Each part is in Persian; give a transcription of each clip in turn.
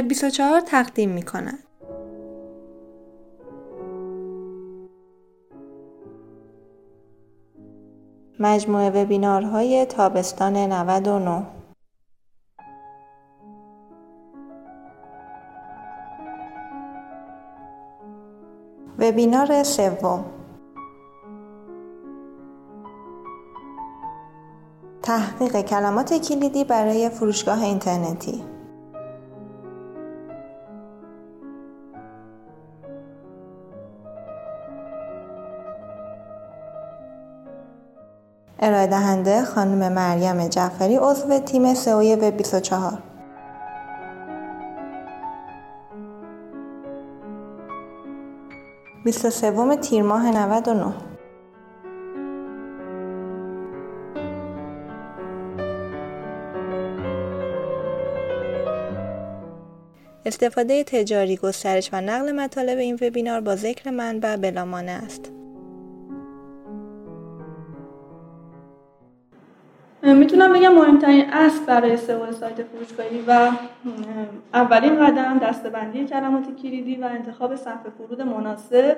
و 24 تقدیم می کند. مجموعه وبینارهای تابستان 99 وبینار سوم. تحقیق کلمات کلیدی برای فروشگاه اینترنتی. ارائه دهنده خانم مریم جعفری عضو تیم سئو وب 24 23 تیر ماه 99 استفاده تجاری گسترش و نقل مطالب این وبینار با ذکر منبع بلامانه است. می‌تونم بگم مهمترین اصل برای سئو سایت فروشگاهی و اولین قدم دستبندی کلمات کلیدی و انتخاب صفحه فرود مناسب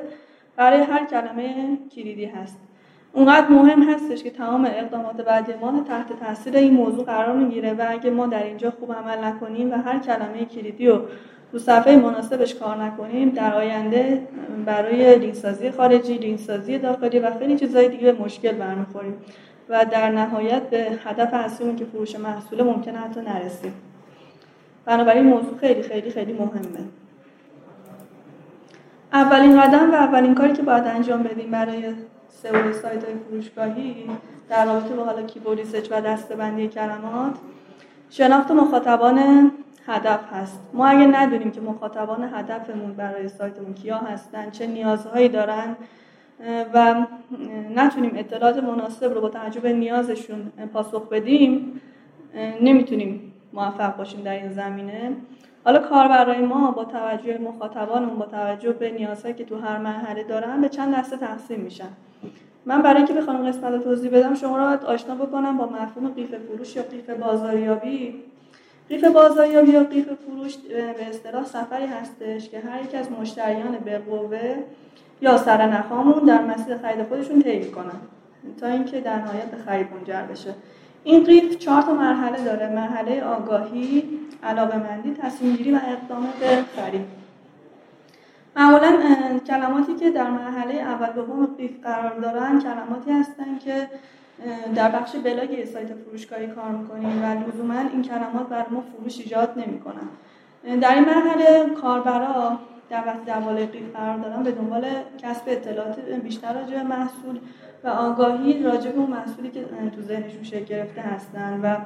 برای هر کلمه کلیدی هست. اونقدر مهم هستش که تمام اقدامات بعدی ما تحت تاثیر این موضوع قرار می‌گیره و اگه ما در اینجا خوب عمل نکنیم و هر کلمه کلیدی رو تو صفحه مناسبش کار نکنیم در آینده برای لینکسازی خارجی لینکسازی داخلی و خیلی چیزهای دیگه مشکل برمیخوریم. و در نهایت به هدف اصلیمون که فروش محصول ممکنه حتی نرسیم. بنابراین موضوع خیلی خیلی خیلی مهمه. اولین قدم و اولین کاری که باید انجام بدیم برای سئو سایت های فروشگاهی در رابطه با حالا کیبورد و دستبندی کلمات شناخت مخاطبان هدف هست. ما اگه ندونیم که مخاطبان هدفمون برای سایتمون کیا هستن چه نیازهایی دارن و نتونیم اطلاعات مناسب رو با توجه به نیازشون پاسخ بدیم نمی‌تونیم موفق باشیم در این زمینه. حالا کاربرای ما با توجه مخاطبانمون با توجه به نیازهایی که تو هر مرحله دارن به چند دسته تقسیم میشن. من برای اینکه بخوام قسمت رو توضیح بدم شما رو آشنا بکنم با مفهوم قیف فروش یا قیف بازاریابی. قیف بازاریابی یا قیف فروش به اصطلاح سفری هستش که هر یک از مشتریان بالقوه یا سرنخامون در مسیر خرید خودشون طی کنن. تا اینکه در نهایت به خرید منجر بشه. این قیف چهار تا مرحله داره. مرحله آگاهی علاقه تصمیم گیری و اقدام به خرید. معمولا کلماتی که در مرحله اول دوم قیف قرار دارن کلماتی هستن که در بخش بلاگ سایت فروشگاهی کار می‌کنیم و لزوما این کلمات بر ما فروش ایجاد نمی‌کنن. در این مرحله کاربرا در وقت در قرار دارن به دنبال کسب اطلاعات بیشتر راجع به محصول و آگاهی راجع به اون محصولی که تو ذهنشون شکل گرفته هستن و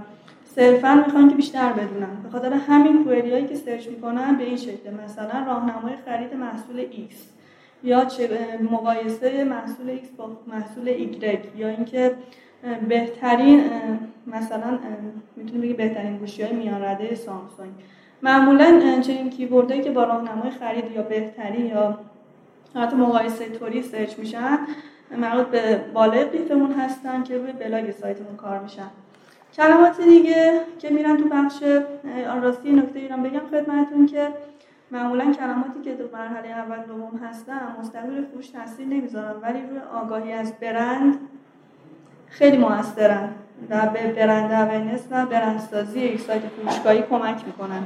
صرفا می‌خوان که بیشتر بدونن. به خاطر همین کوئریایی که سرچ می‌کنن به این شکل مثلا راهنمای خرید محصول X یا مقایسه محصول X با محصول Y یا اینکه بهترین مثلا می‌تونیم بگی بهترین گوشی های میان رده سامسونگ. معمولا چنین keyword هایی که با راهنمای خرید یا بهترین یا حتی مقایسه طوری search میشن مربوط به بالای قیفمون هستن که روی بلاگ سایتمون کار میشن. کلمات دیگه که میرن تو بخش آهان راستی نکته‌ای رو بگم خدمتتون که معمولا کلماتی که تو مرحله اول دوم هستن مستقیم فروش تاثیر نمی‌ذارن ولی روی آگاهی از برند خیلی موثرن و به برند اورنس و برندسازی یک سایت فروشگاهی کمک می‌کنن.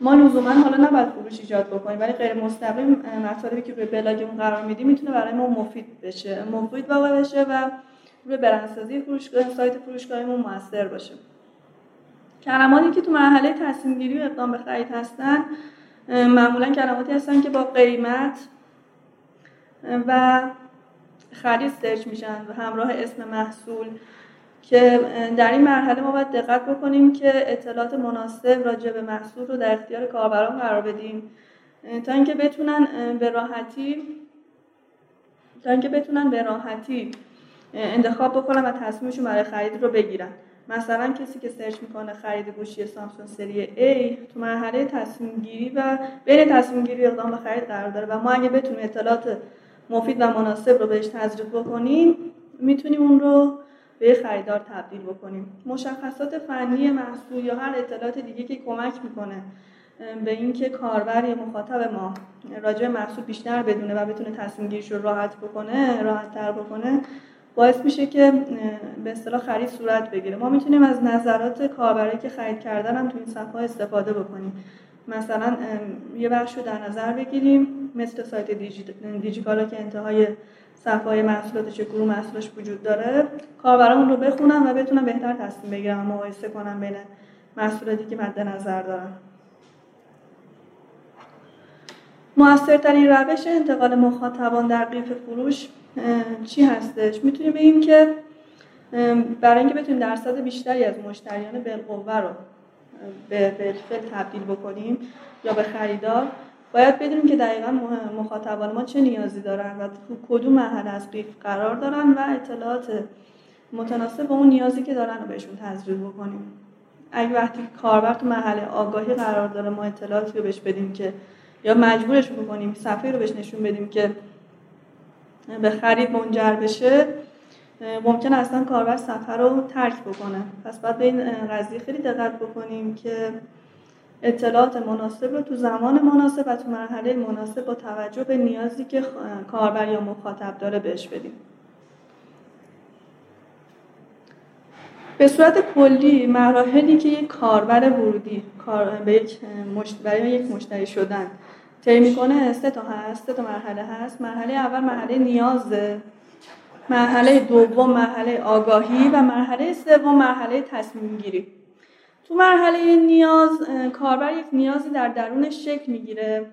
ما لزوما حالا نباید فروش ایجاد بکنیم ولی غیر مستقیم مطالبی که روی بلاگمون قرار میدیم می‌تونه برای ما مفید بشه مفید واقع بشه و روی برندسازی فروشگاه سایت فروشگاهمون موثر باشه. کلماتی که تو مرحله تصمیم گیری و اقدام به خرید هستن معمولا کلماتی هستن که با قیمت و خرید سرچ میشن و همراه اسم محصول که در این مرحله ما باید دقت بکنیم که اطلاعات مناسب راجع به محصول رو در اختیار کاربران قرار بدیم. تا اینکه بتونن به راحتی تا اینکه بتونن به راحتی انتخاب بکنن و تصمیمشون برای خرید رو بگیرن. مثلا کسی که سرچ می‌کنه خرید گوشی سامسونگ سری A تو مرحله تصمیم گیری و بین تصمیم گیری اقدام به خرید قرار داره. و ما اگه بتونیم اطلاعات مفید و مناسب رو بهش تزریق بکنیم می‌تونیم اون رو به خریدار تبدیل بکنیم. مشخصات فنی محصول یا هر اطلاعات دیگه که کمک می‌کنه به اینکه کاربر یا مخاطب ما راجع محصول بیشتر بدونه و بتونه تصمیم گیریش رو راحت بکنه راحت تر بکنه باعث میشه که به اصطلاح خرید صورت بگیره. ما می‌تونیم از نظرات کاربرایی که خرید کردن هم تو این صفحه استفاده بکنیم. مثلا یه بخش رو در نظر بگیریم مثل سایت دیجیکالا که انتهای صفحه محصولات چه گروه محصولش وجود داره کاربران رو بخونم و بتونم بهتر تصمیم بگیرم و مقایسه کنم بین محصولاتی که مد نظر دارم. موثرترین روش انتقال مخاطبان در قیف فروش چی هستش؟ می‌تونیم بگیم که برای اینکه بتونیم درصد بیشتری از مشتریان بالقوه رو به بالفعل تبدیل بکنیم یا به خریدار باید بدونیم که دقیقا مخاطبان ما چه نیازی دارن و تو کدوم مرحله از قیف قرار دارن و اطلاعات متناسب با اون نیازی که دارن رو بهشون تزریق بکنیم. اگه وقتی کاربر تو محله آگاهی قرار داره ما اطلاعاتی رو بهش بدیم که یا مجبورش بکنیم صفحه رو بهش نشون بدیم که به خرید منجر بشه ممکن اصلا کاربر صفحه رو ترک بکنه. پس باید به این قضیه خیلی دقت بکنیم که اطلاعات مناسب رو تو زمان مناسب و تو مرحله مناسب با توجه به نیازی که کاربر یا مخاطب داره بهش بدیم. به صورت کلی مراحلی که یک کاربر ورودی به یک برای یک مشتری شدن طی می‌کنه سه تا هست سه تا مرحله هست. مرحله اول مرحله نیازه مرحله دوم مرحله آگاهی و مرحله سوم مرحله تصمیم گیری تو مرحله نیاز کاربر یک نیازی در درونش شکل می‌گیره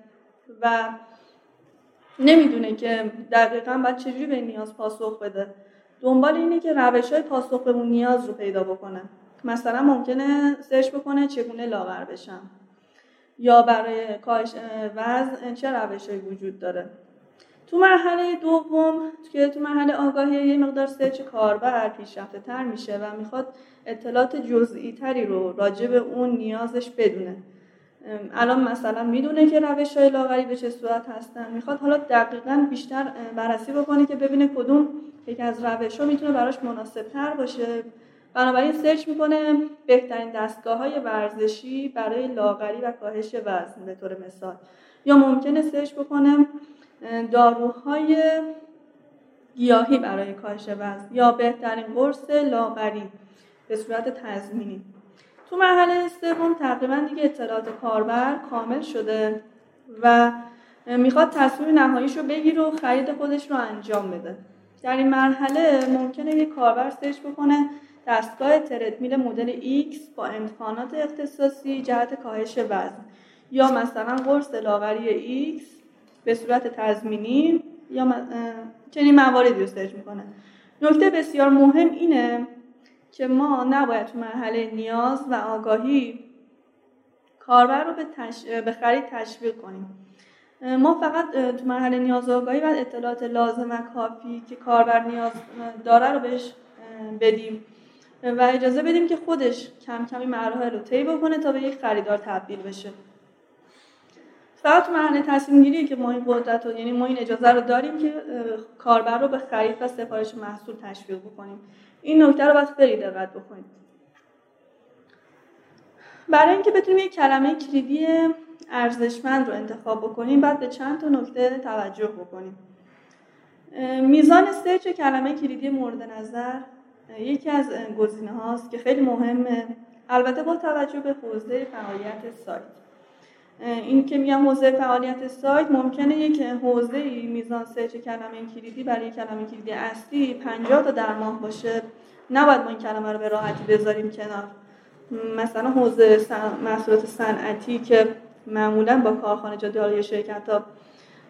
و نمی‌دونه که دقیقا باید چجوری به نیاز پاسخ بده. دنبال اینه که روش های پاسخ به اون نیاز رو پیدا بکنه. مثلا ممکنه سرچ بکنه چگونه لاغر بشم. یا برای کاهش وزن چه روشهایی وجود داره. تو مرحله دوم که تو مرحله آگاهی یه مقدار سرچ کاربر پیشرفته تر میشه و می‌خواد اطلاعات جزئی تری رو راجع به اون نیازش بدونه. الان مثلا می‌دونه که روش های لاغری به چه صورت هستن. می‌خواد حالا دقیقا بیشتر بررسی بکنه که ببینه کدوم یکی از روش ها می‌تونه براش مناسب تر باشه. بنابراین سرچ می‌کنه بهترین دستگاه های ورزشی برای لاغری و کاهش وزن به طور مثال. یا ممکنه سرچ بکنه داروهای گیاهی برای کاهش وزن یا بهترین قرص لاغری به صورت تضمینی. تو مرحله سوم تقریبا دیگه اطلاعات کاربر کامل شده و می‌خواد تصمیم نهاییش رو بگیره و خرید خودش رو انجام بده. در این مرحله ممکنه یک کاربر سرچ بکنه دستگاه تردمیل مدل X با امکانات اختصاصی جهت کاهش وزن یا مثلا قرص لاغری X به صورت تضمینی یا چنین مواردی رو سرچ می‌کنه. نکته بسیار مهم اینه که ما نباید تو مرحله نیاز و آگاهی کاربر رو به, تش... به خرید تشویق کنیم. ما فقط تو مرحله نیاز و آگاهی باید اطلاعات لازم و کافی که کاربر نیاز داره رو بهش بدیم. و اجازه بدیم که خودش کم کمی مراحل رو طی بکنه تا به یک خریدار تبدیل بشه. فقط مرحله تصمیم گیری که ما این قدرت رو یعنی ما این اجازه رو داریم که کاربر رو به خرید و سفارش محصول تشویق بکنیم. این نکته رو باید خیلی دقت بکنید. برای اینکه بتونیم یک کلمه کلیدی ارزشمند رو انتخاب بکنیم بعد به چند تا نکته توجه بکنیم. میزان سرچ کلمه کلیدی مورد نظر یکی از گزینه هاست که خیلی مهمه. البته با توجه به حوزه فعالیت سایت. این که میگم حوزه فعالیت سایت ممکنه یک حوزه میزان سرچ کلمه کلیدی برای کلمه کلیدی اصلی 50 تا در ماه باشه. نباید ما این کلمه رو به راحتی بذاریم کنار. مثلا حوزه محصولات صنعتی که معمولا با کارخانه جات یا شرکت ها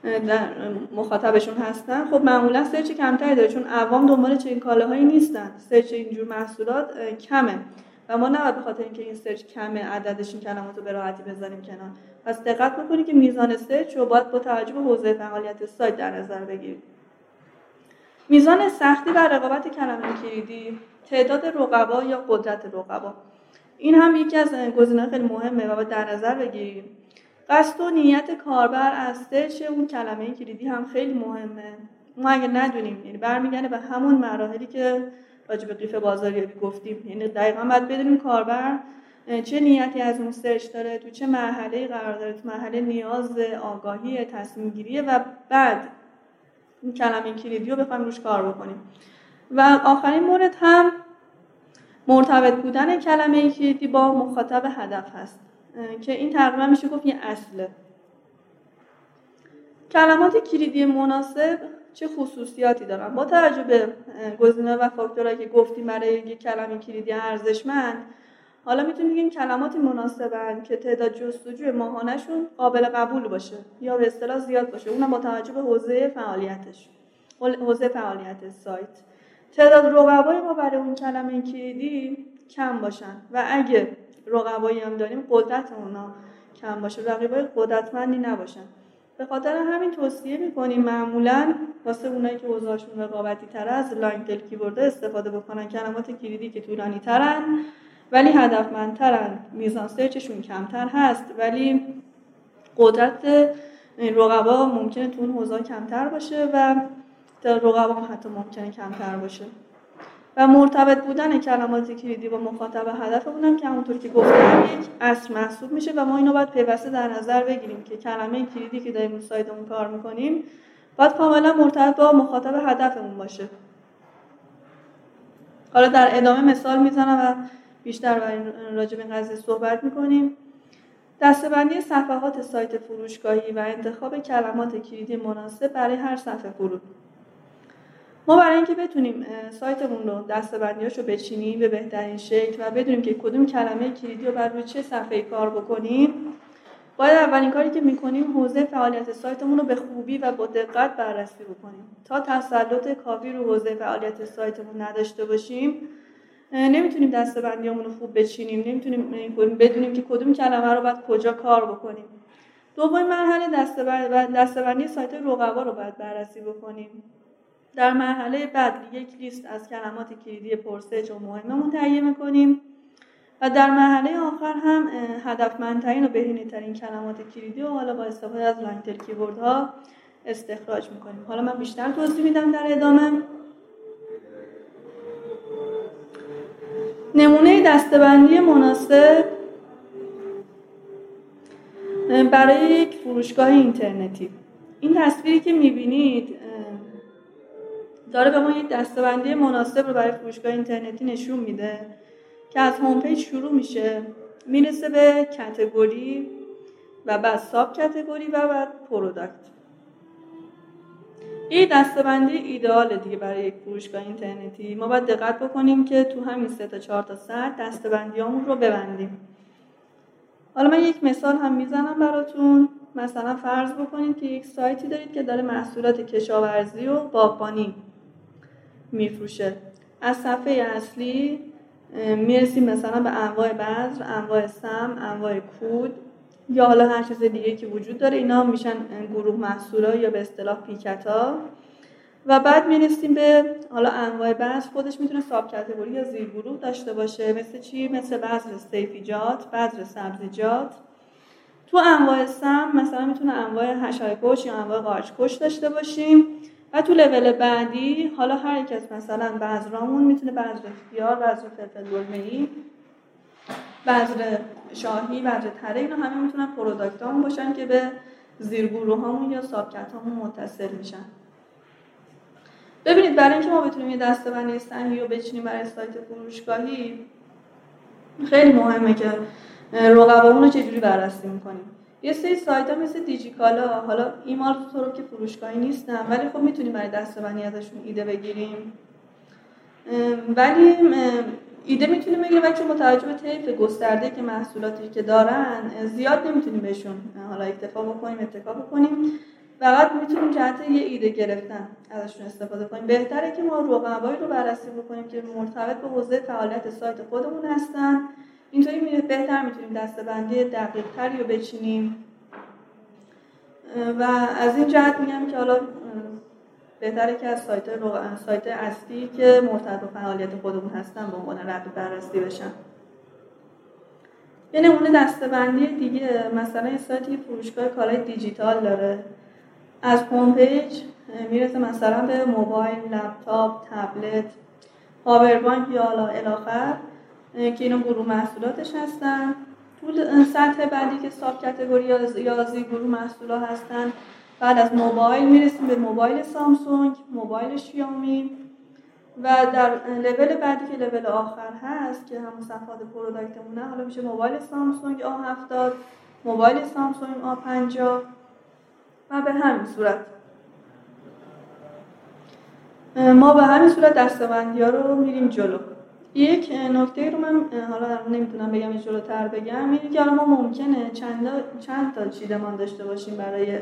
در مخاطبشون هستن خب معمولا search کمتری داره چون عوام دنبال چنین کالاهایی نیستن. search اینجور محصولات کمه. و ما نباید به خاطر اینکه این search کمه عددش این کلمات رو به راحتی بذاریم کنار. پس دقت بکنید که میزان search رو باید با توجه به حوزه فعالیت سایت در نظر بگیرید. میزان سختی و رقابت کلمه کلیدی تعداد رقبا یا قدرت رقبا. این هم یکی از گزینه‌های خیلی مهمه و باید در نظر بگیریم. قصد و نیت کاربر از سرچ اون کلمه کلیدی هم خیلی مهمه. ما اگه ندونیم یعنی برمیگرده به همون مراحلی که راجع به قیف بازاریابی گفتیم. یعنی دقیقا باید بدونیم کاربر چه نیتی از اون سرچ داره تو چه مرحله قرار داره تو مرحله نیاز آگاهی تصمیم گیریه و بعد این کلمه کلیدی رو بخوایم روش کار بکنیم. و آخرین مورد هم مرتبط بودن کلمه کلیدی با مخاطب هدف هست که این تقریبا میشه گفت یه اصله. کلمات کلیدی مناسب چه خصوصیاتی دارن با توجه به گزینه و فاکتورهایی که گفتیم برای یک کلمه کلیدی ارزشمند حالا می‌تونیم بگیم کلماتی مناسبن که تعداد جستجوی ماهانهشون قابل قبول باشه یا به اصطلاح زیاد باشه؟ اونم با توجه به حوزه فعالیتش. حوزه فعالیت سایت. تعداد رقبای ما برای اون کلمه کلیدی کم باشن و اگه رقبایی هم داریم قدرت اونا کم باشه. رقبای قدرتمندی نباشن. به خاطر همین توصیه می‌کنیم معمولا واسه اونایی که حوزشون رقابتی تر از long tail keyword استفاده بکنن کلمات کلیدی که طولانی ترن ولی هدفمندترن. میزان search شون کمتر هست ولی قدرت رقبا ممکنه تو اون حوزه کمتر باشه و رقبا حتی ممکنه کمتر باشه. و مرتبط بودن کلمات کلیدی با مخاطب هدف بودم که همونطور که گفتم یک اصل محسوب میشه و ما اینو باید پیوسته در نظر بگیریم که کلمه کلیدی که داریم رو سایتمون کار می‌کنیم باید کاملا مرتبط با مخاطب هدفمون باشه. حالا در ادامه مثال می‌زنم و بیشتر راجع به این قضیه صحبت می‌کنیم. دستبندی صفحات سایت فروشگاهی و انتخاب کلمات کلیدی مناسب برای هر صفحه فرود. ما برای اینکه بتونیم سایتمون رو دستبندیاشو بچینیم به بهترین شکل و بدونیم که کدوم کلمه کلیدی رو بر روی چه صفحه کار بکنیم باید اولین کاری که می‌کنیم حوزه فعالیت سایتمون رو به خوبی و با دقت بررسی بکنیم. تا تسلط کافی رو حوزه فعالیت سایتمون نداشته باشیم نمی‌تونیم دستبندیامون رو خوب بچینیم نمی‌تونیم بدونیم که کدوم کلمه رو باید کجا کار بکنیم. دومین مرحله دستبندی سایت رقبا رو باید بررسی بکنیم. در مرحله بعد یک لیست از کلمات کلیدی پرسش و مهممون تهیه می‌کنیم. و در مرحله آخر هم هدفمندترین و ترین کلمات کلیدی و حالا با استفاده از لانگتل کیبورد ها استخراج می‌کنیم. حالا من بیشتر توضیح میدم در ادامه. نمونه دسته‌بندی مناسب برای یک فروشگاه اینترنتی. این تصویری که می‌بینید داره به ما یک دسته‌بندی مناسب رو برای فروشگاه اینترنتی نشون میده که از home page شروع میشه. می‌رسه به category و بعد sub category و بعد product. این دسته‌بندی ایدئال دیگه برای یک فروشگاه اینترنتی. ما باید دقت بکنیم که تو همین سه تا چهار تا سر دسته‌بندیامون رو ببندیم. حالا من یک مثال هم می‌زنم براتون. مثلا فرض بکنید که یک سایتی دارید که داره محصولات کشاورزی و باغبانی میفروشه. از صفحه اصلی می‌رسیم مثلا به انواع بذر انواع سم انواع کود. یا حالا هر چیز دیگه که وجود داره اینا میشن گروه محصولا یا به اصطلاح پیکتا. و بعد می‌رسیم به حالا انواع بذر. خودش می‌تونه ساب کاتگوری یا زیر گروه داشته باشه. مثل چی؟ مثل بذر سیفیجات بذر سبزیجات. تو انواع سم مثلا می‌تونه انواع حشره یا انواع قارچ داشته باشیم. و تو لول بعدی حالا هر یک از مثلا بذرامون می‌تونه بذر خیار بذر فلفل گلمه‌ای بذر شاهی بذر تره اینا همه می‌تونن پروداکتامون باشن که به زیرگروه هامون یا سابکت هامون متصل میشن. ببینید برای اینکه ما بتونیم یه دستبندی صحیح رو بچینیم برای سایت فروشگاهی خیلی مهمه که رقبامون رو چجوری بررسی می‌کنیم. یه سری سایت ها مثل دیجیکالا حالا ایمال تو رو که فروشگاهی نیستن ولی خب می‌تونیم برای دستبندی ازشون ایده بگیریم. ولی ایده می‌تونیم بگیریم. ولی چون متوجه به طیف گسترده که محصولاتی که دارن زیاد نمی‌تونیم بهشون حالا اکتفا بکنیم اتکا بکنیم. فقط می‌تونیم جهت یه ایده گرفتن ازشون استفاده کنیم. بهتره که ما رقبایی رو بررسی بکنیم که مرتبط به حوزه فعالیت سایت خودمون هستن. اینطوری بهتر می‌تونیم دسته‌بندی دقیق تری رو بچینیم. و از این جهت میگم که حالا بهتره که از سایت سایت اصلی که مرتبط به فعالیت خودمون هستن به عنوان رد بررسی بشن. یه نمونه دسته‌بندی دیگه مثلا این سایت یه فروشگاه کالای دیجیتال داره. از home page می‌رسه مثلا به موبایل، لپتاپ، تبلت، پاوربانک یا الاخر که اینا گروه محصولاتش هستن. تو سطح بعدی که ساب کتگوری یا زی گروه محصولات هستن. بعد از موبایل می‌رسیم به موبایل سامسونگ موبایل شیائومی و در لول بعدی که لول آخر هست که همون صفحات پروداکتمونه حالا میشه موبایل سامسونگ A70 موبایل سامسونگ A50 و به همین صورت. ما به همین صورت دستبندی ها رو میریم جلو. یک نکته رو من حالا نمی‌تونم بگم جلوتر بگم. اینه که ما ممکنه چند, چند تا چیدمان داشته باشیم برای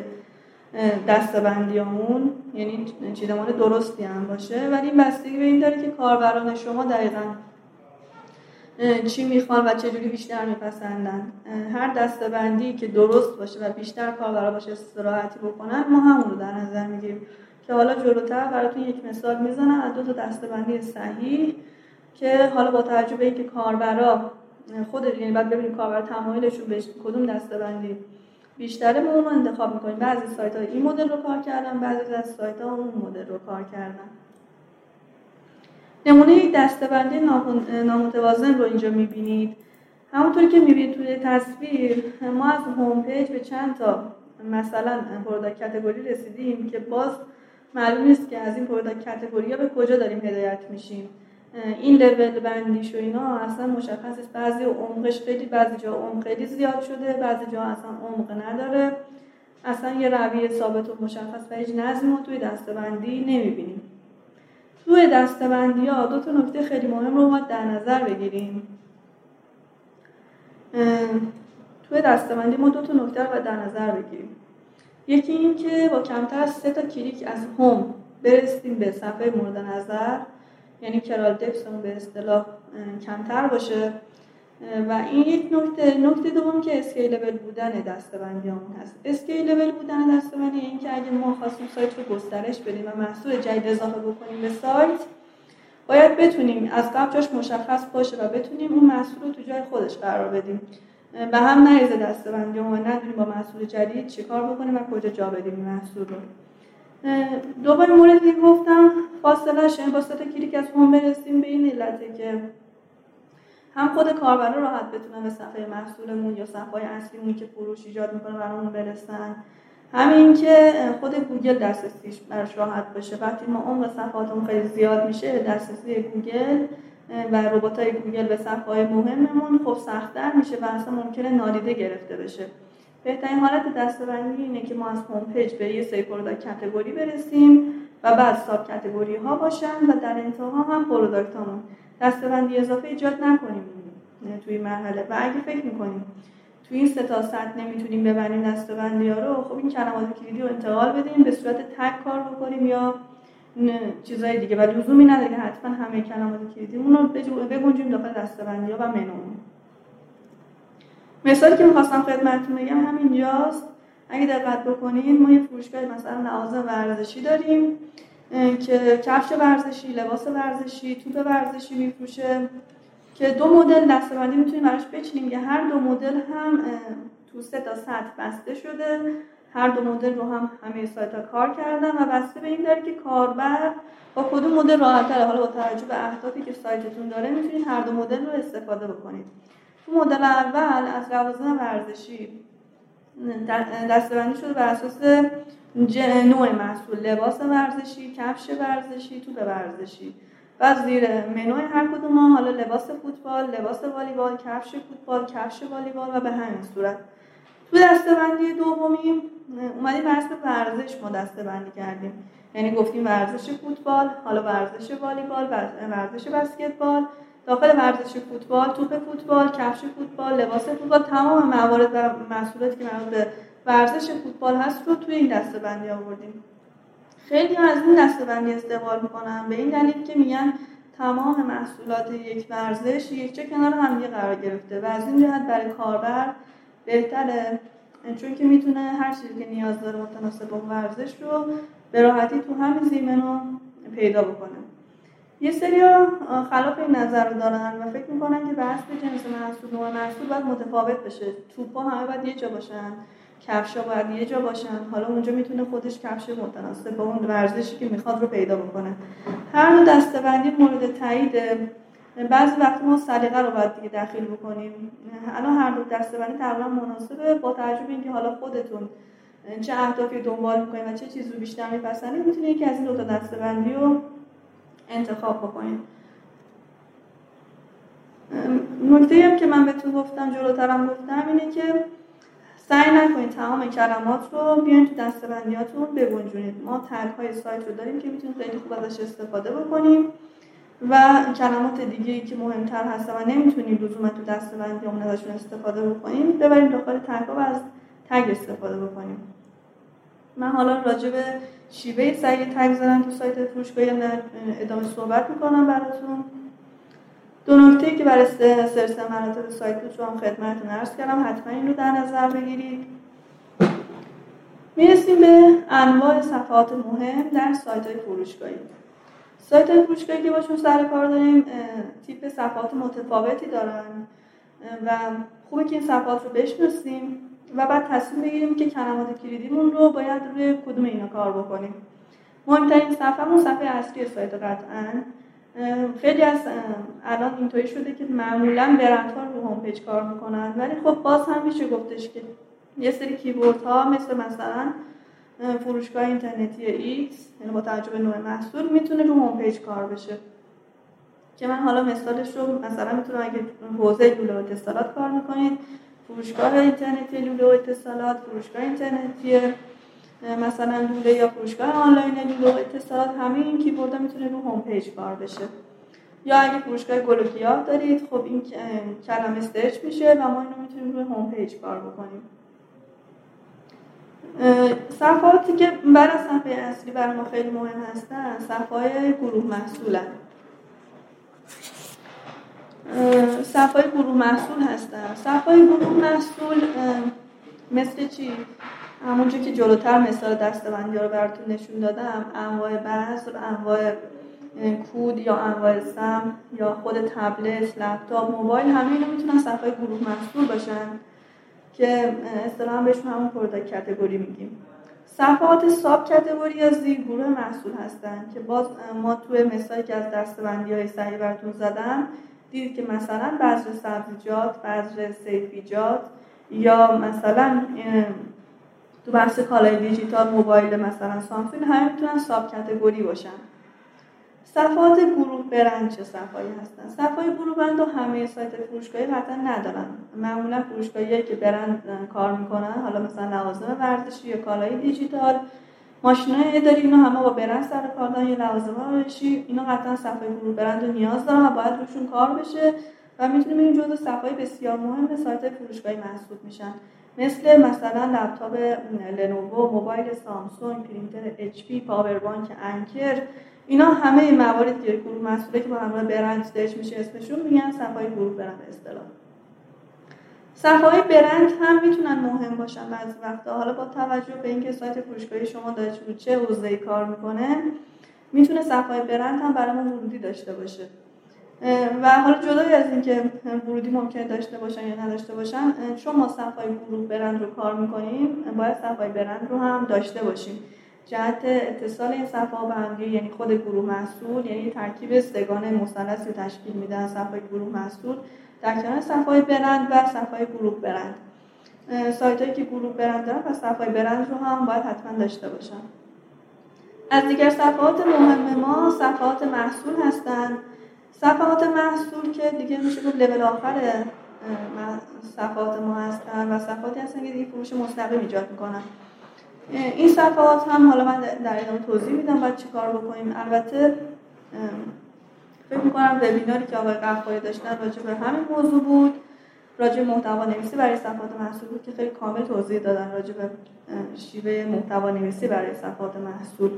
دستبندیامون. یعنی چیدمان درستی هم باشه. ولی این بستگی به این داره که کاربران شما دقیقا چی می‌خوان و چجوری بیشتر میپسندن. هر دستبندی که درست باشه و بیشتر کاربرا باشه استراحتی بکنن ما همون رو در نظر می‌گیریم. که حالا جلوتر براتون یک مثال می‌زنم. از دو تا دستبندی صحیح. که حالا با توجه به اینکه کاربرا خود یعنی بعد ببینیم کاربر تمایلشون به کدوم دستبندی بیشتره ما اون رو انتخاب می‌کنیم. بعضی سایت ها این مدل رو کار کردن بعضی از سایت ها اون مدل رو کار کردن. نمونه یک دستبندی نامتوازن رو اینجا می‌بینید. همونطوری که می‌بینید توی تصویر ما از هوم پیج به چند تا مثلا product category رسیدیم که باز معلوم نیست که از این product category به کجا داریم هدایت میشیم. این لول بندیش و اینا اصلا مشخص نیست بعضی عمقش خیلی بعضی جا عمق خیلی زیاد شده بعضی جا اصلا عمق نداره. اصلا یه رویه ثابت و مشخص و هیچ نظم رو توی دسته‌بندی نمی‌بینیم. توی دسته‌بندی ها دو تا نکته خیلی مهم رو باید در نظر بگیریم. توی دستبندی ما دو تا نکته رو باید در نظر بگیریم. یکی این که با کمتر از سه تا کلیک از home برسیم به صفحه مورد نظر. یعنی crawl depth مون به اصطلاح کمتر باشه. و این یک نکته نکته دوم که scalable بودن دستبندیامون هست. scalable بودن دستبندی این که اگه ما خواستیم سایت رو گسترش بدیم و محصول جدید اضافه بکنیم به سایت باید بتونیم از قبل جاش مشخص باشه و بتونیم اون محصول رو تو جای خودش قرار بدیم. به هم نریزه دستبندی و ندونیم با محصول جدید چیکار بکنیم و کجا جا بدیم محصول رو. دوباره موردی که گفتم فاصله یعنی با تا کلیک از home برسیم به این علته که هم خود کاربرا راحت بتونن به صفحه محصولمون یا صفحه اصلیمون که فروش ایجاد می‌کنه برامون برسن. همین که خود گوگل دسترسیش براش راحت باشه وقتی ما عمق صفحاتمون خیلی زیاد میشه دسترسی گوگل و ربات های گوگل به صفحه مهممون خب سختتر میشه و اصلا ممکنه نادیده گرفته بشه. بهترین حالت دستبندی اینه که ما از home page به یه سری product category برسیم و بعد subcategory ها باشن و در انتها هم product همون دستبندی اضافه ایجاد نکنیم. توی مرحله. و اگه فکر می‌کنیم توی این سه تا نمی‌تونیم ببریم دستبندی ها رو خب این کلمات کلیدی رو انتقال بدیم به صورت تگ کار بکنیم یا چیزای دیگه. و لزومی نداره که حتما همه کلمات کلیدیمون رو بگنجیم داخل دستبندی ها و منومون. مثالی که می‌خواستم خدمتتون بگم همینجاست اگه دقت بکنید ما یه فروشگاه مثلا لوازم ورزشی داریم که کفش ورزشی، لباس ورزشی، توپ ورزشی میفروشه که دو مدل دستبندی می‌تونیم براش بچینیم. که هر دو مدل هم تو سه تا سطح بسته شده. هر دو مدل رو هم همه سایت ها کار کردن و بسته به این داره که کاربر با کدوم مدل راحت حالا با توجه به اهدافی که سایتتون داره می‌تونید هر دو مدل رو استفاده بکنید. تو مدل اول از لوازم ورزشی دستبندی شده بر اساس نوع محصول لباس ورزشی کفش ورزشی توپ ورزشی. و زیر منوی هر کدوم حالا لباس فوتبال لباس والیبال کفش فوتبال کفش والیبال و به همین صورت. تو دستبندی دومی اومدیم بر ورزش ما دستبندی کردیم. یعنی گفتیم ورزش فوتبال حالا ورزش والیبال ورزش بسکتبال. داخل ورزش فوتبال توپ فوتبال کفش فوتبال لباس فوتبال تمام موارد و محصولاتی که مربوط به ورزش فوتبال هست رو توی این دستبندی آوردیم. خیلی از این دستبندی استقبال می‌کنن به این دلیل که میگن تمام محصولات یک ورزش یک چه کنار هم قرار گرفته و از این جهت برای کاربر بهتره. چون که می‌تونه هر چیزی که نیاز داره متناسب با ورزش رو به راحتی تو همین زیمنو پیدا بکنه. یه سری خلاف این نظر رو دارن و فکر می‌کنن که بحث جنس محصول و محصول باید متفاوت بشه. توپا همه باید یه جا باشن کفشا باید یه جا باشن. حالا اونجا می‌تونه خودش کفش متناسب با اون ورزشی که می‌خواد رو پیدا بکنه. هر نوع دستبندی مورد تایید. بعضی وقت ما سلیقه رو باید دیگه داخل بکنیم. الان هر دو دستبندی تقریبا مناسبه با توجه به اینکه حالا خودتون چه اهدافی دنبال می‌کنید و چه چیزی رو بیشتر میپسندید می‌تونید یکی از این دو تا دستبندی رو انتخاب بکنید نکته هم که من بهتون گفتم جلوترم گفتم اینه که سعی نکنید تمام کلمات رو بیاین تو دستبندیاتون بگنجونید. ما تگ های سایت رو داریم که می‌تونید خیلی خوب ازش استفاده بکنیم و کلمات دیگه ای که مهمتر هست و نمی‌تونیم لزوما تو دستبندی اون ازشون استفاده بکنیم ببریم داخل تگ و از تگ استفاده بکنیم. من حالا راجع به شیوه سعی تگ زدن تو سایت فروشگاه ادامه صحبت می‌کنم براتون. دو نکته که برای سرچ مناطق سایت رو هم خدمتتون عرض کردم حتما این رو در نظر بگیرید. می‌رسیم به انواع صفحات مهم در سایت های فروشگاهی. سایت های فروشگاهی که باشون سر کار داریم تیپ صفحات متفاوتی دارن. و خوبه که این صفحات رو بشناسیم. و بعد تصمیم بگیریم که کلمات کلیدیمون رو باید روی کدوم اینا کار بکنیم. مهمترین صفحه صفحه اصلی سایت قطعا. خیلی از الان اینطوری شده که معمولا برندها رو home page کار می‌کنن ولی خب باز هم میشه گفتش که یه سری keyword ها مثل مثلا فروشگاه اینترنتی X یعنی با توجه نوع محصول می‌تونه رو home page کار بشه. که من حالا مثالش رو مثلا می‌تونم اگه حوزه لوله اتصالات کار می‌کنید فروشگاه اینترنتی لوله و اتصالات فروشگاه اینترنتی مثلا لوله یا فروشگاه آنلاین لوله و اتصالات همه این keyword می‌تونه رو home page کار بشه. یا اگه فروشگاه گل دارید خب این کلمه search میشه و ما اینو می‌تونیم روی home page کار بکنیم صفحاتی که برای صفحه اصلی برای ما خیلی مهم هستن صفحه گروه محصولن. صفحه گروه محصول هستن. صفحه گروه محصول مثل چی؟ همونجور که جلوتر مثال دستبندی رو براتون نشون دادم انواع بذر انواع کود یا انواع سم یا خود تبلت لپتاپ موبایل همه اینا می‌تونن صفحه گروه محصول باشن که اصطلاحا بهشون همون product category میگیم. صفحات subcategory یا زیر گروه محصول هستن که باز ما توی مثالی که از دستبندی های صحیح براتون زدم دید که مثلا بذر سبزیجات بذر صیفیجات یا مثلا تو بحث کالای دیجیتال موبایل مثلا سامسونگ همه می‌تونن subcategory باشن. صفحات گروه برند چه صفحایی هستن؟ صفحای گروه برند و همه سایت فروشگاهی قطعا ندارن. معمولا فروشگاهی که برند کار می‌کنن. حالا مثلا لوازم ورزشی یا کالای دیجیتال ماشینای اداری اینا همه با برند سر کار دارن یا لوازم اینا قطعا صفحه گروه برند رو نیاز دارن و باید روشون کار بشه و می‌تونیم این جزء صفحه بسیار مهم سایت فروشگاهی محسوب میشن. مثل مثلا لپتاپ لنوو موبایل سامسونگ پرینتر اچ پی پاور بانک انکر اینا همه موارد که گروه محصوله که با همراه برند search میشه اسمشون میگن صفحه گروه برند اصطلاح. صفحه برند هم می‌تونن مهم باشن بعضی وقتا. حالا با توجه به اینکه سایت فروشگاهی شما داره رو چه حوزه‌ای کار می‌کنه می‌تونه صفحه برند هم برای ما ورودی داشته باشه. و حالا جدای از اینکه ورودی ممکن داشته باشن یا نداشته باشن چون ما صفحه برند رو کار می‌کنیم باید صفحه برند رو هم داشته باشیم. جهت اتصال این صفحه به هم یعنی خود گروه محصول یعنی ترکیب سگانه مثلثی تشکیل میدن صفحه گروه محصول. در کنار صفحه برند و صفحه گروه برند. سایت هایی که گروه برند دارن و صفحه برند رو هم باید حتما داشته باشن. از دیگر صفحات مهم ما صفحات محصول هستند صفحات محصول که دیگه میشه گفت لول آخر صفحات ما هستن و صفحاتی هستن که دیگه فروش مستقیم ایجاد می‌کنن. این صفحات هم حالا من در ادامه توضیح میدم باید چی کار بکنیم. البته فکر می‌کنم وبیناری که آقای قفاری داشتن راجع به همین موضوع بود. راجع محتوا نویسی برای صفحات محصول بود که خیلی کامل توضیح دادن راجع به شیوه محتوا نویسی برای صفحات محصول.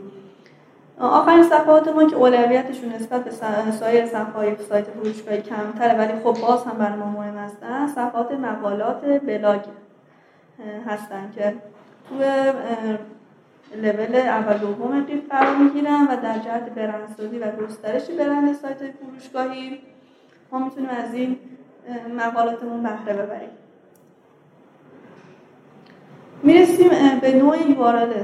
آخرین صفحات ما که اولویتشون نسبت به سایر صفحات سایت فروشگاهی کمتره ولی خب باز هم برای ما مهم هستن. صفحات مقالات بلاگ هستن که تو لول اول دوم قیف قرار می‌گیرن و در جهت برندسازی و گسترش برند سایت فروشگاهی ما می‌تونیم از این مقالاتمون بهره ببریم. می‌رسیم به نوع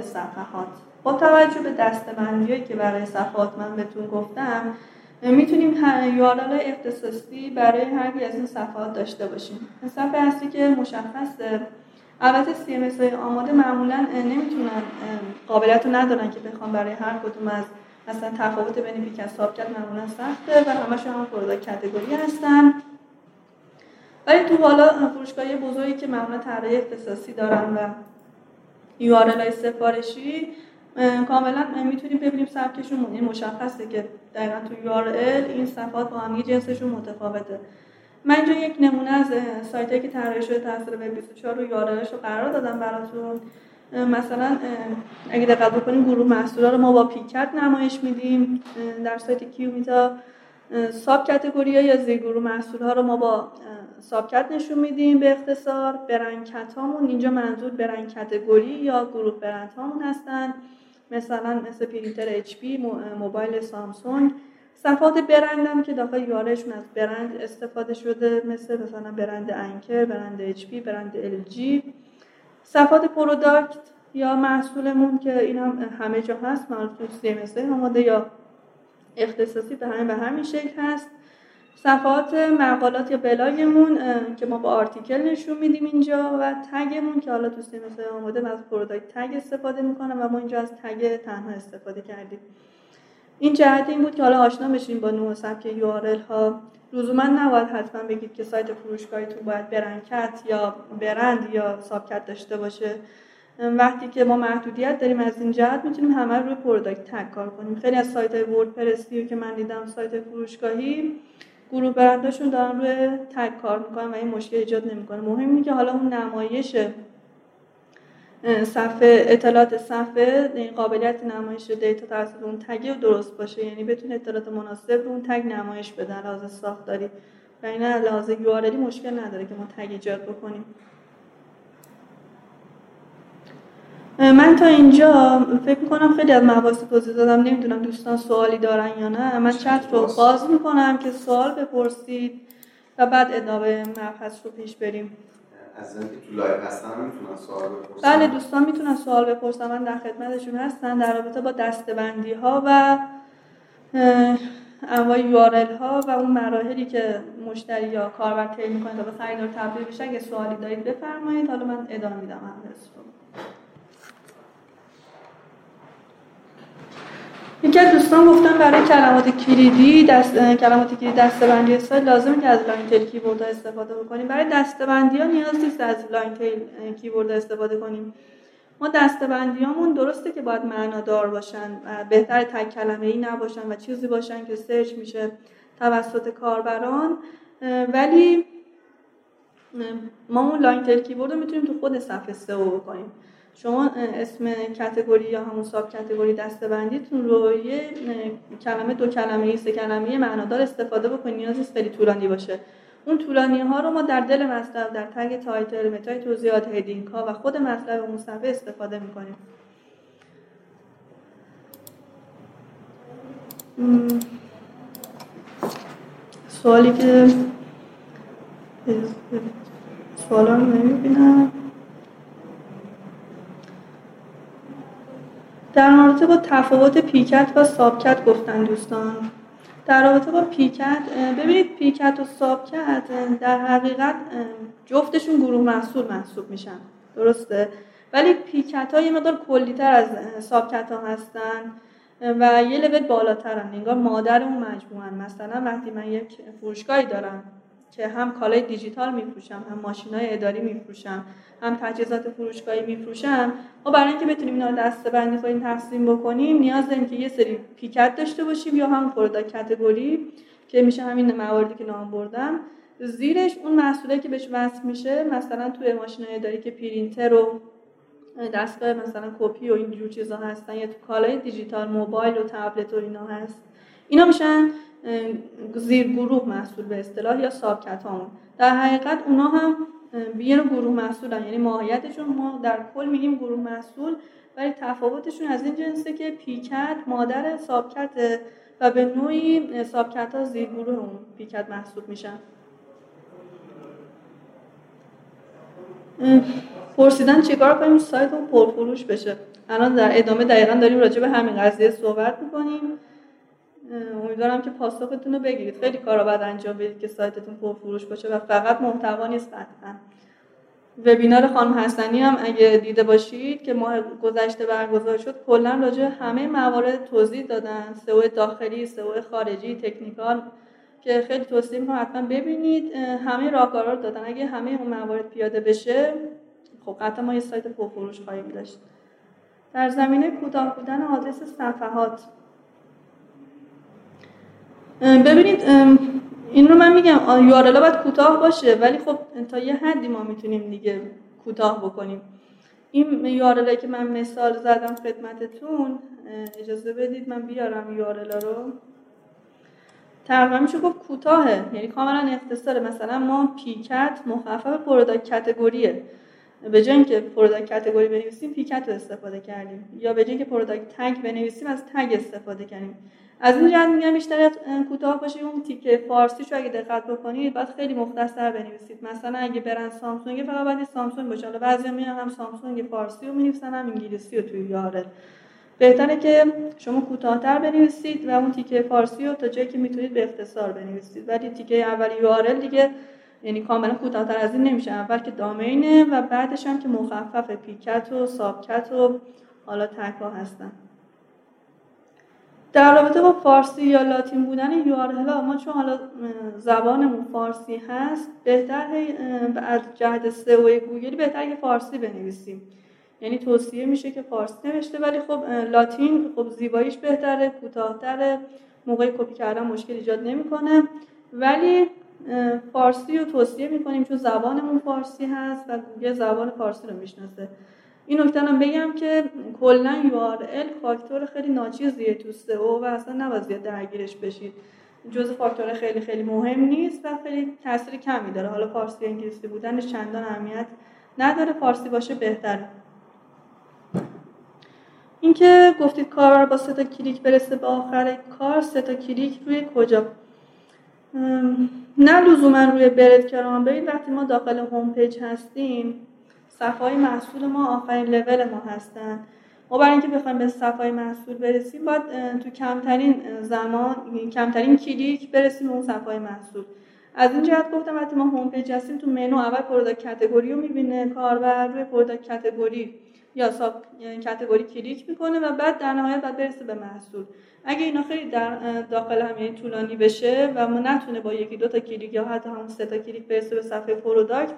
صفحات. با توجه به دستبندی که برای صفحات من بهتون گفتم می‌تونیم یارال اختصاصی برای هر از این صفحات داشته باشیم. صفحه اصلی که مشخصه البته سی ام آماده معمولا نمی‌تونن قابلیت رو ندارن که بخوام برای هر کدوم از مثلا تفاوت بین پیک از کرد معمولا سخته و همش هم پروداکت کاتگوری هستن. ولی تو حالا فروشگاهی بزرگی که معمولا طراحی اختصاصی دارن و یو های سفارشی کاملا می‌تونیم ببینیم سبکشون این مشخصه که دقیقا تو یو این صفحات با هم جنسشون متفاوته. من اینجا یک نمونه از سایتی که طراحی شده توسط وب 24 رو یارلش رو قرار دادم براتون. مثلا اگه دقت بکنیم گروه محصولا رو ما با pcat نمایش میدیم. در سایت کیومیتا subcategory یا زیر گروه محصول ها رو ما با subcat نشون میدیم به اختصار. brandcat هامون اینجا منظور brand category یا گروه برند هامون هستن. مثلا مثل پرینتر پی موبایل سامسونگ. صفحات برندم که داخل URL شون از برند استفاده شده مثل مثلا برند انکر برند اچ پی برند ال جی. صفحات product یا محصولمون که این هم همه جا هست مربوط CMS آماده یا اختصاصی به همین به همین شکل هست. صفحات مقالات یا بلاگمون که ما با article نشون میدیم اینجا و تگمون که حالا تو مثل آماده از product tag استفاده می‌کنم و ما اینجا از تگ تنها استفاده کردیم. این جهت این بود که حالا آشنا بشیم با نوع سبک URL ها. لزوما نباید حتما بگید که سایت فروشگاهیتون باید brandcat یا برند یا subcat داشته باشه. وقتی که ما محدودیت داریم از این جهت می‌تونیم همه روی product tag کار کنیم. خیلی از سایت های وردپرسی که من دیدم سایت فروشگاهی گروه برنداشون دارن روی تگ کار می‌کنن و این مشکل ایجاد نمی‌کنه. مهم اینه که حالا اون نمایش صفحه اطلاعات صفحه این قابلیت نمایش data توسط اون تگ درست باشه. یعنی بتونه اطلاعات مناسب رو اون تگ نمایش بده لحاظ ساختاری. و این لحاظ URL مشکل نداره که ما تگ ایجاد بکنیم. من تا اینجا فکر می‌کنم خیلی از مباحث توضیح دادم. نمی‌دونم دوستان سوالی دارن یا نه. من چت رو باز می‌کنم که سوال بپرسید و بعد ادامه مبحث رو پیش بریم. از تو live هستن می‌تونن سوال بپرسن؟ بله دوستان می‌تونن سوال بپرسن. من در خدمتشون هستن در رابطه با دستبندی ها و انواع URL ها و اون مراحلی که مشتری یا کاربر طی می‌کنه تا به خریدار تبدیل بشه اگه سوالی دارید بفرمایید. حالا من ادامه میدم. رو. یکی از دوستان گفتن برای کلمات کلیدی دست کلمات کلیدی دسته‌بندی سایت لازمه که از long tail keyword استفاده بکنیم. برای دسته‌بندی ها نیاز نیست از long tail keyword استفاده کنیم. ما دسته‌بندیامون درسته که باید معنادار باشن بهتر تک کلمه ای نباشن و چیزی باشن که سرچ میشه توسط کاربران ولی ما اون long tail keyword رو می‌تونیم تو خود صفحه سئو بکنیم. شما اسم category یا همون sub category دسته‌بندیتون رو یه کلمه دو کلمه سه کلمه معنادار استفاده بکنید نیاز نیست خیلی طولانی باشه. اون طولانی ها رو ما در دل مطلب در تگ title meta ی توضیحات heading ها و خود مطلب صفحه استفاده می‌کنیم. سوالی که سوالا رو نمی‌بینم. در رابطه با تفاوت پیکت و سابکت گفتن دوستان. در رابطه با پیکت ببینید پیکت و سابکت در حقیقت جفتشون گروه محصول محسوب میشن. درسته؟ ولی پیکت ها یه مقدار کلیتر از سابکت ها هستن و یه لول بالاترن. انگار مادر اون مجموعه مثلا وقتی من یک فروشگاهی دارم که هم کالای دیجیتال میفروشم هم ماشین های اداری میفروشم هم تجهیزات فروشگاهی میفروشم. ما برای اینکه بتونیم اینا رو دسته بندی کنیم تقسیم بکنیم نیاز داریم که یه سری PCat داشته باشیم یا هم product category که میشه همین مواردی که نام بردم. زیرش اون محصولی که بهش وصل میشه مثلا توی ماشین اداری که پرینتر و دستگاه مثلا کپی و اینجور چیزا هستن یا تو کالای دیجیتال موبایل و تبلت و اینا هست اینا میشن. زیر گروه محصول به اصطلاح یا subcat همون در حقیقت اونا هم یه گروه محصولن یعنی ماهیتشون ما در کل میگیم گروه محصول ولی تفاوتشون از این جنسه که PCat مادر subcat و به نوعی subcat ها زیر گروه اون PCat محسوب میشن. پرسیدن چیکار کنیم؟ سایت رو پرفروش بشه. الان در ادامه دقیقا داریم راجع به همین قضیه صحبت می‌کنیم. امیدوارم که پاسختون رو بگیرید. خیلی کارا باید انجام بدید که سایتتون فروش باشه و فقط محتوا نیست قطعا. وبینار خانم حسنی هم اگه دیده باشید که ماه گذشته برگزار شد کلا راجع همه موارد توضیح دادن. سئو داخلی سئو خارجی تکنیکال که خیلی توصیه می‌کنم حتما ببینید. همه راهکارا رو دادن. اگه همه اون موارد پیاده بشه خب قطعا ما یه سایت پرفروش خواهیم داشت. در زمینه کوتاه بودن آدرس صفحات. ببینید این رو من میگم URL ها باید کوتاه باشه ولی خب تا یه حدی ما می‌تونیم دیگه کوتاه بکنیم. این URL ها که من مثال زدم خدمتتون اجازه بدید من بیارم URL ها رو. تقریبا میشه گفت کوتاهه یعنی کاملا اختصاره. مثلا ما PCat مخفف product category ه. به جای اینکه product category بنویسیم PCat رو استفاده کردیم. یا به جای اینکه product tag بنویسیم از tag استفاده کردیم. از این جهت میگم بیشتر کوتاه باشه اون تیکه فارسی رو اگه دقت بکنید بعد خیلی مختصر بنویسید. مثلا اگه برند سامسونگ فقط باید سامسونگ باشه. حالا بعضی میان هم سامسونگ فارسی رو می‌نویسن هم انگلیسی رو توی URL بهتره که شما کوتاهتر بنویسید و اون تیکه فارسی رو تا جایی که می‌تونید به اختصار بنویسید. ولی تیکه اول URL دیگه یعنی کاملا کوتاهتر از این نمیشه. اول که دامینه و بعدش هم که مخفف پیکت و سابکت و حالا تکا هستن. در رابطه با فارسی یا لاتین بودن یو ما چون حالا زبانمون فارسی هست بهتر از جهت سئو گوگل بهتر که فارسی بنویسیم. یعنی توصیه میشه که فارسی نوشته ولی خب لاتین خب زیباییش بهتره کوتاهتره موقع کپی کردن مشکل ایجاد نمی‌کنه. ولی فارسی رو توصیه می‌کنیم چون زبانمون فارسی هست و گوگل زبان فارسی رو می‌شناسه. این نکته هم بگم که کلا URL فاکتور خیلی ناچیزیه تو سئو و اصلا نباید درگیرش بشید. جز فاکتور خیلی خیلی مهم نیست و خیلی تاثیر کمی داره. حالا فارسی انگلیسی بودنش چندان اهمیت نداره. فارسی باشه بهتره اینکه گفتید کاربر با سه تا کلیک برسه به آخر کار سه تا کلیک روی کجا؟ نه لزوما روی breadcrumb برید وقتی ما داخل home page هستیم صفحه محصول ما آخرین لول ما هستن. ما برای اینکه بخوایم به صفحه محصول برسیم باید تو کمترین زمان کمترین کلیک برسیم به اون صفحه محصول. از این جهت گفتم وقتی ما home page هستیم تو منو اول product category رو می‌بینه کاربر روی product category یا sub category کلیک می‌کنه و بعد در نهایت بعد برسه به محصول. اگه اینا خیلی در داخل هم یعنی طولانی بشه و ما نتونه با یکی دو تا کلیک یا حتی همون سه تا کلیک برسه به صفحه product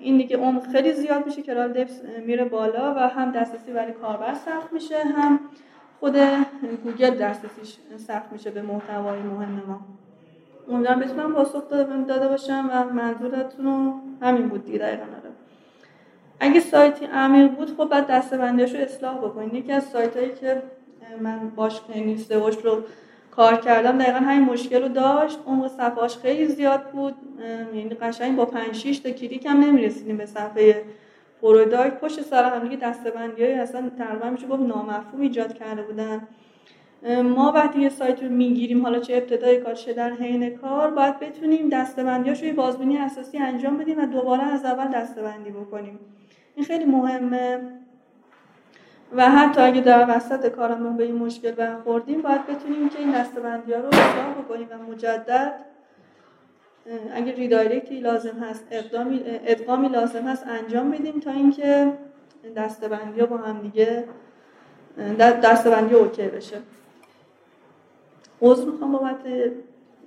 این دیگه عمق خیلی زیاد میشه که crawl depth میره بالا و هم دسترسی برای کاربر سخت میشه هم خود گوگل دسترسیش سخت میشه به محتوای مهم ما امیدوارم بتونم پاسخ داده باشم و منظورتون همین بود دیگه دقیقا آره. اگه سایتی عمیق بود خب بعد دسته‌بندیش رو اصلاح بکنید یکی از سایت هایی که من باش سئوش رو کار کردم دقیقا همین مشکل رو داشت. عمق صفحاش خیلی زیاد بود. یعنی قشنگ با 5 6 تا کلیک هم نمی‌رسیدیم به صفحه product پشت سر هم دیگه دسته‌بندی های اصلا تقریبا میشه گفت نامفهوم ایجاد کرده بودن. ما وقتی یه سایت رو می‌گیریم حالا چه ابتدای کار چه در حین کار باید بتونیم دسته‌بندیاش رو بازبینی اساسی انجام بدیم و دوباره از اول دسته‌بندی بکنیم. این خیلی مهمه. و حتی اگه در وسط کارمون به این مشکل برخوردیم باید بتونیم که این دستبندی ها رو اصلاح بکنیم و مجدد اگه ریدایرکتی لازم هست اقدامی, ادغامی لازم هست انجام بدیم تا اینکه دستبندی ها با هم دیگه دستبندی اوکی بشه. عضو می‌خوام بابت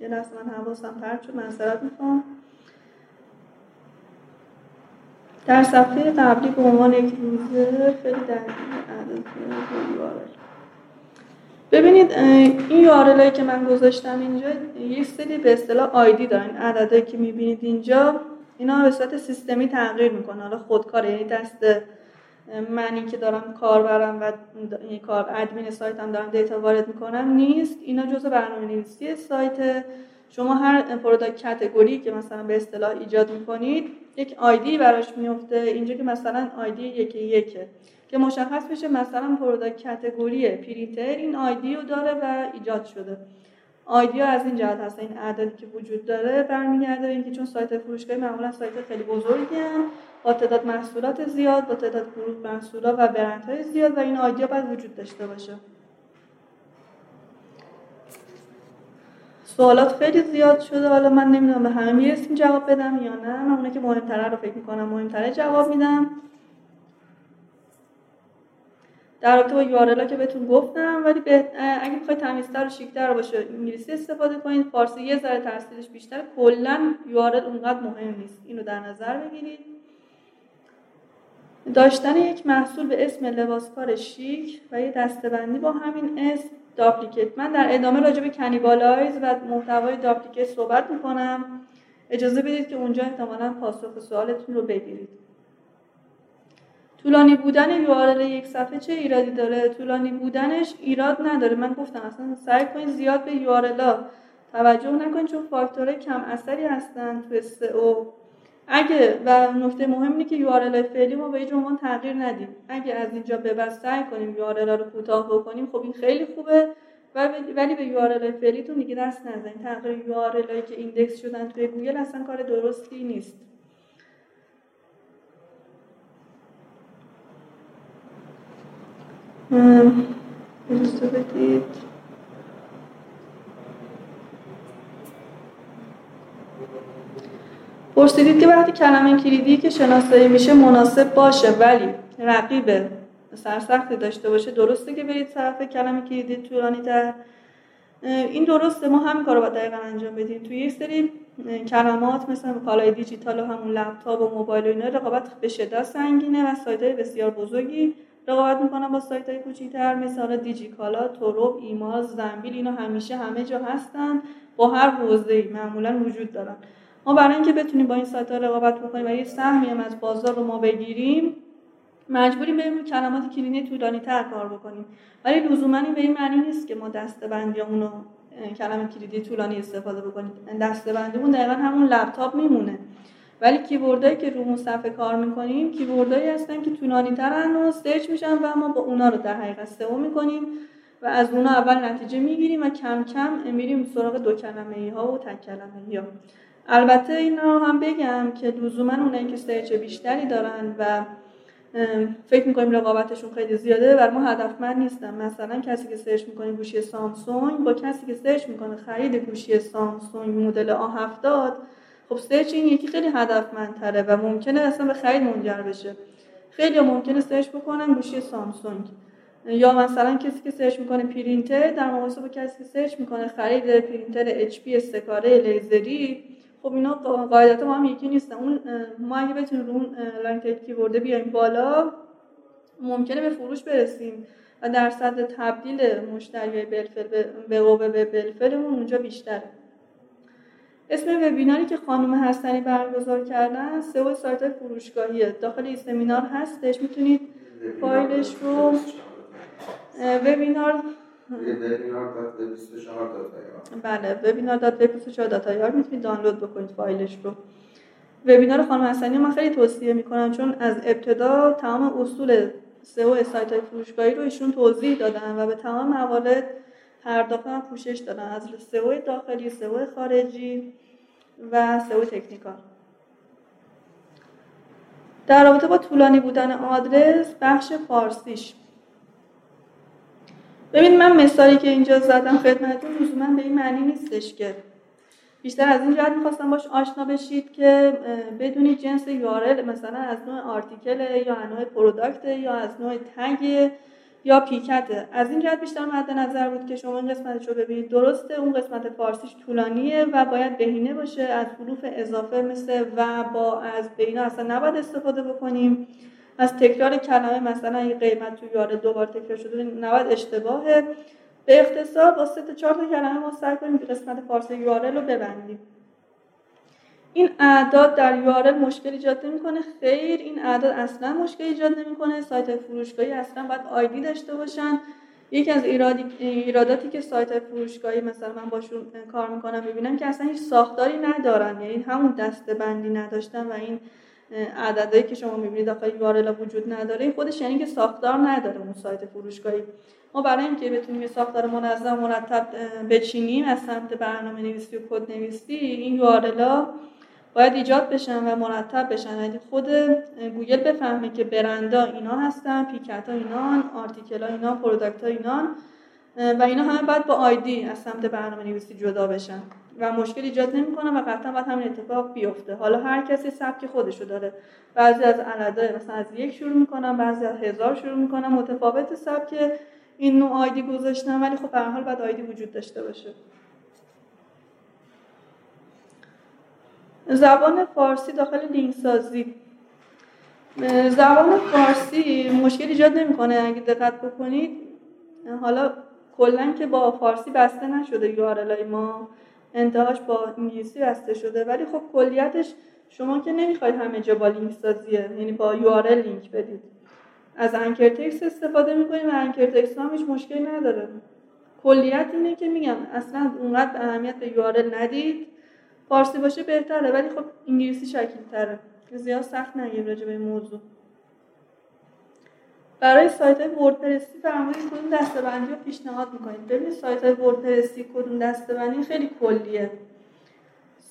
یه لحظه من حواسم پرد شد منصرت می‌خوام. در صفحه قبلی به عنوان یک روزه خیلی در ببینید این URL هایی که من گذاشتم اینجا یک سری به اصطلاح آیدی دارن عددهایی که می‌بینید اینجا اینا به صورت سیستمی تغییر می‌کنه حالا خودکاره یعنی دست منی که دارم کاربرم و کار ادمین سایتم دارم data وارد می‌کنم نیست. اینا جزء برنامه نویسی سایت. شما هر product category که مثلا به اصطلاح ایجاد می‌کنید یک آیدی براش میفته اینجا که مثلا آیدی یکی یکه. که مشخص بشه مثلا product category پرینتر این آیدی رو داره و ایجاد شده. آیدی ها از این جهت هست این عددی که وجود داره برمیگرده اینکه چون سایت فروشگاهی معمولا سایت خیلی بزرگی هم با تعداد محصولات زیاد با تعداد گروه محصولات و برندهای زیاد و این ها باید وجود داشته باشه. سوالات خیلی زیاد شده. حالا من نمی‌دونم به همه می‌رسیم جواب بدم یا نه. من اونه که مهمتره رو فکر می‌کنم مهمتره جواب میدم. در رابطه با یوارلا که بهتون گفتم ولی به اگه بخواید تمیزتر و شیکتر باشه انگلیسی استفاده کنید فارسی یه ذره تاثیرش بیشتر کلا یوارل اونقدر مهم نیست. اینو در نظر بگیرید. داشتن یک محصول به اسم لباسکار شیک و یه دستبندی با همین اسم داپلیکیت. من در ادامه راجع به کنیبالایز و محتوای داپلیکیت صحبت می‌کنم. اجازه بدید که اونجا احتمالا پاسخ سوالتون رو بگیرید. طولانی بودن یو یک صفحه چه ایرادی داره؟ طولانی بودنش ایراد نداره. من گفتم اصلا سعی کنید زیاد به یو توجه نکنید چون فاکتورهای کم اثری هستن تو او اگه و نکته مهم اینه که یو فعلی ما به هیچ عنوان تغییر ندیم. اگه از اینجا به بعد سعی کنیم یو رو کوتاه بکنیم خب این خیلی خوبه. ولی به URL فعلیتون دیگه دست نزنید. تغییر URL که index شدن توی گوگل اصلا کار درستی نیست. بدید پرسیدید که وقتی کلمه کلیدی که شناسایی میشه مناسب باشه ولی رقیب سرسختی داشته باشه درسته که برید طرف کلمه کلیدی طولانی تر. این درسته ما همین کار رو باید دقیقا انجام بدیم. توی یک سری کلمات مثل کالای دیجیتال و همون لپتاپ و موبایل و اینا رقابت به شدت سنگینه و سایت های بسیار بزرگی رقابت می‌کنن با سایت های کوچیکتر مثل دیجیکالا، توروب، ایماز، زنبیل اینا همیشه همه جا هستن. با هر حوزه‌ای معمولا وجود دارن. ما برای اینکه بتونیم با این سایت رقابت بکنیم و یه سهمی هم از بازار رو ما بگیریم مجبوریم بریم کلمات کلیدی طولانی تر کار بکنیم. ولی لزوما این به این معنی نیست که ما دستبندیامون رو کلمه کلیدی طولانی استفاده بکنیم. دستبندیمون دقیقا همون لپتاپ میمونه. ولی keyword هایی که رو صفحه کار می‌کنیم keyword هایی هستن که طولانی ترن و search میشن و ما با اونا رو در حقیقت سئو می‌کنیم و از اونا اول نتیجه می‌گیریم و کم کم میریم سراغ دو کلمه ای ها و تک کلمه ای ها البته این رو هم بگم که لزوما اونایی که search بیشتری دارن و فکر می‌کنیم رقابتشون خیلی زیاده بر ما هدفمند نیستن. مثلا کسی که search می‌کنه گوشی سامسونگ با کسی که search می‌کنه خرید گوشی سامسونگ مدل A70 خب search این یکی خیلی هدفمندتره و ممکنه اصلا به خرید منجر بشه. خیلی ممکنه search بکنن گوشی سامسونگ. یا مثلا کسی که search می‌کنه پرینتر در مقایسه با کسی که search می‌کنه خرید پرینتر اچ پی تک کاره لیزری خب اینا قاعدتا ما هم یکی نیستن. اون ما اگه بتونیم رو اون لاین کیورد بیایم بالا ممکنه به فروش برسیم و درصد تبدیل مشتری بلفل به قوه به بلفلمون اونجا بیشتره. اسم وبیناری که خانم هستنی برگزار کردن سئو سایت فروشگاهیه. داخل این سمینار هستش. می‌تونید فایلش رو وبینار بله وبینار دات می‌تونید دانلود بکنید فایلش رو. وبینار خانم حسنی من خیلی توصیه می‌کنم چون از ابتدا تمام اصول سئو سایت های فروشگاهی رو ایشون توضیح دادن و به تمام موارد پرداخت هم پوشش دادن از سئو داخلی سئو خارجی و سئو تکنیکال. در رابطه با طولانی بودن آدرس بخش فارسیش. ببین من مثالی که اینجا زدم خدمتتون لزوما به این معنی نیستش که بیشتر از این جهت می‌خواستم باش آشنا بشید که بدونید جنس URL مثلا از نوع article یا نوع product یا از نوع tag یا pcat ه از این جهت بیشتر مد نظر بود که شما این قسمتش رو ببینید. درسته اون قسمت فارسیش طولانیه و باید بهینه باشه از حروف اضافه مثل و با از و اینا اصلا نباید استفاده بکنیم. از تکرار کلمه مثلا این قیمت تو یاره دوبار تکرار شده نباید اشتباهه. به اختصار با سه تا چهار تا کلمه ما سعی کنیم قسمت فارسی یارل رو ببندیم. این اعداد در یارل مشکل ایجاد نمی‌کنه. خیر این اعداد اصلا مشکل ایجاد نمی‌کنه. سایت فروشگاهی اصلا باید آیدی داشته باشن. یکی از ایراداتی که سایت فروشگاهی مثلا من باشون کار می‌کنم ببینم که اصلا هیچ ساختاری ندارن. یعنی همون دسته بندی نداشتن و این عددهایی که شما می‌بینید داخل URL وجود نداره. خودش یعنی که ساختار نداره اون سایت فروشگاهی. ما برای اینکه بتونیم یه ساختار منظم مرتب بچینیم از سمت برنامه نویسی و کد نویسی این URL ها باید ایجاد بشن و مرتب بشن. یعنی خود گوگل بفهمه که برندا اینا هستن pcat ها اینان article ها اینان product ها اینان و اینا همه باید با ID از سمت برنامه نویسی جدا بشن. و مشکل ایجاد نمی‌کنه و قطعا باید همین اتفاق بیفته. حالا هر کسی سبک خودشو داره. بعضی از عدد مثلا از یک شروع می‌کنن بعضی از هزار شروع می‌کنن متفاوت سبک این نوع آیدی گذاشتن ولی خب به حال باید آیدی وجود داشته باشه. زبان فارسی داخل لینک سازی. زبان فارسی مشکل ایجاد نمی‌کنه اگه دقت بکنید. حالا کلا که با فارسی بسته نشده یو ما. انتهاش با انگلیسی بسته شده. ولی خب کلیتش شما که نمی‌خواید همه جا با لینک سازیه یعنی با یو لینک بدید. از انکر تکس استفاده می‌کنید و انکر تکس هم هیچ مشکلی نداره. کلیت اینه که میگم اصلا اونقدر اهمیت به یو ندید. فارسی باشه بهتره ولی خب انگلیسی شکیل تره زیاد سخت نگیر راجع به موضوع. برای سایت های وردپرسی فرمایید کدوم دستبندی رو پیشنهاد می‌کنید؟ ببینید سایت های وردپرسی کدوم دستبندی خیلی کلیه.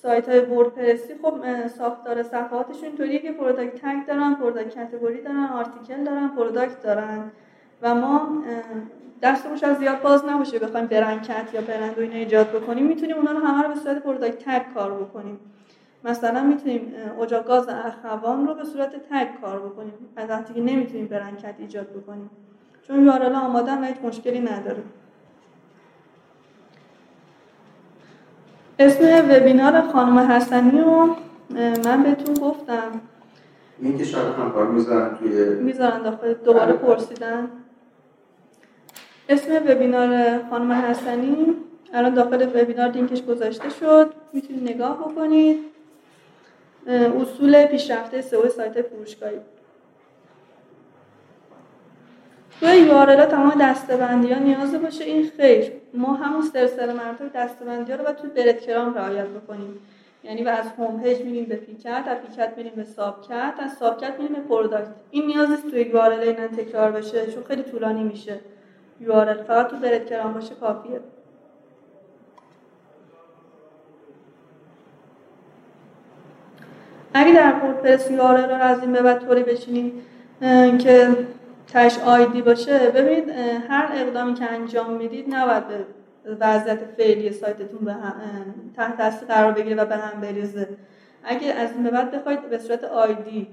سایت های وردپرسی خب ساختار صفحاتشون اینطوریه که product tag دارن product category دارن article دارن product دارن. و ما دستمون شاید زیاد باز نباشه بخوایم brand cat یا برند و ایجاد بکنیم. می‌تونیم اونا رو همه رو به صورت product tag کار بکنیم. مثلا می‌تونیم اجاق گاز اخوان رو به صورت تگ کار بکنیم. از وقتی که نمی‌تونیم برنکت ایجاد بکنیم. چون یارال آماده و هیچ مشکلی نداره. اسم وبینار خانم حسنی رو من بهتون گفتم. این که شاید همکار می‌ذارن توی می‌ذارن داخل دوباره پرسیدن. اسم وبینار خانم حسنی الان داخل وبینار لینکش گذاشته شد. می‌تونید نگاه بکنید. اصول پیشرفته سئو سایت فروشگاهی. توی URL تمام دستبندی ها نیاز باشه این خیر. ما همون سلسله مراتب دستبندی ها رو باید توی breadcrumb رعایت بکنیم. یعنی و از home page میریم به pcat از pcat میریم به subcat از subcat میریم به product. این نیاز نیست توی URL اینا تکرار بشه چون خیلی طولانی میشه. URL فقط تو breadcrumb باشه کافیه. اگه در وردپرس یو رو از این به بعد طوری بچینید که تش آیدی باشه ببینید هر اقدامی که انجام می‌دید نباید به وضعیت فعلی سایتتون به تحت دست قرار بگیره و به هم بریزه. اگه از این به بعد بخواید به صورت آیدی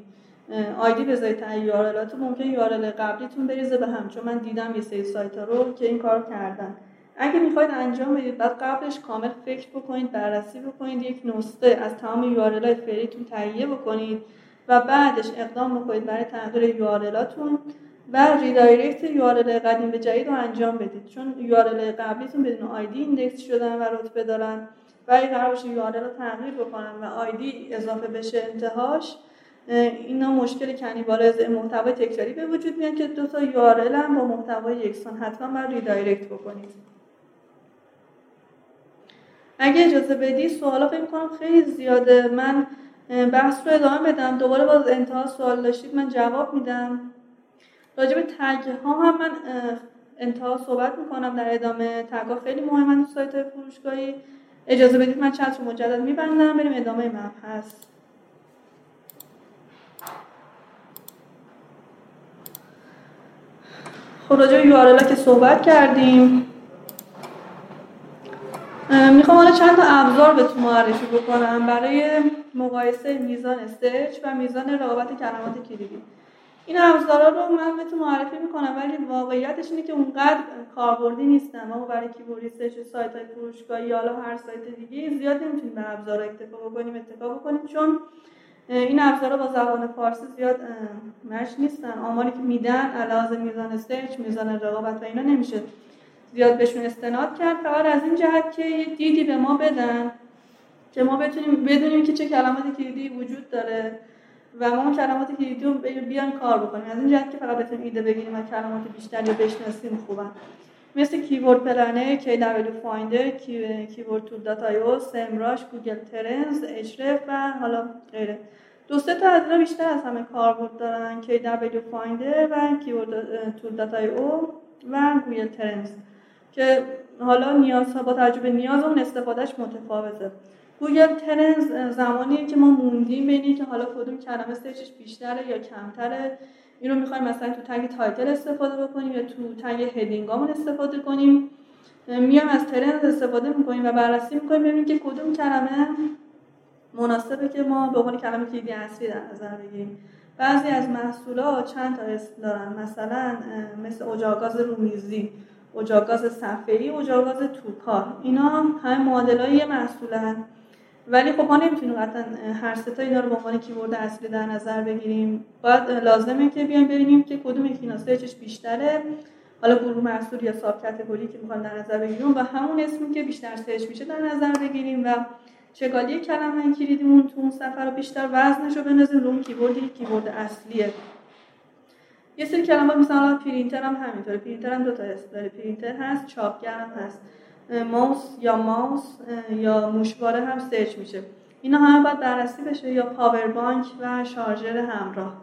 آیدی بذارید تا یارلاتون ممکن یارل قبلیتون بریزه به هم چون من دیدم یه سری سایت رو که این کار کردن. اگه می‌خواید انجام بدید بعد قبلش کامل فکر بکنید بررسی بکنید یک نسخه از تمام یارلای فعلیتون تهیه بکنید و بعدش اقدام بکنید برای تغییر URL هاتون و redirect URL قدیم به جدید رو انجام بدید. چون URL قبلیتون بدون ID index شدن و رتبه دارن و اگه قرار باشه URL رو تغییر بکنن و ID اضافه بشه انتهاش اینا مشکل cannibalize محتوای تکراری به وجود میاد که دو تا URL هم با محتوای یکسان حتما باید redirect بکنید. اگه اجازه بدی سوالا فکر کنم خیلی زیاده. من بحث رو ادامه بدم. دوباره باز انتها سوال داشتید من جواب میدم. راجع به تگ ها هم من انتها صحبت می‌کنم در ادامه. تگ ها خیلی مهمن تو سایت فروشگاهی. اجازه بدید من چند رو مجدد میبندم بریم ادامه هست خب راجع به که صحبت کردیم. می‌خوام حالا چند تا ابزار بهتون معرفی بکنم. برای مقایسه میزان search و میزان رقابت کلمات کلیدی. این ابزارا رو من بهتون معرفی می‌کنم ولی واقعیتش اینه که اونقدر کاربردی نیستن. ما برای keyword research سایت های فروشگاهی یا هر سایت دیگه زیاد نمی‌تونیم به ابزار اکتفا بکنیم اتفاق بکنیم چون این ابزارا با زبان فارسی زیاد match نیستن. آماری که میدن علاوه میزان search میزان رقابت و اینا نمیشه. زیاد بهشون استناد کرد فقط از این جهت که یه دیدی به ما بدن که ما بتونیم بدونیم که چه کلمات کلیدی وجود داره و ما کلمات کلیدی رو بیان کار بکنیم. از این جهت که فقط بتونیم ایده بگیریم و کلمات بیشتری بشناسیم خوبن. مثل Keyword Planner، KWFinder، کیورد تول دات آی او، SEMrush، Google Trends، اچرف و حالا غیره. دو سه تا از اینا بیشتر از همه کاربرد دارن. KWFinder و کیورد تول دات آی او و Google Trends که حالا نیاز با تجربه نیاز اون استفادهش متفاوته. Google Trends زمانیه که ما موندیم بین این که حالا کدوم کلمه search ش بیشتره یا کمتره. این رو می‌خوایم مثلا تو tag title استفاده بکنیم یا تو tag heading هامون استفاده کنیم. میام از Trends استفاده می‌کنیم و بررسی می‌کنیم ببینیم که کدوم کلمه مناسبه که ما به عنوان کلمه کلیدی اصلی در نظر بگیریم. بعضی از محصولات چند تا اسم دارن. مثلا مثل اجاگاز رومیزی. اجاگاز صفحه‌ای اجاگاز توپار اینا همه معادلای یه محصولن. ولی خب ما نمی‌تونیم قطعا هر سه تا اینا رو به عنوان کیورد اصلی در نظر بگیریم. باید لازمه که بیایم ببینیم که کدوم یکی سرچش بیشتره. حالا گروه محصول یا ساب کاتگوری که می‌خوایم در نظر بگیریم و همون اسمی که بیشتر سرچ میشه در نظر بگیریم و چگالی کلمه کلیدیمون تو اون صفحه رو بیشتر وزنش رو بندازیم رو اون keyword ی keyword اصلیه. یه سری کلمه مثلا پرینتر هم همینطوره. پرینتر هم دو تا اسم داره. پرینتر هست چاپگر هم هست. ماوس یا ماوس یا موشواره هم search میشه. اینا همه باید بررسی بشه یا پاور بانک و شارژر همراه.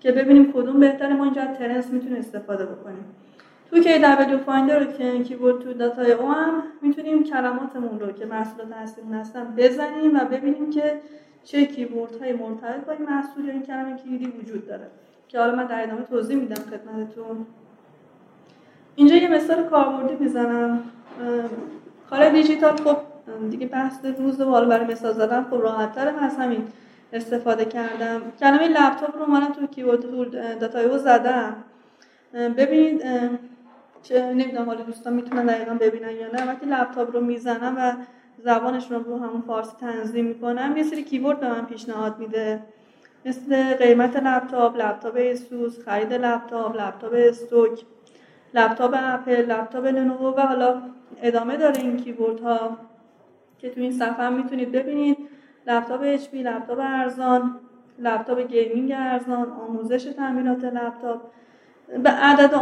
که ببینیم کدوم بهتره. ما اینجا Trends می‌تونیم استفاده بکنیم. تو KWFinder که keywordtool.io هم می‌تونیم کلماتمون رو که محصولات اصلیمون هستن بزنیم و ببینیم که چه keyword های مرتبط با این محصول یا این کلمه کلیدی وجود داره. که حالا من در ادامه توضیح میدم خدمتتون. اینجا یه مثال کاربردی می‌زنم. کالای دیجیتال خب دیگه بحث روزه حالا برای مثال زدن خب راحت تره از همین استفاده کردم. کلمه لپتاپ رو من تو keyword tool dot io زدم. ببینید چه نمی‌دونم حالا دوستان می‌تونن دقیقا ببینن یا نه. وقتی لپتاپ رو می‌زنم و زبانش رو رو همون فارسی تنظیم می‌کنم یه سری keyword به من پیشنهاد میده. مثل قیمت لپتاپ، لپتاپ اسوس، خرید لپتاپ، لپتاپ استوک، لپتاپ اپل، لپتاپ لنوو و حالا ادامه داره این keyword ها که تو این صفحه هم می‌تونید ببینید. لپتاپ HP، لپتاپ ارزان، لپتاپ gaming ارزان، آموزش تعمیرات لپتاپ. به عدد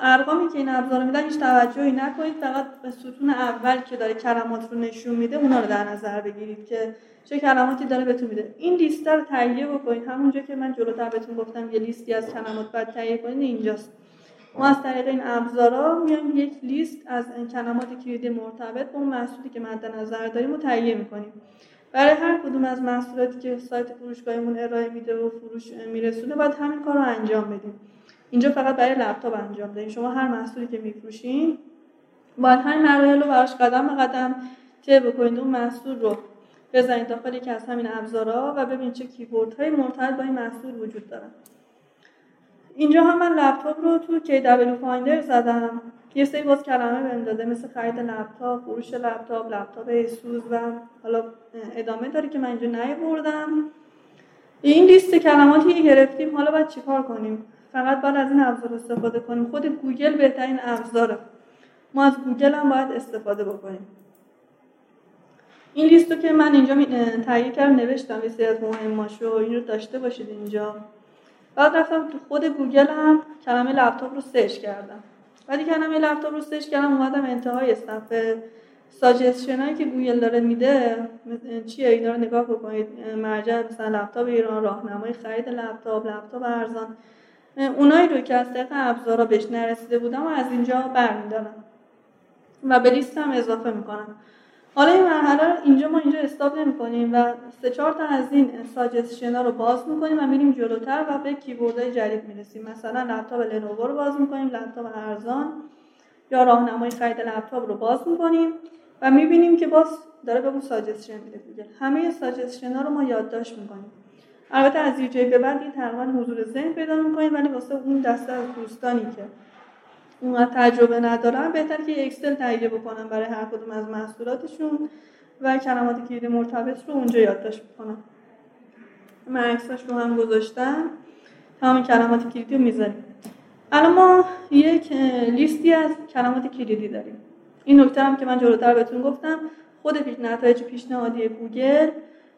ارقامی که این ابزار میدن هیچ توجهی نکنید. فقط به ستون اول که داره کلمات رو نشون میده اونا رو در نظر بگیرید که چه کلماتی داره بهتون میده. این لیست رو تهیه بکنید. همونجا که من جلوتر بهتون گفتم یه لیستی از کلمات باید تهیه کنید اینجاست. ما از طریق این ابزارا میایم یک لیست از کلمات کلیدی مرتبط با اون محصولی که مد نظر داریم رو تهیه می‌کنیم. برای هر کدوم از محصولاتی که سایت فروشگاهمون ارائه میده و فروش میرسونه باید همین کار رو انجام بدیم. اینجا فقط برای لپتاپ انجام دادیم شما هر محصولی که میفروشین باید همین مراحل رو براش قدم به قدم طی بکنید اون محصول رو بزنید داخل یکی از همین ابزارها و ببینید چه keyword های مرتبط با این محصول وجود دارن. اینجا هم من لپتاپ رو تو KWFinder زدم. یه سری باز کلمه بهم داده مثل خرید لپتاپ فروش لپتاپ لپتاپ ایسوس و حالا ادامه داره که من اینجا نیاوردم. این لیست کلماتی که گرفتیم حالا باید چیکار کنیم؟ فقط باید از این ابزار استفاده کنیم. خود گوگل بهترین ابزاره. ما از گوگل هم باید استفاده بکنیم. این لیست رو که من اینجا تهیه کردم نوشتم یه سری از مهماشو این رو داشته باشید اینجا. بعد رفتم تو خود گوگل هم کلمه لپتاپ رو سرچ کردم. وقتی کلمه لپتاپ رو سرچ کردم اومدم انتهای صفحه. suggestion که گوگل داره میده چیه؟ اینا رو نگاه بکنید. مرجع مثلا لپتاپ ایران راهنمای خرید لپتاپ لپتاپ ارزان. اونایی رو که از طریق ابزارا بهش نرسیده بودم و از اینجا برمیدارم و به لیستم اضافه می‌کنم. حالا این مرحله اینجا ما اینجا stop نمی کنیم و سه چهار تا از این suggestion رو باز می‌کنیم و میریم جلوتر و به keyword های جدید می‌رسیم. مثلا لپتاپ لنوو رو باز می‌کنیم لپتاپ ارزان یا راهنمای خرید لپتاپ رو باز می‌کنیم و می‌بینیم که باز داره به اون ساجستشن میده گوگل همه suggestion ها رو ما یادداشت می‌کنیم. البته از یه جایی به بعد این تقریبا حضور ذهن پیدا می‌کنید ولی واسه اون دسته از دوستانی که اون تجربه ندارن بهتر که اکسل تهیه بکنن برای هر کدوم از محصولاتشون و کلمات کلید مرتبط رو اونجا یادداشت بکنن. من عکسش رو هم گذاشتم. تمام کلمات کلیدی رو می‌ذاریم. الان ما یک لیستی از کلمات کلیدی داریم. این نکته هم که من جلوتر بهتون گفتم خود نتایج پیشنهادی گوگل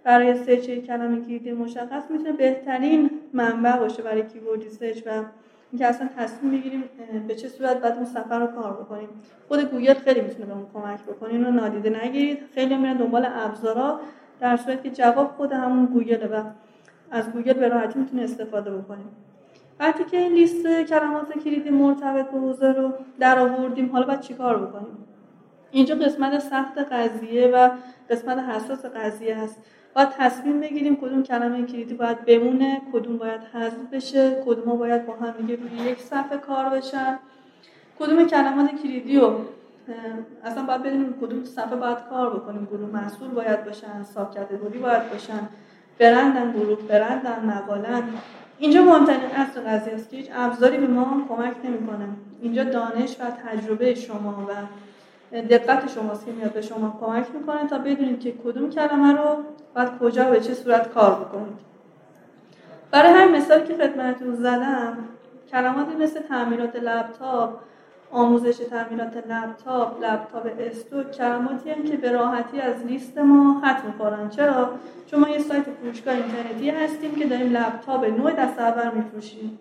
برای سرچ کلمه کلیدی مشخص می‌تونه بهترین منبع باشه برای keyword research و اینکه اصلا تصمیم بگیریم به چه صورت باید اون صفحه رو کار بکنیم. خود گوگل خیلی می‌تونه بهمون کمک بکنه اینو نادیده نگیرید. خیلی میرن دنبال ابزارا در صورتی که جواب خود همون گوگل و از گوگل به راحتی می‌تونه استفاده بکنیم. وقتی که این لیست کلمات کلیدی مرتبط به حوزه رو در آوردیم حالا باید چیکار بکنیم؟ اینجا قسمت سخت قضیه و قسمت حساس قضیه هست. باید تصمیم بگیریم کدوم کلمه کلیدی باید بمونه کدوم باید حذف بشه کدوم باید با هم دیگه روی یک صفحه کار بشن. کدوم کلمات کلیدی رو اصلا باید بدونیم کدوم صفحه باید کار بکنیم. گروه محصول باید باشن ساب کتگوری باید باشن برندن گروه برندن مقالن. اینجا مهمترین اصل قضیه است که هیچ ابزاری به ما کمک نمی‌کنه. اینجا دانش و تجربه شما و دقت شماست که میاد به شما کمک می‌کنه تا بدونید که کدوم کلمه رو باید کجا به چه صورت کار بکنید. برای همین مثالی که خدمتتون زدم کلماتی مثل تعمیرات لپتاپ آموزش تعمیرات لپتاپ لپتاپ استوک کلماتی هم که به راحتی از لیست ما خط می‌خورن چرا؟ چون ما یه سایت فروشگاه اینترنتی هستیم که داریم لپتاپ نوع دست اول میفروشیم.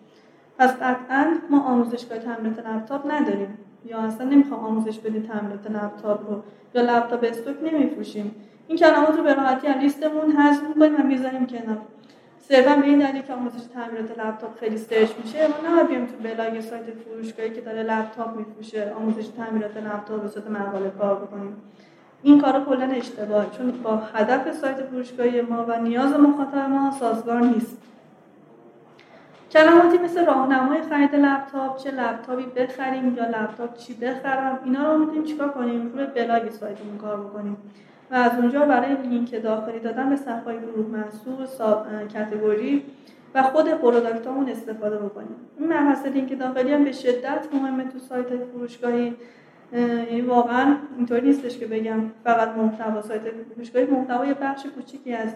پس قطعا ما آموزشگاه تعمیرات لپتاپ نداریم. یا اصلا نمی‌خوام آموزش بدیم تعمیرات لپتاپ رو. یا لپتاپ استوک نمیفروشیم. این کلمات رو به راحتی از لیستمون حذف می‌کنیم و می‌ذاریم کنار. صرفا به این دلیل که آموزش تعمیرات لپتاپ خیلی سرچ میشه ما نیایم تو بلاگ سایت فروشگاهی که داره لپتاپ میفروشه آموزش تعمیرات لپتاپ به صورت مقاله کار بکنیم. این کار کلا اشتباه چون با هدف سایت فروشگاهی ما و نیاز مخاطب ما سازگار نیست. کلماتی مثل راهنمای خرید لپتاپ چه لپتاپی بخریم یا لپتاپ چی بخرم اینا رو می‌تونیم چیکار کنیم؟ روی بلاگ سایتمون کار بکنیم. و از اونجا برای لینک داخلی دادن به صفحه گروه محصول category و خود product امون استفاده بکنیم. این مبحث لینک داخلی هم به شدت مهمه تو سایت فروشگاهی. یعنی واقعا اینطوری نیستش که بگم فقط محتوا. سایت فروشگاهی محتوا یه بخش کوچیکی از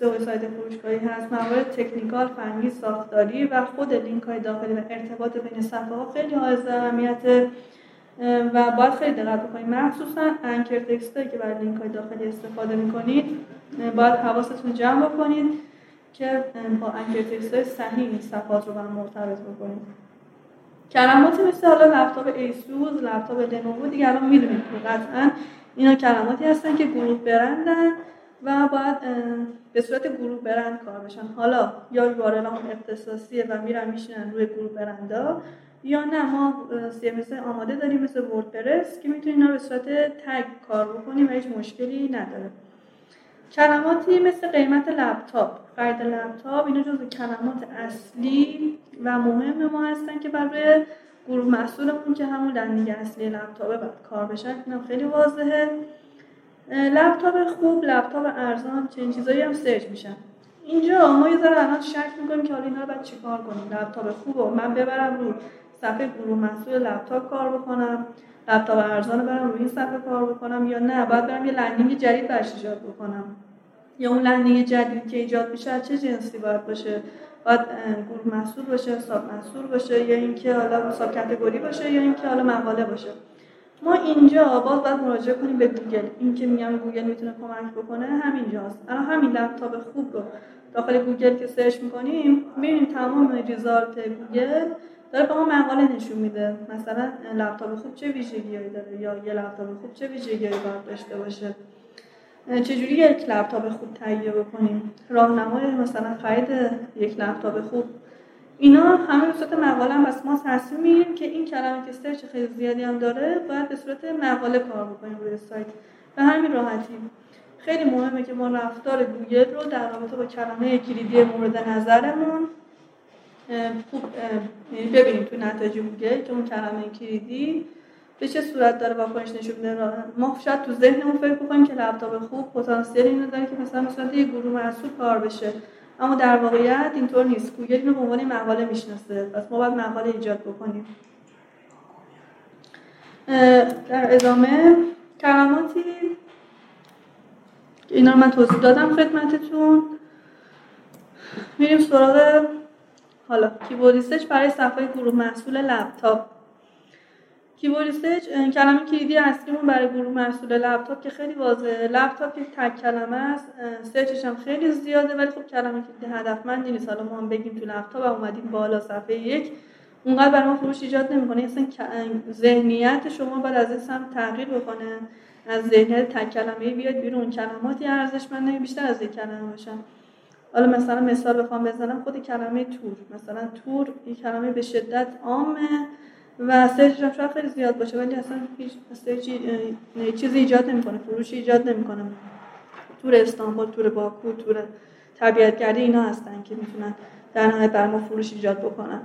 سئو سایت فروشگاهی هست. موارد تکنیکال فنی ساختاری و خود لینک های داخلی و ارتباط بین صفحه ها خیلی حائز اهمیت و باید خیلی دقت بکنید مخصوصا انکر تکستایی که برای لینک های داخلی استفاده می‌کنید باید حواستون جمع بکنید که با انکر تکست های صحیح صفحات رو با مرتبط بکنید. کلماتی مثل حالا لپتاپ ایسوس لپتاپ لنوو دیگه الان می‌دونید قطعا اینا کلماتی هستن که گروه برندن. و باید به صورت گروه برند کار بشن. حالا یا URL اختصاصیه و میرن میشینن روی گروه برندا یا نه ما CMS آماده داریم مثل وردپرس که می‌تونیم اینا به صورت تگ کار بکنیم و هیچ مشکلی نداره. کلماتی مثل قیمت لپتاپ. خرید لپتاپ اینا جزو کلمات اصلی و مهم ما هستن که برای گروه محصولمون که همون landing اصلی لپتاپه باید کار بشن. اینا خیلی واضحه. لپتاپ خوب لپتاپ ارزان چنین چیزایی هم سرچ میشن اینجا ما یه ذره الان شک می‌کنیم که حالا اینا رو باید چیکار کنیم؟ لپتاپ خوب و من ببرم رو صفحه گروه محصول لپتاپ کار بکنم لپتاپ ارزان برم روی این صفحه کار بکنم یا نه؟ باید برم یه landing جدید براش ایجاد بکنم. یا اون landing جدید که ایجاد میشه چه جنسی باید باشه؟ باید گروه محصول باشه sub محصول باشه یا اینکه حالا sub category باشه یا اینکه حالا مقاله باشه. ما اینجا باز باید مراجعه کنیم به گوگل. این که میگم گوگل می‌تونه کمک بکنه همینجاست. الان همین لپتاپ خوب رو داخل گوگل که سرچ می‌کنیم می‌بینیم تمام result گوگل داره به ما مقاله نشون میده. مثلا لپتاپ خوب چه ویژگیهایی داره یا یه لپتاپ خوب چه ویژگیهایی باید داشته باشه؟ چجوری یک لپتاپ خوب تهیه بکنیم؟ راهنمای مثلا خرید یک لپتاپ خوب اینا همه به صورت مقاله هم ما تصمیم می‌گیریم که این کلمه که search خیلی زیادی هم داره باید به صورت مقاله کار بکنیم روی سایت. به همین راحتی. خیلی مهمه که ما رفتار گوگل رو در رابطه با کلمه کلیدی مورد نظرمون خوب یعنی ببینیم تو نتایج گوگل که اون کلمه کلیدی به چه صورت داره واکنش نشون میده. ما شاید تو ذهنمون فکر بکنیم که لپتاپ خوب پتانسیل اینو داره که مثلا مثلا یه گروه محصول کار بشه. اما در واقعیت اینطور نیست. گوگل اینو به عنوان مقاله می‌شناسه. پس ما باید مقاله ایجاد بکنیم. در ادامه کلماتی اینا رو من توضیح دادم خدمتتون. میریم سراغ حالا keyword برای صفحه گروه محصول لپتاپ. keyword کلمه کلیدی اصلیمون برای گروه محصول لپتاپ که خیلی واضحه. لپتاپ یک تک کلمه است search ش هم خیلی زیاده ولی خب کلمه کلیدی هدفمند نیست. حالا ما هم بگیم تو لپتاپ اومدیم بالا صفحه یک. اونقدر برای ما فروش ایجاد نمی‌کنه. اصلا ذهنیت شما باید از این سمت تغییر بکنه. از ذهنیت تک کلمه بیاد بیرون. کلماتی ارزشمنده بیشتر از یک کلمه باشن. حالا مثلا مثال بخوام بزنم خود کلمه تور. مثلا تور این کلمه به شدت عامه. و سرچش هم شاید خیلی زیاد باشه ولی اصلا هیچ چیزی ایجاد نمی‌کنه فروشی ایجاد نمی‌کنه. تور استانبول تور باکو تور طبیعتگردی اینا هستن که می‌تونن در نهایت بر ما فروش ایجاد بکنن.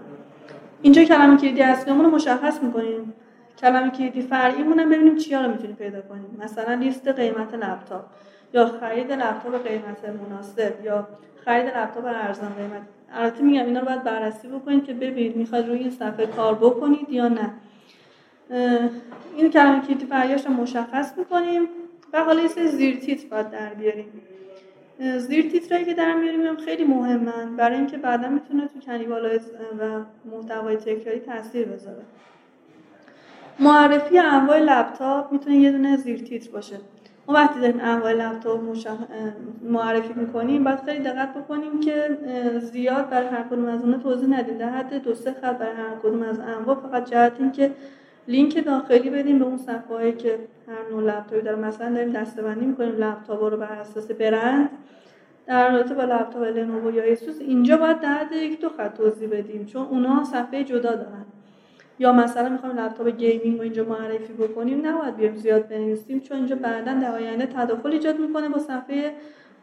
اینجا کلمه کلیدی اصلیمون رو مشخص می‌کنیم. کلمه کلیدی فرعیمون هم ببینیم چیا رو می‌تونیم پیدا کنیم. مثلا لیست قیمت لپتاپ یا خرید لپتاپ قیمت مناسب یا خرید لپتاپ ارزان قیمت. البته میگم اینا رو باید بررسی بکنید که ببینید می‌خواد روی این صفحه کار بکنید یا نه. این کلمه کلیدی فرعیاش رو مشخص می‌کنیم. و حالا یه زیر تیتر باید در بیاریم. زیر تیترایی که در میاریم خیلی مهمن. برای اینکه بعدا می‌تونه تو کنیوالایز و محتوای تکراری تاثیر بذاره. معرفی انواع لپتاپ می‌تونه یه دونه زیر تیتر باشه. ما وقتی داریم انواع لپتاپ معرفی می‌کنیم باید خیلی دقت بکنیم که زیاد برای هر کدوم از اونها توضیح ندیم. در حد دو سه خط برای هر کدوم از انواع فقط جهت این که لینک داخلی بدیم به اون صفحه که هر نوع لپتاپی داره مثلا داریم دسته‌بندی می‌کنیم لپتاپ رو بر اساس برند. در رابطه با لپتاپ لنوو یا ایسوس اینجا باید در یک دو خط توضیح بدیم چون اونا صفحه جدا دارن. یا مثلا می‌خوایم لپتاپ gaming رو اینجا معرفی بکنیم نباید بیایم زیاد بنویسیم چون اینجا بعدا در آینده تداخل ایجاد می‌کنه با صفحه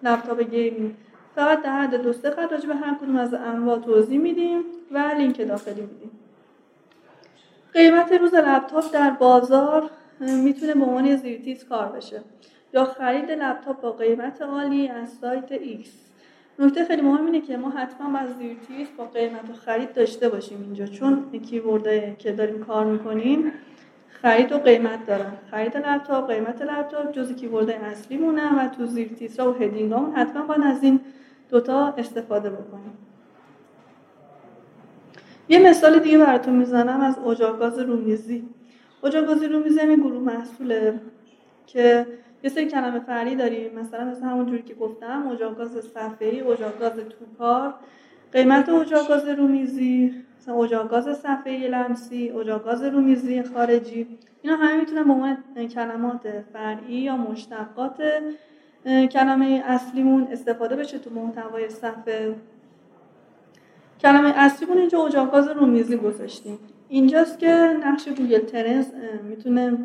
لپتاپ gaming. فقط در حد دو سه خط به هر کدوم از انواع توضیح میدیم و لینک داخلی میدیم. قیمت روز لپتاپ در بازار می‌تونه به عنوان زیرتیتر کار بشه. یا خرید لپتاپ با قیمت عالی از سایت X. نکته خیلی مهم اینه که ما حتما از زیرتیتر با قیمت و خرید داشته باشیم اینجا چون keyword که داریم کار می‌کنیم خرید و قیمت دارن. خرید لپتاپ قیمت لپتاپ جز کیورد اصلی مونه و تو زیر و هدینگ حتما باید از این دوتا استفاده بکنیم. یه مثال دیگه براتون می‌زنم از اجاگاز رومیزی. اجاگاز رومیزی همین گروه محصوله که یه سری کلمه فعلی داریم. مثلا مثل همون جوری که گفتم اجاگاز صفحه‌ای اجاگاز توکار قیمت اجاگاز رومیزی مثلا اجاگاز صفحه‌ای لمسی اجاگاز رومیزی خارجی. اینا همه می‌تونن به عنوان کلمات فرعی یا مشتقات کلمه اصلیمون استفاده بشه تو محتوای صفحه. کلمه اصلیمون اینجا اجاق گاز رومیزی گذاشتیم. اینجاست که نقش Google Trends می‌تونه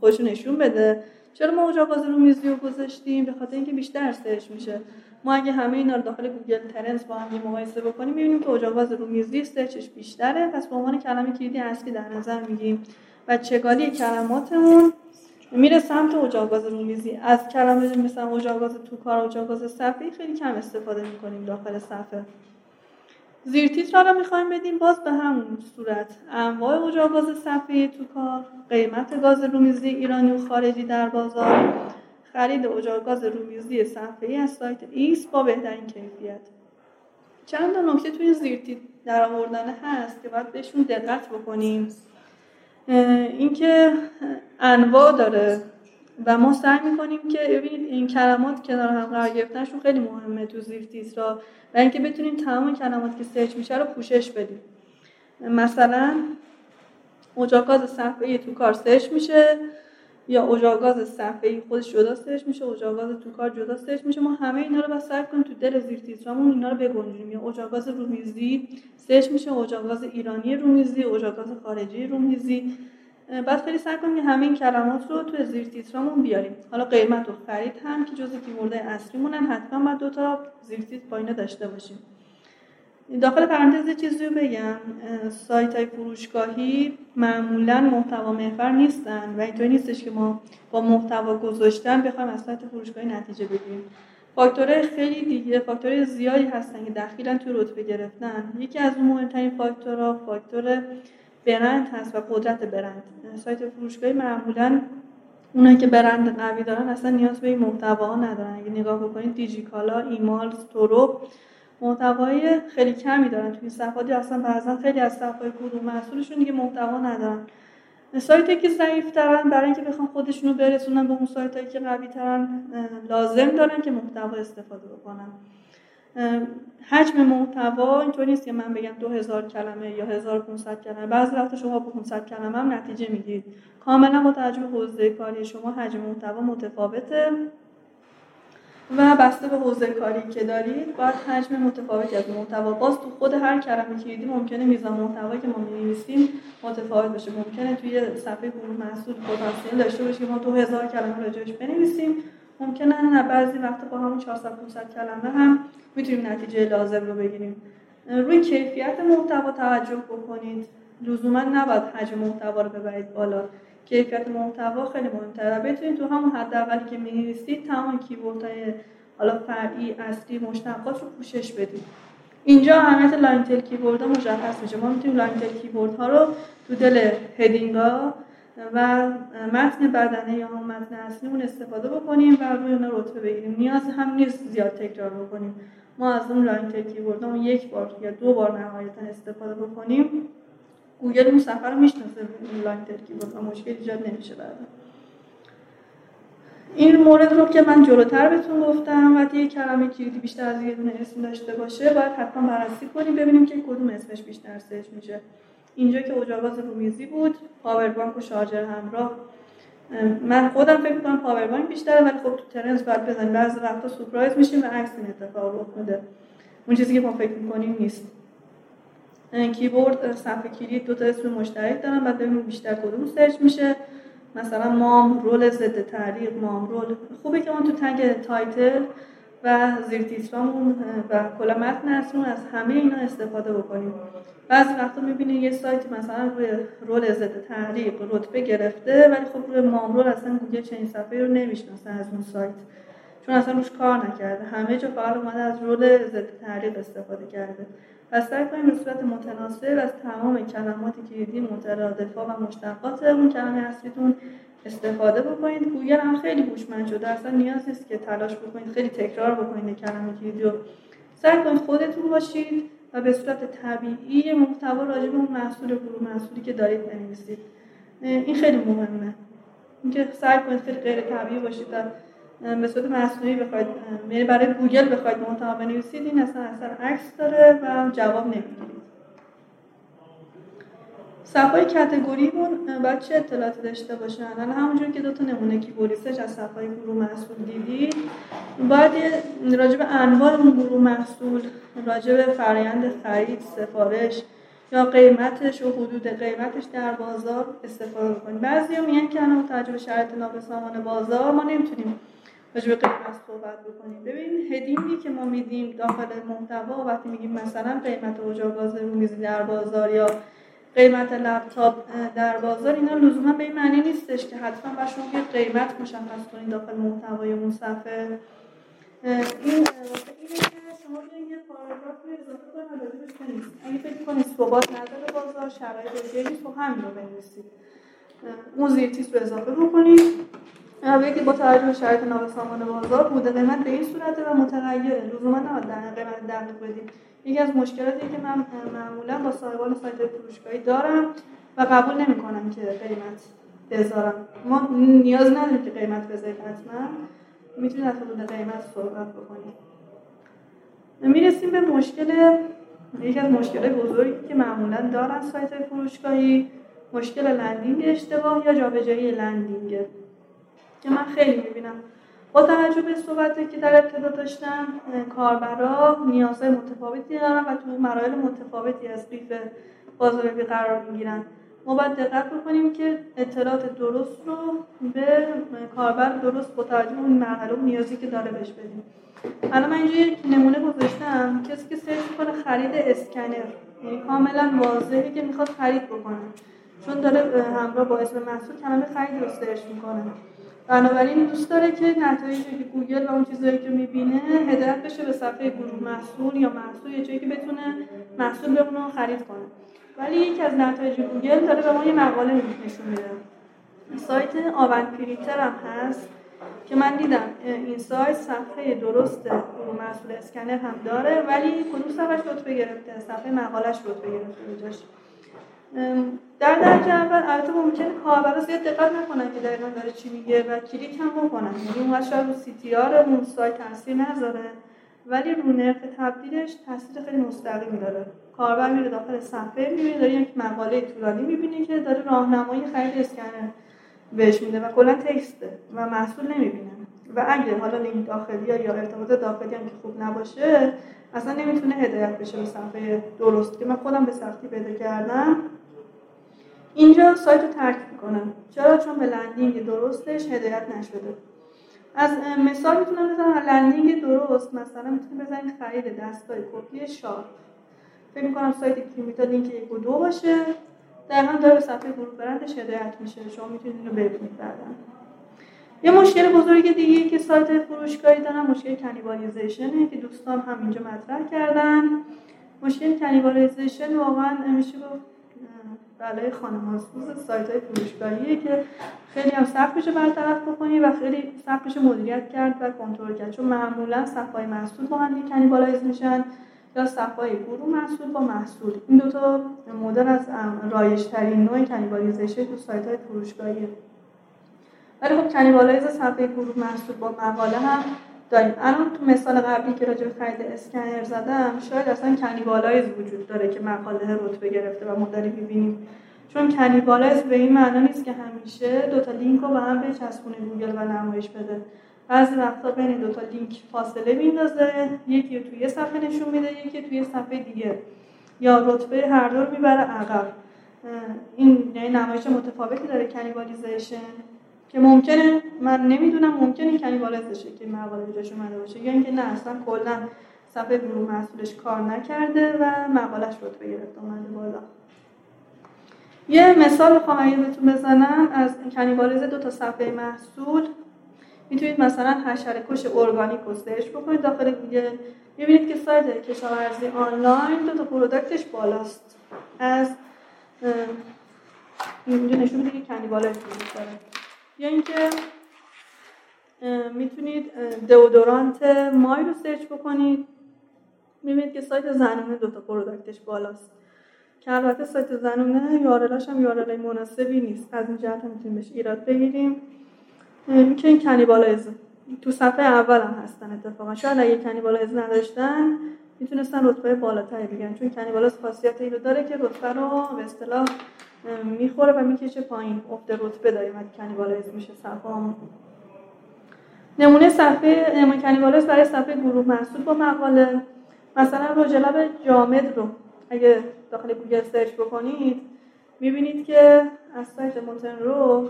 خودشو نشون بده. چرا ما رومیزی رو گذاشتیم؟ به خاطر اینکه بیشتر search میشه. ما اگه همه اینا رو داخل Google Trends با هم مقایسه بکنیم می‌بینیم که اجاق گاز رومیزی search ش بیشتره. پس به عنوان کلمه کلیدی اصلی در نظر میگیم و چگالی کلماتمون میره سمت اجاگاز رومیزی از کلمه مثلا اجاگاز توکار اجاگاز صفحه خیلی کم استفاده می‌کنیم داخل صفحه. زیر را می‌خوایم بدیم باز به همون صورت. انواع اجاگاز صفحه تو کار قیمت گاز رومیزی ایرانی و خارجی در بازار خرید اجاگاز رومیزی صفحه از سایت ایس با بهترین کیفیت. چند تا نکته توی زیر در آوردن هست که باید بهشون دقت بکنیم. اینکه انواع داره. و ما سعی می‌کنیم که ببینید این کلمات کنار هم قرار گرفتنشون خیلی مهمه تو زیر تیترا و اینکه بتونیم تمام کلمات که search میشه رو پوشش بدیم. مثلا اجاق گاز صفحه تو کار search میشه یا اجاق گاز صفحه خودش جدا search میشه اجاق گاز تو کار جدا search میشه. ما همه اینا رو سعی کنیم تو دل زیر تیترامون اینا رو بگنجونیم. یا اجاق گاز رومیزی سرچ میشه اجاگاز ایرانی رومیزی اجاگاز خارجی رومیزی. بعد خیلی سعی کنیم همه این کلمات رو توی زیر تیترامون بیاریم. حالا قیمت و خرید هم که جزء کیورد اصلیمون هم حتما باید دو تا زیر تیتر با اینا داشته باشیم. داخل پرانتز چیزی رو بگم. سایت های فروشگاهی معمولا محتوا محور نیستن و اینطوری نیستش که ما با محتوا گذاشتن بخوایم از سایت فروشگاهی نتیجه بگیریم. فاکتورهای خیلی دیگه فاکتورهای زیادی هستن که دخیلا توی رتبه گرفتن. یکی از مهمترین فاکتورها فاکتور برند هست و قدرت برند. سایت فروشگاهی معمولا اونایی که برند قوی دارن اصلا نیاز به این محتوا ندارن. اگه نگاه بکنید دیجیکالا ایمال تورو محتوای خیلی کمی دارن توی صفحاتی. اصلا بعضا خیلی از صفحات گروه محصولشون دیگه محتوا ندارن. سایتی که ضعیف دارن برای اینکه بخوام خودشونو برسونن به اون سایت که قوی ترن لازم دارن که محتوا استفاده بکنن. حجم محتوا اینطور نیست که من بگم 2000 کلمه یا 1500 کلمه. بعضی وقت شما با 500 کلمه هم نتیجه می‌گیرید. کاملا با توجه به حوزه کاری شما حجم محتوا متفاوته. و بسته به حوزه کاری که دارید باید حجم متفاوتی از محتوا. باز تو خود هر کلمه کلیدی ممکنه میزان محتوایی که ما می‌نویسیم متفاوت باشه. ممکنه توی صفحه گروه محصول پتانسیل داشته باشه که ما تو هزار کلمه راجعش بنویسیم. ممکنه نه بعضی وقت با همون 400 500 کلمه هم می‌تونیم نتیجه لازم رو بگیریم. روی کیفیت محتوا توجه بکنید. لزوما نباید حجم محتوا رو ببرید بالا. کیفیت محتوا خیلی مهمتره. بتونید تو همون حداقلی که می‌نویسید تمام keyword های حالا فرعی اصلی مشتقات رو پوشش بدید. اینجا اهمیت long-tail keyword ها مشخص میشه. ما می‌تونیم long-tail keyword ها رو تو دل heading ها و متن بدنه یا همون متن اصلیمون استفاده بکنیم و روی اون رتبه بگیریم. نیاز هم نیست زیاد تکرار بکنیم. ما از اون long-tail keyword ها یک بار یا دو بار نهایتا استفاده بکنیم گوگل اون صفحه رو می‌شناسه long-tail keyword و مشکل ایجاد نمیشه بعدا. این مورد رو که من جلوتر بهتون گفتم وقتی یک کلمه کلیدی بیشتر از یه دونه اسم داشته باشه باید حتما بررسی کنیم ببینیم که کدوم اسمش بیشتر search میشه. اینجا که اجاق گاز رومیزی بود پاور بانک و شارژر همراه. من خودم فکر می‌کنم پاور بانک بیشتره ولی خب تو Trends باید بزنیم. بعضی وقتا سورپرایز میشیم و عکس این اتفاق رخ میده. اون چیزی که ما فکر می‌کنیم نیست. کیبورد صفحه کلید دو تا اسم مشترک دارن بعد ببینیم بیشتر کدوم search میشه. مثلا مام رول ضد تعریق، مام رول. خوبه که ما تو tag title و زیر تیترامون و کلا متن از همه اینا استفاده بکنیم. بعضی وقتا می‌بینید یه سایت مثلا روی رول ضد تعریق رتبه گرفته ولی خب روی مام رول اصلا گوگل چنین صفحه رو نمی‌شناسه از اون سایت. چون اصلا روش کار نکرده. همه جا فقط اومده از رول ضد تعریق استفاده کرده. پس سعی کنیم به صورت متناسب از تمام کلمات کلیدی مترادفا و مشتقات اون کلمه اصلیتون استفاده بکنید. گوگل هم خیلی هوشمند شده. اصلا نیاز نیست که تلاش بکنید. خیلی تکرار بکنید کلیدی رو سعی کنید خودتون باشید و به صورت طبیعی محتوا راجع به اون محصول گروه محصولی که دارید بنویسید. این خیلی مهمه. اینکه سعی کنید خیلی غیر طبیعی باشید و به صورت مصنوعی بخواید یعنی برای گوگل بخواید محتوا بنویسید این اصلا اثر عکس داره و جواب نمی‌گیرید. صفحه category مون باید چه اطلاعاتی داشته باشن؟ الان همونجور که دو تا نمونه keyword research از صفحه گروه محصول دیدی باید راجع انواع اون گروه محصول راجع به فرایند خرید سفارش یا قیمتش و حدود قیمتش در بازار استفاده کنیم بعضی میگن که الان متوجه به شرط نابسامان بازار ما نمی‌تونیم راجع به قیمت صحبت بکنیم. ببین هدینگی که ما میدیم داخل محتوا وقتی میگیم مثلا قیمت اجاق گاز رومیزی در بازار یا قیمت لپتاپ در بازار اینا لزوما به این معنی نیستش که حتما با شما یه قیمت مشخص کنید داخل محتوای اون صفحه این اینه که شما یه پاراگراف رو اضافه کنید اگه فکر کنید ثبات نداره بازار شرایط اوکی تو همین رو بنویسید. اون زیر رو اضافه بکنید. بگید با توجه به شرایط نابسامان بازار بوده قیمت به این صورته و متغیره لزوما نباید در قیمت دقیق بدید یکی از مشکلاتی که من معمولا با صاحبان سایت فروشگاهی دارم و قبول نمی‌کنم که قیمت بذارم. ما نیاز نداریم که قیمت بذارید حتما. می‌تونید از حدود قیمت صحبت بکنید. می‌رسیم به مشکل یکی از مشکل بزرگی که معمولا دارن سایت فروشگاهی مشکل landing اشتباه یا جابجایی landing. که من خیلی می‌بینم. با توجه به صحبتی که در ابتدا داشتم کاربرا نیازهای متفاوتی دارن و تو مراحل متفاوتی از قیف بازاریابی قرار می‌گیرن. ما باید دقت بکنیم که اطلاعات درست رو به کاربر درست با توجه اون مرحله و نیازی که داره بهش بدیم. الان من اینجا یک نمونه گذاشتم. کسی که search کنه خرید اسکنر. یعنی کاملا واضحه که می‌خواد خرید بکنه. چون داره همراه با اسم محصول کلمه خرید رو search می‌کنه. بنابراین دوست داره که نتایجی که گوگل و اون چیزایی که می‌بینه هدایت بشه به صفحه گروه محصول یا محصول یه جایی که بتونه محصول به اونو خرید کنه. ولی یکی از نتایج گوگل داره به ما یه مقاله نشون میده. سایت آون پرینتر هم هست که من دیدم. این سایت صفحه درست گروه محصول اسکنر هم داره ولی کدوم صفحهش رتبه گرفته؟ صفحه مقالش رتبه گرفته. در درجه اول البته ممکنه کاربرا زیاد دقت نکنن که دقیقا داره چی میگه و کلیک هم بکنن. یعنی اون شاید رو CTR اون سایت تاثیر نذاره ولی رو نرخ تبدیلش تاثیر خیلی مستقیم داره. کاربر میره داخل صفحه می‌بینه داره یک مقاله طولانی می‌بینه که داره راهنمایی خرید اسکنر بهش میده و کلا text ه و محصول نمی‌بینه. و اگه حالا لینک داخلی یا ارتباط داخلی هم که خوب نباشه اصلا نمی‌تونه هدایت بشه به صفحه درست. که من خودم به سختی پیدا کردم. اینجا سایت رو ترک می‌کنه. چرا؟ چون به landing درستش هدایت نشده. از مثال می‌تونم بزنم landing درست مثلا می‌تونید بزنید خرید دستگاه کپی شارپ. فکر می‌کنم سایت کیمیتا لینک یک و دو باشه. دقیقا داره به صفحه گروه برندش هدایت میشه. شما می‌تونید اینو ببینید بعدا. یه مشکل بزرگ دیگه که سایت فروشگاهی دارن مشکل cannibalization ه که دوستان هم اینجا مطرح کردن. مشکل cannibalization واقعا میشه گفت بله خانم سایت های فروشگاهیه که خیلی هم سخت میشه برطرف بکنی و خیلی سخت میشه مدیریت کرد و کنترل کرد. چون معمولا صفحه محصول با هم cannibalize میشن یا صفحه گروه محصول با محصول. این دوتا مدل از رایج ترین نوع cannibalization تو سایت های فروشگاهیه. ولی خب cannibalize صفحه گروه محصول با مقاله هم داریم. الان تو مثال قبلی که راجع به خرید اسکنر زدم شاید اصلا cannibalize وجود داره که مقاله رتبه گرفته و ما داریم می‌بینیم. چون cannibalize به این معنا نیست که همیشه دو تا لینک رو به هم بچسبونه گوگل و نمایش بده. بعضی وقتا بین دو تا لینک فاصله میندازه یکی رو توی صفحه نشون میده یکی توی صفحه دیگه. یا رتبه هر دو رو می‌بره عقب. این یعنی نمایش متفاوتی داره. cannibalization که ممکنه من نمی‌دونم ممکنه cannibalize بشه که مقاله جاش اومده باشه. یا اینکه نه اصلا کلا صفحه گروه محصولش کار نکرده و مقالش رتبه گرفته اومده بالا. یه مثال بخوام اگه بهتون بزنم. از cannibalize دو تا صفحه محصول. می‌تونید مثلا حشره کش ارگانیک رو search بکنید. داخل گوگل می‌بینید که سایت کشاورزی آنلاین دو تا product ش بالاست. از اینجا نشون میده که cannibalize داره. یا اینکه می‌تونید دئودورانت مایع رو search بکنید. می‌بینید که سایت زنونه دو تا product ش بالاست. که البته سایت زنونه URL هاش هم URL های مناسبی نیست. از این جهت می‌تونیم بهش ایراد بگیریم. که این cannibalize تو صفحه اول هم هستن اتفاقا. شاید اگه cannibalize نداشتن می‌تونستن رتبه بالاتری بگیرن چون cannibalize خاصیت اینو داره که رتبه رو به اصطلاح می‌خوره و می‌کشه پایین. افت رتبه داریم وقتی cannibalize میشه صفحه نمونه صفحه نمونه cannibalize برای صفحه گروه محصول با مقاله. مثلا رژ لب جامد رو اگه داخل گوگل search بکنید می‌بینید که از سایت مونتن رو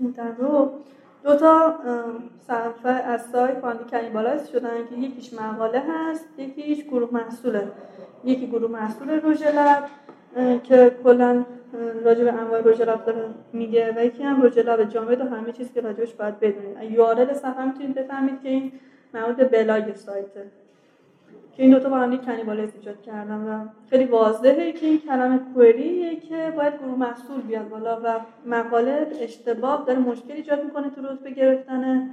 مونتن رو دو تا صفحه از سایت باندی cannibalize شدن که یکیش مقاله هست یکیش گروه محصوله. یکی گروه محصول رژلب که کلا راجع به انواع رژ لب داره میگه و یکی هم رژ لب جامد و همه چیز که راجعش باید بدونید. URL صفحه می‌تونید بفهمید که این مربوط بلاگ سایته که این دوتا با هم cannibalize ایجاد کردن و خیلی واضحه که این کلمه query ایه که باید گروه محصول بیاد بالا و مقاله اشتباه داره مشکل ایجاد می‌کنه تو رتبه گرفتن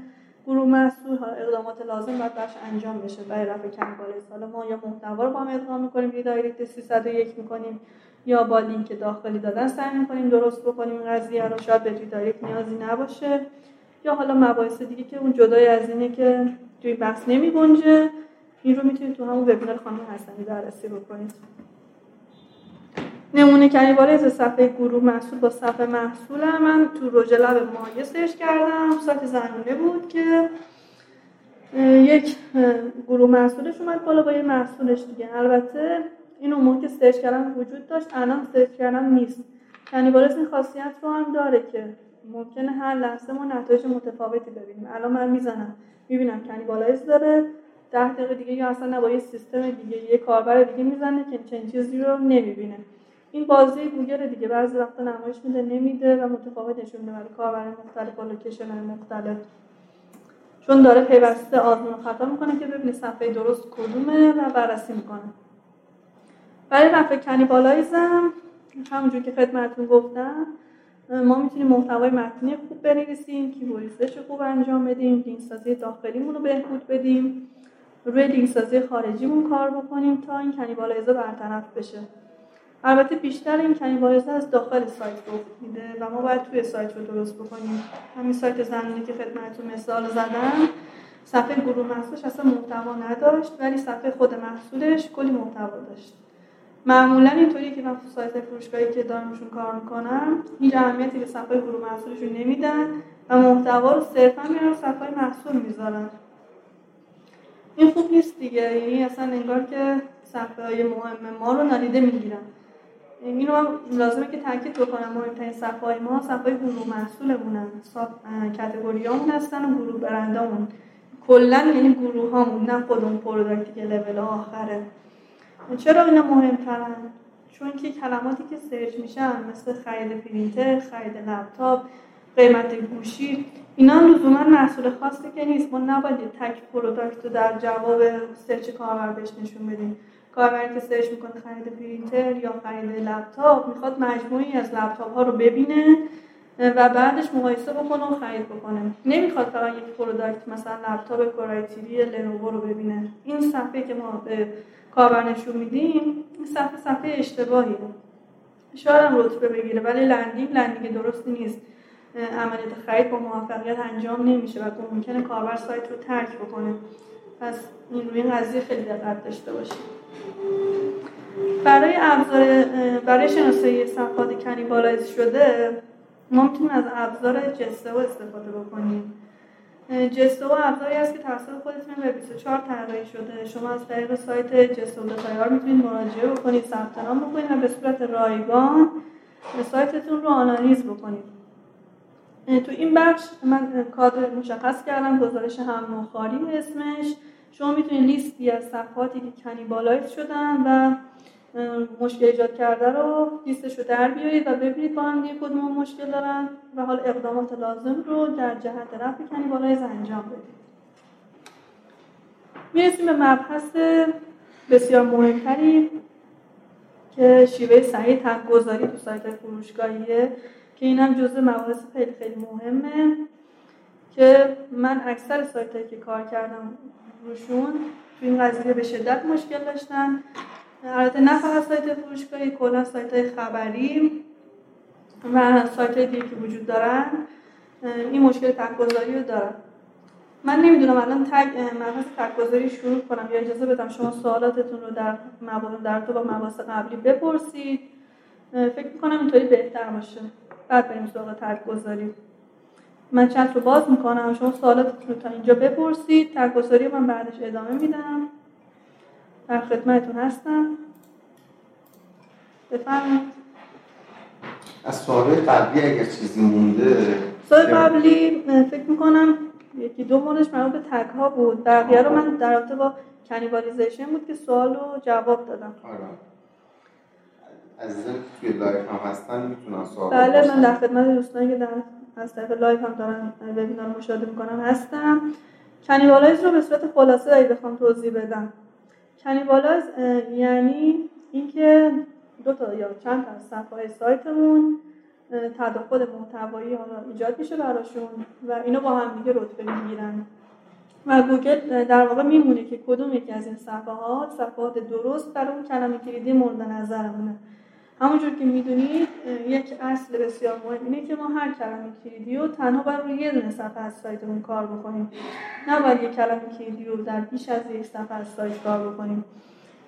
گروه محصول. اقدامات لازم باید برش انجام بشه. برای رفع cannibalize حالا ما یا محتوا رو با هم ادغام می‌کنیم redirect 301 می‌کنیم. یا با لینک داخلی دادن سعی می‌کنیم درست بکنیم قضیه رو. شاید به redirect نیازی نباشه. یا حالا مباحث دیگه که اون جدای از اینه که توی بحث نمی گنجه این رو می‌تونید تو همون وبینار خانم حسنی بررسی بکنید. نمونه cannibalize صفحه گروه محصول با صفحه محصول من تو رژ لب مایع search کردم. سایت زنونه بود که یک گروه محصولش اومد بالا با یه محصولش دیگه. البته این اون که search کردم وجود داشت الان search کردم نیست. cannibalize این خاصیت رو هم داره که ممکنه هر لحظه ما نتایج متفاوتی ببینیم. الان من می‌زنم. می‌بینم cannibalize داره ده دقیقه دیگه یا اصلا با یه سیستم دیگه یه کاربر دیگه می‌زنه که چنین چیزی رو نمی‌بینه. این بازی گوگل دیگه. بعضی وقتا نمایش میده نمیده و متفاوت نشون میده. برای کاربر مختلف با location مختلف. چون داره پیوسته آزمون خطا می‌کنه که ببینه صفحه درست کدومه و بررسی می‌کنه. برای رفع cannibalize ام همونجور که خدمتتون گفتم. ما می‌تونیم محتوای متنی خوب بنویسیم keyword research خوب انجام بدیم لینک سازی داخلیمون رو بهبود بدیم. روی لینک سازی خارجیمون کار بکنیم تا این cannibalize ه برطرف بشه. البته بیشتر این cannibalize ه از داخل سایت رخ میده و ما باید توی سایت رو درست بکنیم. همین سایت زنانی که خدمتتون مثال زدم صفحه گروه محصولش اصلا محتوا نداشت ولی صفحه خود محصولش کلی محتوا داشت. معمولا اینطوری که من سایت فروشگاهی که دارمشون کار می‌کنم هیچ اهمیتی به صفحه گروه محصولشون نمیدن و محتوا رو صرفا میارن صفحه محصول می‌ذارن. این خوب نیست دیگه. یعنی اصلا انگار که صفحه های مهم ما رو نادیده می‌گیرن. اینو من لازمه که تاکید بکنم. مهمترین صفحه های ما صفحه گروه محصولمونن. کاتگوریامون هستن و گروه برندامون. کلا یعنی گروه هامون نه خودمون پروداکتی که لول آخره. چرا اینا مهمترن؟ چون که کلماتی که search میشن مثل خرید پرینتر خرید لپتاپ قیمت گوشی اینا لزوما محصول خاصی که نیست. ما نباید تک product رو در جواب search کاربر بهش نشون بدیم. کاربری که search می‌کنه خرید پرینتر یا خرید لپتاپ می‌خواد مجموعی از لپتاپ ها رو ببینه و بعدش مقایسه بکنه و خرید بکنه. نمی‌خواد فقط یک product مثلا لپتاپ Core i3 لنوو رو ببینه. این صفحه که ما به کاربر نشون میدیم صفحه صفحه اشتباهیه شاید هم رتبه بگیره ولی landing landing درستی نیست. عملیات خرید با موفقیت انجام نمیشه و ممکنه کاربر سایت رو ترک بکنه. پس این روی قضیه خیلی دقت داشته باشید. برای ابزار برای شناسایی صفحات cannibalize شده می‌تونیم از ابزار جستو استفاده بکنیم. جستو ابزاری است که توسط خود تیم وب 24 طراحی شده. شما از طریق سایت جستو dot ir می‌تونید مراجعه بکنید ثبت نام بکنید و به صورت رایگان سایتتون رو آنالیز بکنید. تو این بخش من کادر مشخص کردم گزارش هم خاری اسمش. شما می‌تونید لیستی از صفحاتی که کنیبالایز شدن و مشکل ایجاد کرده رو لیستش رو در بیارید و ببینید با هم کدوم مشکل دارن و حال اقدامات لازم رو در جهت رفع کنیبالایز انجام بدید. می‌رسیم به مبحث بسیار مهمتری که شیوه صحیح گذاری تو سایت فروشگاهیه که این هم جزء مباحث خیلی خیلی مهمه که من اکثر سایت که کار کردم روشون تو این قضیه به شدت مشکل داشتن. البته نه فقط سایت فروشگاهی کلا سایت های خبری و سایت های دیگه که وجود دارن این مشکل تکگذاری رو دارن. من نمی‌دونم الان تگ مبحث تکگذاری شروع کنم. یا اجازه بدم شما سوالاتتون رو در مباحث در تو با مباحث قبلی بپرسید. فکر می‌کنم اینطوری بهتر باشه. بعد بریم سراغ تکگذاری من چت رو باز می‌کنم. شما سوالاتتون رو تا اینجا بپرسید. تکگذاری من بعدش ادامه میدم. در خدمتتون هستم. بفرمایید. از سوال قبلی اگر چیزی مونده سوال قبلی فکر می‌کنم یکی دو موردش مربوط به تک ها بود. بقیه رو من در رابطه با کنیبالیزیشن بود که سوال رو جواب دادم. آره. عزیزان که توی live هم هستن می‌تونن سوال بله من در خدمت دوستانی که در از طریق live هم دارن وبینار مشاهده می‌کنم هستم. cannibalize رو به صورت خلاصه اگه بخوام توضیح بدم. cannibalize یعنی اینکه دو تا یا چند تا صفحه سایتمون تداخل محتوایی حالا ایجاد میشه براشون و اینو با هم دیگه رتبه می‌گیرن. و گوگل در واقع میمونه که کدوم یکی از این صفحات صفحات درست در اون کلمه کلیدی مورد نظرمونه. همونجور که می‌دونید یک اصل بسیار مهم اینه که ما هر کلمه کلیدی رو تنها بر روی یه دونه صفحه از سایتمون کار بکنیم. نباید یک کلمه کلیدی رو در بیش از یک صفحه از سایت کار بکنیم.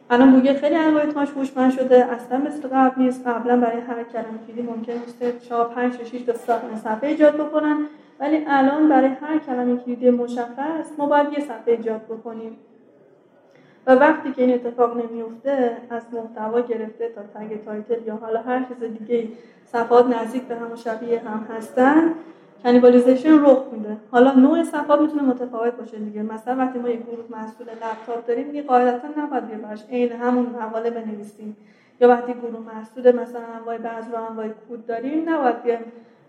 الان گوگل خیلی الگوریتماش هوشمند شده. اصلا مثل قبل نیست. قبلا برای هر کلمه کلیدی ممکن است 4 5 6 تا صفحه ایجاد بکنن. ولی الان برای هر کلمه کلیدی مشخص ما باید یه صفحه ایجاد بکنیم. و وقتی که این اتفاق نمیفته از محتوا گرفته تا tag title یا حالا هر چیز دیگه صفحات نزدیک به هم و شبیه هم هستن cannibalization رخ میده. حالا نوع صفحات می‌تونه متفاوت باشه دیگه. مثلا وقتی ما یک گروه محصول لپتاپ داریم دیگه قاعدتا نباید یه براش عین همون مقاله بنویسیم. یا وقتی گروه محصول مثلا انواع بعض و انواع کود داریم نباید بیایم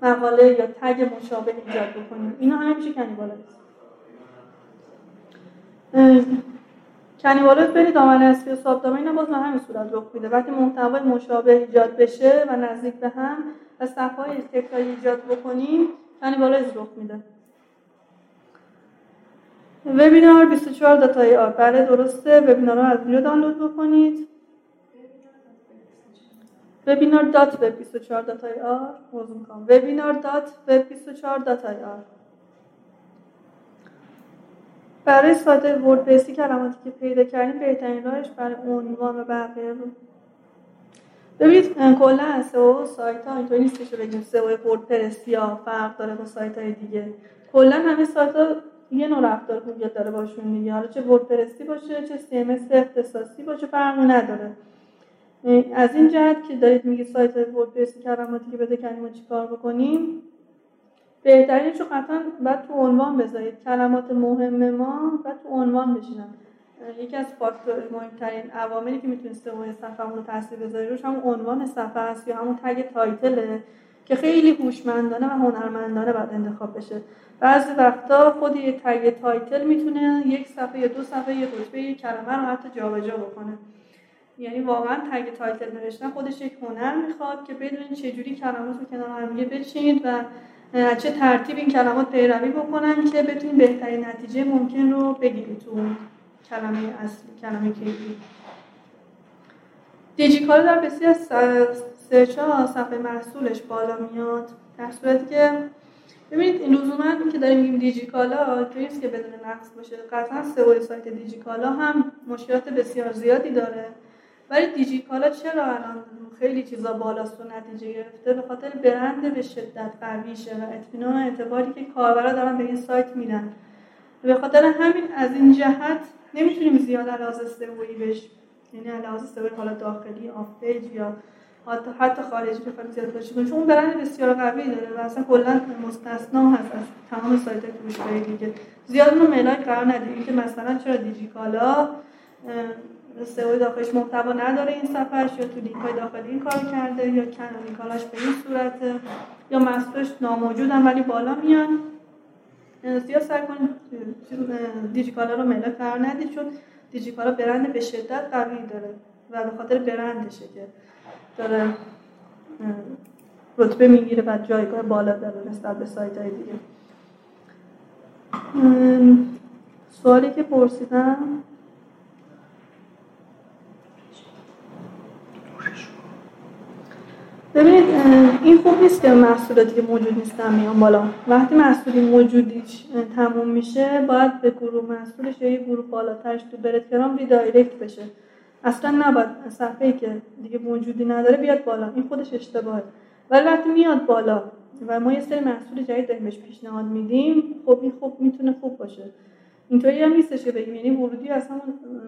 مقاله یا tag مشابه ایجاد بکنیم. اینا همه میشه cannibalization cannibalize برای دامنه اصلی و subdomain باز همین صورت رخ میده. وقتی محتوای مشابه ایجاد بشه و نزدیک به هم و صفحه تکراری ایجاد بکنیم cannibalize رخ میده. وبینار 24 dot ir. بله درسته. وبینار رو از ویدیو دانلود بکنید. وبینار dot وب 24 dot ir. موضوع می‌کنم. وبینار dot وب 24 dot ir. برای ساده وردپرسی کلماتی که پیدا کردیم بهترین راهش برای عنوان و بقیه رو. ببینید کلا سئو سایت ها اینطوری نیستش که بگیم سئو وردپرس یا فرق داره با سایت های دیگه. کلا همه سایت ها یه نوع رفتار خوبیت داره باشون دیگه. حالا چه وردپرسی باشه چه سی ام اختصاصی باشه فرقی نداره. از این جهت که دارید میگی سایت وردپرسی کلماتی که بده کلمات چیکار بکنیم؟ بهترین چون قطعا باید تو عنوان بذارید. کلمات مهم ما و تو عنوان بشینن یکی از فاکتور مهمترین عواملی که می‌تونه سئو صفحه رو تاثیر بذاره روش همون عنوان صفحه است یا همون tag title ه که خیلی هوشمندانه و هنرمندانه باید انتخاب بشه. بعضی وقتا خود یه tag title می‌تونه یک صفحه یا دو صفحه یه رتبه یک کلمه رو حتی جابجا بکنه. یعنی واقعا tag title نوشتن خودش یک هنر می‌خواد که بدونید چجوری کلمات رو کنار هم بچینید و چه ترتیب این کلمات پیروی بکنن که بتونید بهترین نتیجه ممکن رو بگیرید تو کلمه اصلی کلمه کلیدی. دیجیکال در بسیار سرچ ها صفحه محصولش بالا میاد در صورتی که ببینید این لزوما که داریم میگیم دیجیکالا نیست که بدون نقص باشه قطعا سئو سایت دیجیکالا هم مشکلات بسیار زیادی داره. ولی دیجیکالا چرا الان خیلی چیزا بالاست و نتیجه گرفته. به خاطر برند به شدت قویشه و اطمینان و اعتباری که کاربرا دارن به این سایت میدن. به خاطر همین از این جهت نمی‌تونیم زیاد علاوه سئویی بش یعنی علاوه سئویی حالا داخلی off page یا حتی حتی خارجی بخوایم زیاد باشه چون اون برند بسیار قوی داره و اصلا کلا مستثنا هست از تمام سایت فروشگاهی دیگه. زیاد اون ملاک قرار ندید اینکه مثلا چرا دیجیکالا سئو داخلش محتوا نداره این سفرش یا تو لینک های داخلی این کار کرده یا کانونیکالاش به این صورته یا محصولش ناموجودن ولی بالا میان. زیاد سعی کنید دیجیکالا رو ملاک قرار ندید چون دیجیکالا برند به شدت قوی داره و به خاطر برندشه که داره رتبه می‌گیره و جایگاه بالا داره نسبت به سایت های دیگه سوالی که پرسیدم ببینید این خوب نیست که محصولاتی که موجود نیستن میان بالا. وقتی محصولی موجودیش تموم میشه باید به گروه محصولش یا یه گروه بالاترش تو برتگرام ریدایرکت بشه. اصلا نباید صفحه که دیگه موجودی نداره بیاد بالا. این خودش اشتباهه. ولی وقتی میاد بالا و ما یه سری محصول جدید داریم بهش پیشنهاد میدیم خب این خوب می‌تونه خوب باشه. اینطوری هم نیستش که بگیم. یعنی ورودی از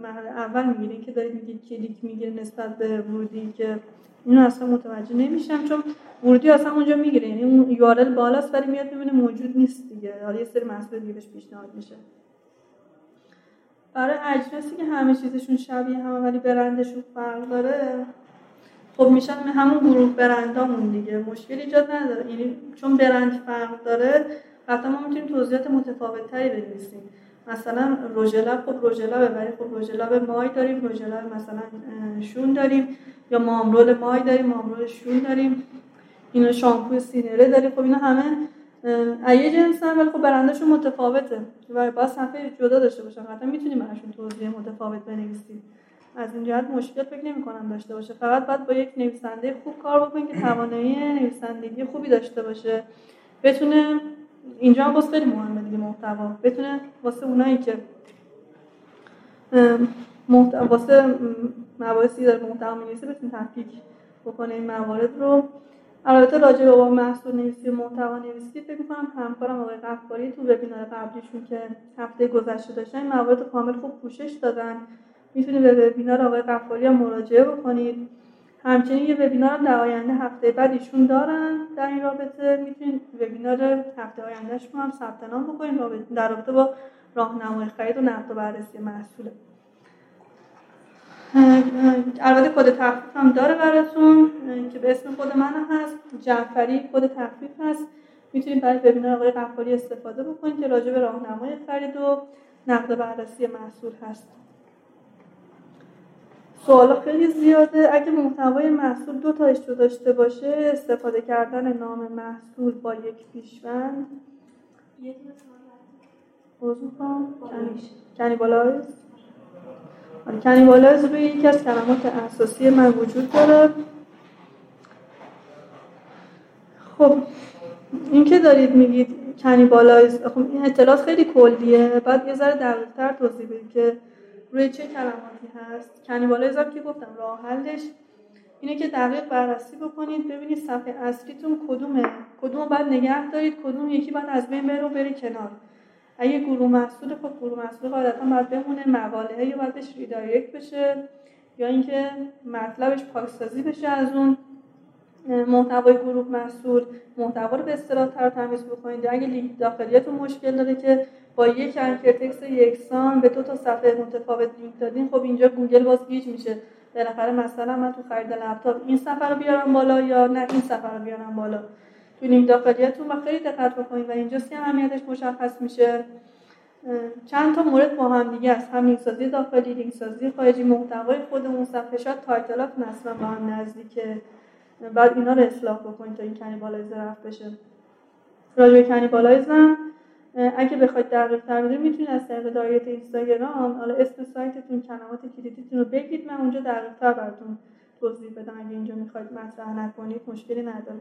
مرحله اول می‌گیرین که دارید میگید کلیک می‌گیره نسبت به ورودی که اینو اصلا متوجه نمیشم چون ورودی اصلا اونجا می‌گیره. یعنی اون یو بالاست ولی میاد می‌بینه موجود نیست دیگه. حالا یه سری محصول دیگه بهش پیشنهاد میشه. برای اجناسی که همه چیزشون شبیه همه ولی برندشون فرق داره خب میشن همون گروه برندامون دیگه. مشکل ایجاد نداره. یعنی چون برند فرق داره قطعا ما می‌تونیم توضیحات متفاوت تری بنویسیم. مثلا روژلاب خب روژلابه ولی خب روژلاب مای داریم روژلاب مثلا شون داریم. یا مامرول مای داریم مامرول شون داریم. اینا شامپوی سینره داریم. خب اینا همه ایه جنس هم ولی خب برندشون متفاوته. و باید صفحه جدا داشته باشن. قطعا می‌تونیم براشون توضیح متفاوت بنویسیم. از این جهت مشکل فکر نمی کنم داشته باشه. فقط باید با یک نویسنده خوب کار بکنیم که توانایی نویسندگی خوبی داشته باشه. بتونه اینجا هم خیلی مهمه دیگه محتوا. بتونه واسه اونایی که محتوا واسه مباحثی داره محتوا می‌نویسه بتونه تحقیق بکنه این موارد رو. البته راجع به محصول نویسی و محتوا نویسی فکر می‌کنم همکارم آقای قفاری تو وبینار قبلیشون که هفته گذشته داشتن این موارد کامل خوب پوشش دادن. می‌تونید به وبینار آقای قفاری هم مراجعه بکنید. همچنین یه وبینار در آینده هفته بعد ایشون دارن در این رابطه. می‌تونید وبینار هفته آیندهش رو هم ثبت نام بکنید. در رابطه با راهنمای خرید و نقد و بررسی محصوله البته کد تخفیف هم داره براتون که به اسم خود من هست جعفری کد تخفیف هست. می‌تونید برای وبینار آقای قفاری استفاده بکنید که راجع به راهنمای خرید و نقد بررسی محصول هست. سوالا خیلی زیاده. اگه محتوای محصول دو تا اشتو داشته باشه استفاده کردن نام محصول با یک پیشوند. کنیبالایز کنیبالایز روی یکی از کلمات اساسی من وجود داره. خب این که دارید میگید کنیبالایز خب این اطلاعات خیلی کلیه. بعد یه ذره دقیق‌تر توضیح بدید که روی چه کلماتی هست. کنیبالیزم که گفتم راه حلش اینه که دقیق بررسی بکنید ببینید صفحه اصلیتون کدومه. کدوم باید نگه دارید کدوم یکی باید از بین بره و کنار. اگه گروه محصول خب گروه محصول قاعدتا باید بمونه مقاله یا باید بهش ریدایرکت بشه یا اینکه مطلبش پاکسازی بشه از اون. محتوای گروه محصول محتوا رو به اصطلاح تر تمیز بکنید. اگه لینک داخلیتون مشکل داره که با یک anchor text یکسان به دو تا صفحه متفاوت لینک دادین خب اینجا گوگل باز گیج میشه. بالاخره مثلا من تو خرید لپتاپ این صفحه رو بیارم بالا یا نه این صفحه رو بیارم بالا. تو لینک داخلیتون و خیلی دقت بکنید و اینجاست که اهمیتش مشخص میشه. چند تا مورد با هم دیگه است. هم سازی داخلی لینک سازی خارجی محتوای خودمون صفحه شاید title ات اصلا با هم نزدیکه. بعد اینا رو اصلاح بکنید تا این cannibalize رفع بشه. راجع به هم اگه بخواید دقیق تر می‌تونید از طریق دایره اینستاگرام حالا اسم سایتتون کلمات کلیدیتون رو بگید. من اونجا دقیق تر براتون توضیح بدم. اگه اینجا می‌خواید مطرح نکنید مشکلی نداره.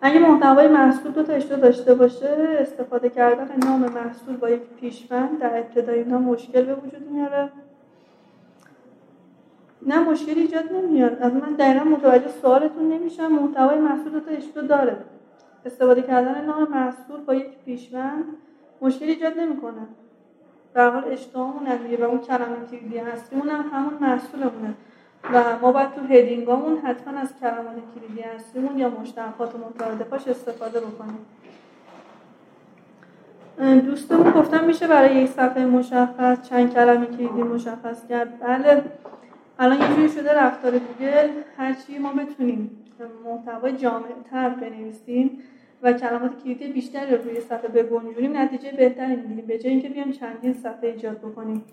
اگه محتوای محصول دو تا اشتباه داشته باشه استفاده کردن نام محصول با یک پیشوند در ابتدای اینا مشکل به وجود میاره. نه مشکلی ایجاد نمیاد. از من دقیقا متوجه سوالتون نمیشم. محتوای محصول دو تا اشتباه داره. استفاده کردن نام محصول با یک پیشوند مشکلی ایجاد نمی‌کنه. در حال اشتباهمون دیگه و اون کلمه کلیدی هستیمون هم همون محصولمونه. و ما باید تو هدینگامون حتما از کلمات کلیدی هستیمون یا مشتقات و مترادفاش استفاده بکنیم. دوستمون گفتم میشه برای یک صفحه مشخص چند کلمه کلیدی مشخص کرد. بله الان یه جوری شده رفتار گوگل. هرچی ما بتونیم محتوای جامع تر بنویسیم و کلمات کلیدی بیشتری رو روی صفحه بگنجونیم نتیجه بهتری می‌گیریم. به جای اینکه بیام چندین صفحه ایجاد بکنیم.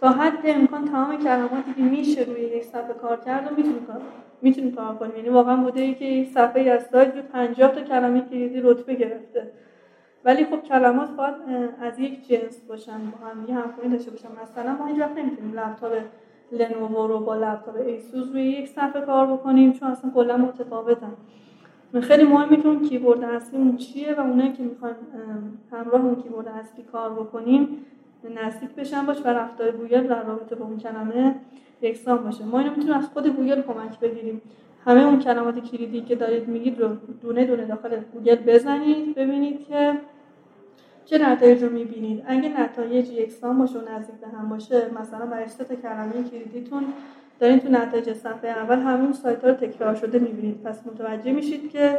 تا حد امکان تمام کلماتی که میشه روی یک صفحه کار کرد و می‌تونیم کار می‌تونیم کار کنیم یعنی واقعا بوده ای که یک صفحه از سایت رو 50 تا کلمه کلیدی رتبه گرفته. ولی خب کلمات باید از یک جنس باشن با هم یه همخوانی داشته باشن. مثلا ما هیچ وقت نمی‌تونیم لپتاپ لنوو رو با لپتاپ ایسوس روی یک صفحه کار بکنیم چون اصلا کلا متفاوتن. خیلی مهمه که اون keyword اصلی چیه و اونایی که می‌خوایم همراه اون keyword اصلی کار بکنیم نزدیک بشن باش و رفتار گوگل در رابطه با اون کلمه یکسان باشه. ما اینو می‌تونیم از خود گوگل کمک بگیریم. همه اون کلمات کلیدی که دارید میگید رو دونه دونه داخل گوگل بزنید ببینید که چه نتایج رو می‌بینید. اگه نتایج یکسان باشه و نزدیک به هم باشه مثلا برای سه تا کلمه کلیدیتون دارین تو نتایج صفحه اول همون سایت ها رو تکرار شده می‌بینید. پس متوجه میشید که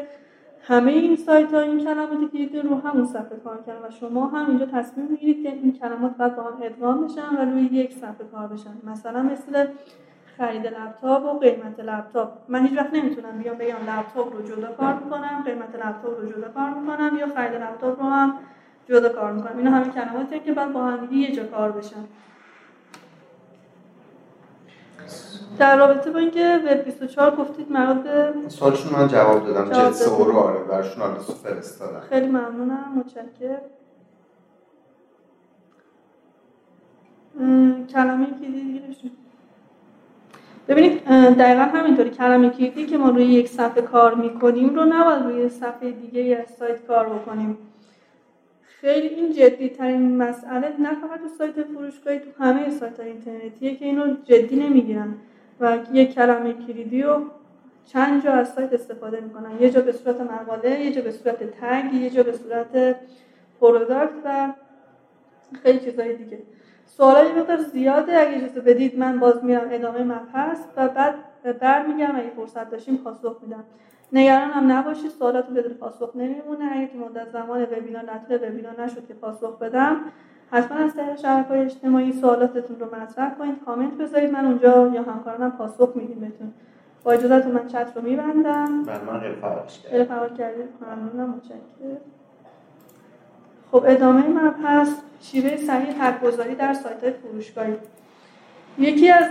همه این سایت ها این کلمات کلیدی رو همون صفحه کار کردن و شما هم اینجا تصمیم می‌گیرید که این کلمات باید با هم ادغام بشن و روی یک صفحه کار بشن. مثلا مثل خرید لپتاپ و قیمت لپتاپ. من هیچ وقت نمی‌تونم بیام بگم لپتاپ رو جدا کار می‌کنم قیمت لپتاپ رو جدا کار می‌کنم یا خرید لپتاپ رو هم جدا کار می‌کنم. اینا همه کلماتی که باید با هم یه جا کار بشن. در رابطه با اینکه وب 24 گفتید به سوالشون من جواب دادم. جنس اورو آره برشون آدرس فرستادم. خیلی ممنونم متشکرم. کلمه کلیدی دیگه ببینید دقیقا همینطوری. کلمه کلیدی که ما روی یک صفحه کار می‌کنیم رو نباید روی صفحه دیگه از سایت کار بکنیم. خیلی این جدی ترین مسئله نه فقط تو سایت فروشگاهی تو همه سایت اینترنتیه که اینو جدی نمی‌گیرن و یک کلمه کلیدی رو چند جا از سایت استفاده می‌کنن. یه جا به صورت مقاله یه جا به صورت تگ یه جا به صورت product و خیلی چیزهای دیگه. سوالای مقدار زیاده. اگه اجازه بدید من باز میرم ادامه مبحث و بعد برمیگردم. اگه فرصت داشتیم پاسخ میدم. نگران هم نباشید. سوالات بدون پاسخ نمیمونه. اگه که مدت زمان وبینار نتیجه وبینار نشد که پاسخ بدم. حتما از طریق شبکه‌های اجتماعی سوالاتتون رو مطرح کنید. کامنت بذارید. من اونجا یا همکارانم پاسخ میدیم بهتون. با اجازهتون من چت رو میبندم. بله من غیر فعال کردید. ممنونم. متشکرم. خب ادامه مبحث شیوه صحیح حق‌گذاری در سایت فروشگاهی. یکی از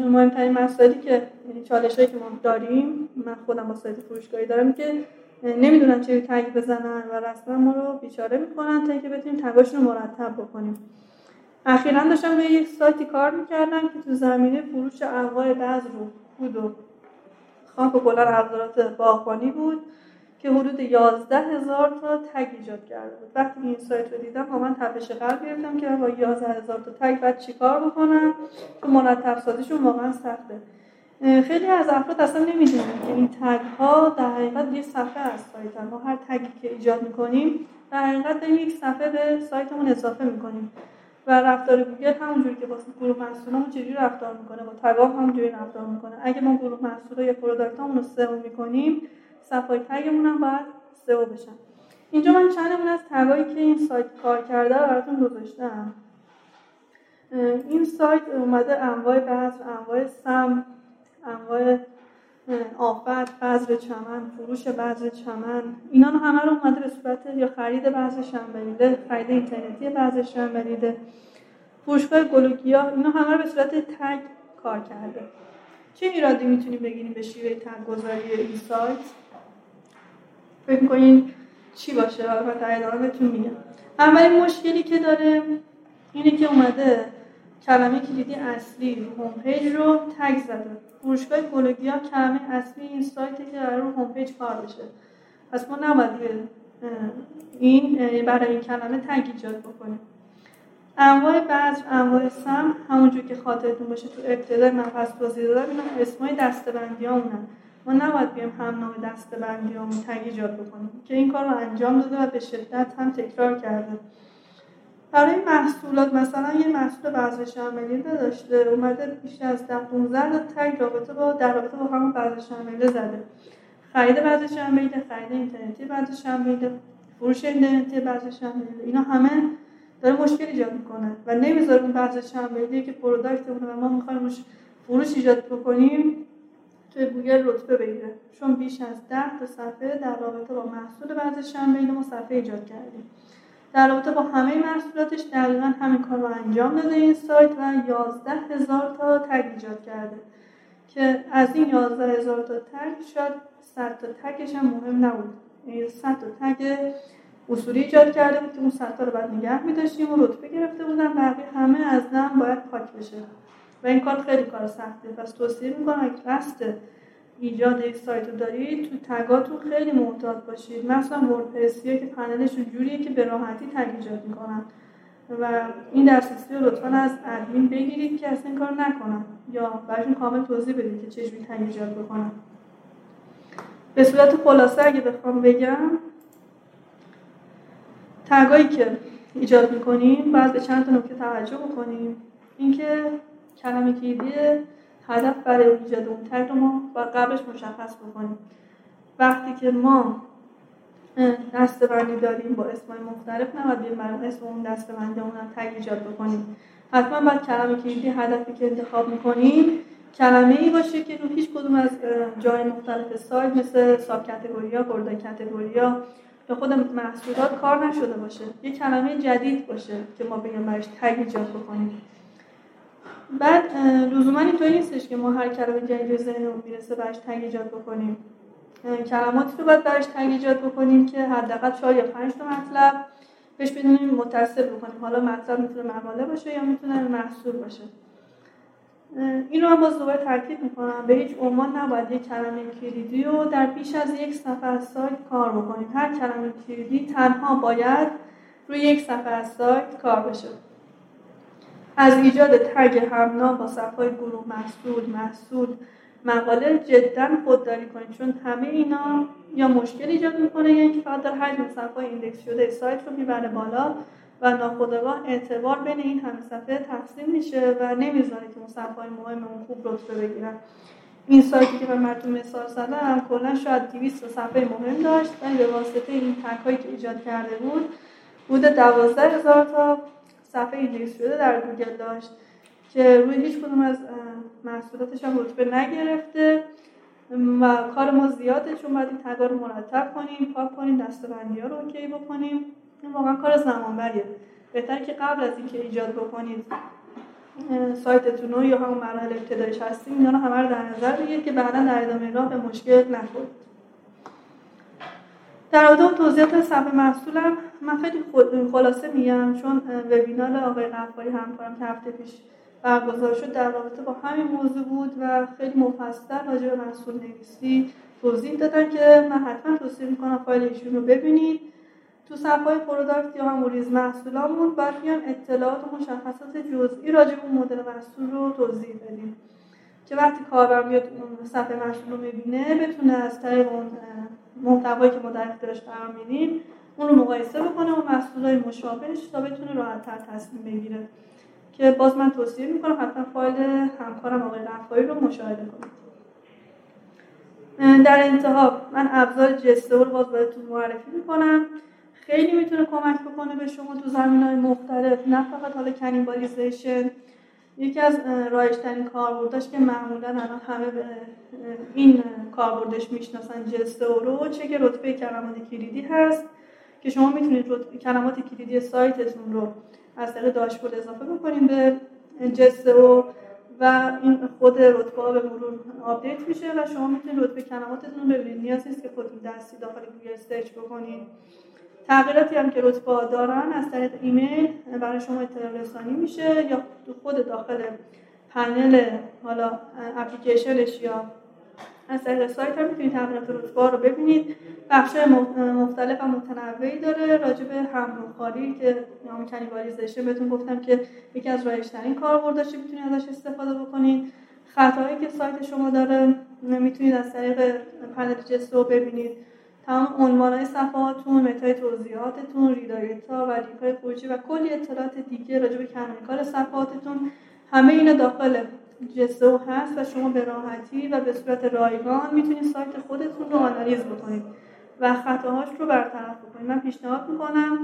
مهمترین مسائلی که یعنی چالشایی که ما داریم من خودم با سایت فروشگاهی دارم که نمی‌دونن چه تگ بزنن و رسما ما رو بیچاره می‌کنن تا اینکه بتونیم تگاشون رو مرتب بکنیم. اخیرا داشتم به یک سایتی کار می‌کردم که تو زمینه فروش انواع بذر و خود و خاک و کلر حضرات باغبانی بود. که حدود 11 هزار تا تگ ایجاد کرده بود. وقتی این سایت رو دیدم با من تپش قلب گرفتم که با 11 هزار تا تگ باید چیکار بکنم؟ که مرتب سازیشون واقعا سخته. خیلی از افراد اصلا نمی‌دونن که این تگ ها در حقیقت یه صفحه از سایت ما هر تگی که ایجاد می‌کنیم در حقیقت داریم یک صفحه به سایتمون اضافه می‌کنیم. و رفتار گوگل همونجوری که واسه گروه محصولامون چجوری رفتار می‌کنه؟ با تگا همونجوری رفتار می‌کنه. اگه ما گروه محصول یا product امون رو سئو می‌کنیم صفحه تگمون هم باید سئو بشن. اینجا من چند از تگایی که این سایت کار کرده رو براتون گذاشتم. این سایت اومده انواع بذر انواع سم انواع آفت بذر چمن فروش بذر چمن. اینا رو همه رو اومده به صورت یا خرید بذر شنبلیله خرید اینترنتی بذر شنبلیله فروشگاه گل و گیاه اینا همه رو به صورت تگ کار کرده. چه ایرادی می‌تونیم بگیریم به شیوه تگ گذاری این سایت؟ فکر می‌کنین چی باشه و در ادامه بهتون میگم. اولین مشکلی که داره اینه که اومده کلمه کلیدی اصلی home page رو تگ زده. فروشگاه گل و گیاه کلمه اصلی این سایتی که رو home page کار بشه. پس ما نباید این برای این کلمه تگ ایجاد بکنیم. انواع بذر انواع سم همونجور که خاطرتون باشه تو ابتدای من پس توضیح دادم اینا اسمای دستبندی همونن ما نباید بیم هم نام دستبندی همون تگ ایجاد بکنیم. که این کار رو انجام داده و به شدت هم تکرار کرده. برای محصولات مثلا یه محصول بذر شاملیده داشته اومده بیشتر از 10 15 تا تگ رابطه با در رابطه با همون بذر شاملیده زده. خرید بذر شاملیده خرید اینترنتی بذر شاملیده فروش اینترنتی بذر شاملیده اینا همه داره مشکل ایجاد می‌کنه و نمی‌ذاره اون بذر شاملیده که پروداکتمونه و ما می‌خوایم فروش ایجاد بکنیم. توی گوگل رتبه بگیره. چون بیش از 10 تا صفحه در رابطه با محصول بذر شاملیده ما صفحه ایجاد کردیم. در رابطه با همه محصولاتش دقیقا همین کار رو انجام داده این سایت و 11 هزار تا تگ ایجاد کرده. که از این 11 هزار تا تگ شاید 100 تا تگش هم مهم نبود. یعنی 100 تا تگ اصولی ایجاد کرده بود که اون 100 تا رو بعد نگه می‌داشتیم و رتبه گرفته بودن. بقیه همه از نم باید پاک بشه. و این کار خیلی کار سخته. پس توصیه می‌کنم اگه قصد ایجاد یک سایت دارید تو تگاتون خیلی محتاط باشید. مثلا وردپرسی که پنلشون جوریه که به راحتی تگ ایجاد می‌کنن. و این درسیسی رو لطفا از ادمین بگیرید که اصلا این کار نکنن. یا براشون کامل توضیح بدید که چجوری تگ ایجاد بکنن. به صورت خلاصه اگه بخوام بگم تگایی که ایجاد می‌کنیم باید به چند تا نکته توجه بکنیم. اینکه کلمه کلیدی هدف برای ایجاد اون تگ رو ما با قبلش مشخص بکنیم. وقتی که ما دستبندی داریم با اسمای مختلف نباید بریم برای اسم اون دستبندی اون تگ ایجاد بکنیم. حتما باید کلمه کلیدی هدفی که انتخاب می‌کنیم کلمه ای باشه که رو هیچ کدوم از جای مختلف سایت مثل ساب کتگوریا، بردا کتگوریا یا خود محصولات کار نشده باشه. یه کلمه جدید باشه که ما بگیم برش تگ ایجاد بکنیم. بعد لزوما اینطوری نیستش که ما هر کلمه جدید ذهنمون می‌رسه براش تگ ایجاد بکنیم. کلماتی رو باید براش تگ ایجاد بکنیم که حداقل 4 یا 5 تا مطلب بهش بدونیم متصل بکنیم. حالا مطلب می‌تونه مقاله باشه یا می‌تونه محصول باشه. این رو هم باز دوباره ترکیب می‌کنم. به هیچ عنوان نباید یک کلمه کلیدی رو در بیش از یک صفحه سایت کار بکنیم. هر کلمه کلیدی تنها باید روی یک صفحه از سایت کار بشه از ایجاد تگ همنا با صفحه گروه محصول محصول مقاله جدا خودداری کنید. چون همه اینا یا مشکل ایجاد می‌کنه یا اینکه فقط در حجم صفحه index شده سایت رو می‌بره بالا و ناخودآگاه اعتبار بین این همه صفحه تقسیم میشه و نمی‌ذاره که اون صفحه مهم اون خوب رتبه بگیرن. این سایتی که من براتون مثال زدم کلا شاید 200 صفحه مهم داشت ولی به واسطه این تگ که ایجاد کرده بود بوده 12000 تا صفحه index شده در گوگل داشت که روی هیچ کدوم از محصولاتش هم رتبه نگرفته و کار ما زیاده چون باید این تگا رو مرتب کنیم پاک کنیم دستبندی ها رو اوکی بکنیم. این واقعا کار زمانبریه. بهتره که قبل از اینکه ایجاد بکنید سایتتون رو یا همون مراحل ابتدایش هستیم اینا رو همه رو در نظر بگیرید که بعدا در ادامه راه به مشکل نخورید. در رابطه توضیحات صفحه محصولم من خیلی خلاصه میگم چون وبینار آقای قفاری همکارم که هفته پیش برگزار شد در رابطه با همین موضوع بود و خیلی مفصل راجع به محصول نویسی توضیح دادن که من حتما توصیه می‌کنم فایل ایشون رو ببینید. تو صفحه product یا همون ریز محصولامون باید بیان اطلاعات و مشخصات جزئی راجع به مدل محصول رو توضیح بدیم. که وقتی کاربر میاد صفحه محصول رو می‌بینه بتونه از طریق اون محتوایی که ما در اختیارش قرار میدیم اون رو مقایسه بکنه و محصولای مشابهش تا بتونه راحتتر تصمیم بگیره. که باز من توصیه می‌کنم حتما فایل همکارم آقای رفایی رو مشاهده کنید. در انتها من ابزار جسته رو باز بهتون معرفی می‌کنم. خیلی می‌تونه کمک بکنه به شما تو زمین های مختلف نه فقط حالا کنیبالیزیشن یکی از رایشترین کاربرداش که معمولا الان همه این کاربردش می‌شناسن جستو رو چه که رتبه کلمات کلیدی هست که شما می‌تونید کلمات کلیدی سایتتون رو از طریق داشبورد اضافه بکنید به جستو و این خود رتبه به مرور آپدیت میشه و شما می‌تونید رتبه کلماتتون رو ببینید. نیاز نیست که خودتون دستی داخل گوگل search بکنید تغییراتی هم که رتبه دارن از طریق ایمیل برای شما اطلاع رسانی میشه یا خود داخل پنل حالا اپلیکیشنش یا از طریق سایت هم می‌تونید تغییرات رتبه رو ببینید. بخش مختلف و متنوعی داره. راجع به خطایی که نام cannibalization بهتون گفتم که یکی از رایج‌ترین کاربرداشه می‌تونید ازش استفاده بکنید. خطاهایی که سایت شما داره می‌تونید از طریق پنل جستو ببینید. تمام عنوان صفحاتون meta ی توضیحاتتون redirect ا و لینک های خروجی و کلی اطلاعات دیگه راجع به canonical صفحاتتون همه اینا داخل جسو هست و شما به راحتی و به صورت رایگان می‌تونید سایت خودتون رو آنالیز بکنید و خطاهاش رو برطرف بکنید. من پیشنهاد می‌کنم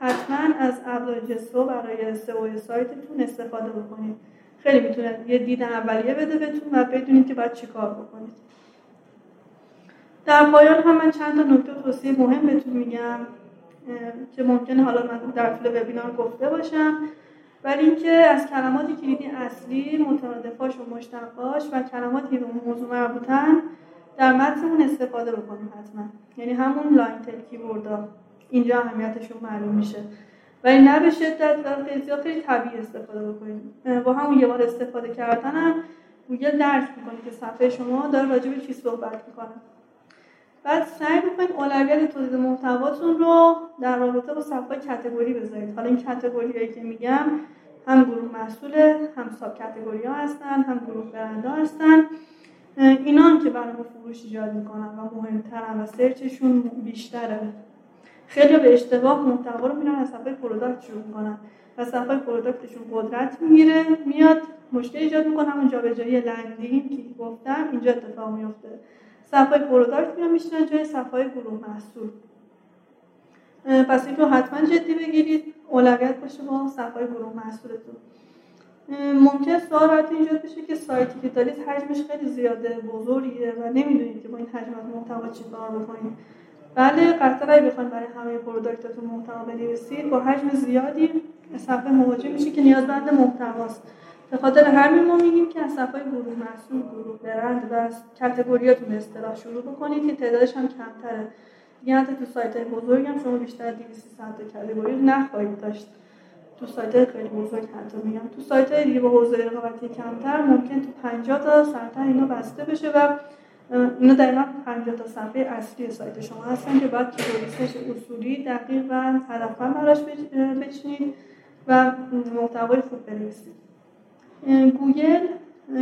حتما از ابزار جسو برای سئو سایتتون استفاده بکنید. خیلی می‌تونه یه دید اولیه بده بهتون و بدونید که باید چیکار بکنید. در پایان هم من چند تا نکته توصیه مهم بهتون میگم که ممکنه حالا من در طول وبینار گفته باشم. ولی اینکه از کلمات کلیدی اصلی مترادفاش و مشتقاش و کلماتی به موضوع مربوطن در متنمون استفاده بکنیم حتما. یعنی همون long tail keyword ا اینجا اهمیتشون معلوم میشه. ولی نه به شدت و خیلی خیلی طبیعی استفاده بکنیم. با همون یه بار استفاده کردن هم گوگل درک می‌کنه که صفحه شما داره راجع به چی صحبت می‌کنه. بعد سعی بکنید اولویت تولید محتواتون رو در رابطه با صفحه category بذارید. حالا این category هایی که میگم هم گروه محصول هم sub category ها هستن هم گروه برند هستن. اینان که برای ما فروش ایجاد می‌کنن و مهمترن و search شون بیشتره. خیلی به اشتباه محتوا رو میرن از صفحه product شروع می‌کنن و صفحه product شون قدرت می‌گیره میاد مشکل ایجاد می‌کنه. همون جابجایی landing که گفتم اینجا اتفاق میفته صفحه product میان میشنن جای صفحه گروه محصول. پس این رو حتما جدی بگیرید. اولویت باشه با صفحه گروه محصولتون. ممکن سوال راحت ایجاد بشه که سایتی که دارید حجمش خیلی زیاده بزرگیه و نمی‌دونید که با این حجم از محتوا چی کار بکنید. بله قطعا اگه بخواید برای همه پروداکتتون محتوا بنویسید با حجم زیادی صفحه مواجه میشه که نیازمند محتواست. به خاطر همین ما میگیم که از صفحه گروه محصول گروه برند و کاتگوریاتون اصطلاح شروع بکنید که تعدادش هم کمتره. دیگه حتی تو سایت های بزرگ هم شما بیشتر 200 تا category نخواهید داشت. تو سایت های خیلی بزرگ حتی میگم. تو سایت های دیگه با حوزه رقابتی کمتر ممکن تو 50 تا سرتر اینا بسته بشه و اینا دقیقا 50 تا صفحه اصلی سایت شما هستن که باید keyword list ش اصولی دقیق و هدفمند براش بچینید و محتوای خوب بنویسید. گوگل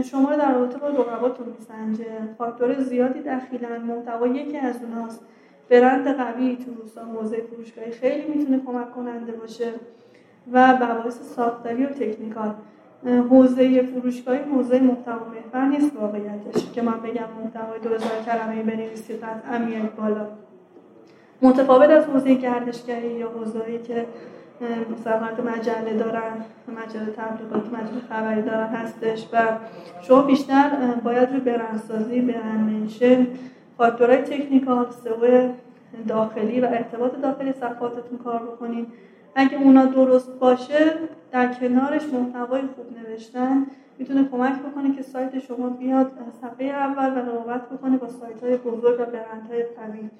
شما رو در رابطه با رقباتون میسنجه. فاکتور زیادی دخیلن محتوا یکی از اوناست. برند قوی تو روستا حوزه فروشگاهی خیلی می‌تونه کمک کننده باشه و بحث ساختاری و تکنیکال حوزه فروشگاهی حوزه محتوا محور نیست واقعیتش. که من بگم محتوای 2000 کلمه بنویسید از امیت بالا. متفاوت از حوزه گردشگری یا حوزه‌ای که مثلا مجله دارن مجله تبلیغات مجله خبری دارن هستش و شما بیشتر باید روی برندسازی برند منشن فاکتورهای تکنیکال سو داخلی و ارتباط داخلی صفحاتتون کار بکنید اگه اونا درست باشه در کنارش محتوای خوب نوشتن می‌تونه کمک بکنه که سایت شما بیاد صفحه اول و رقابت بکنه با سایت های بزرگ و برندهای قوی.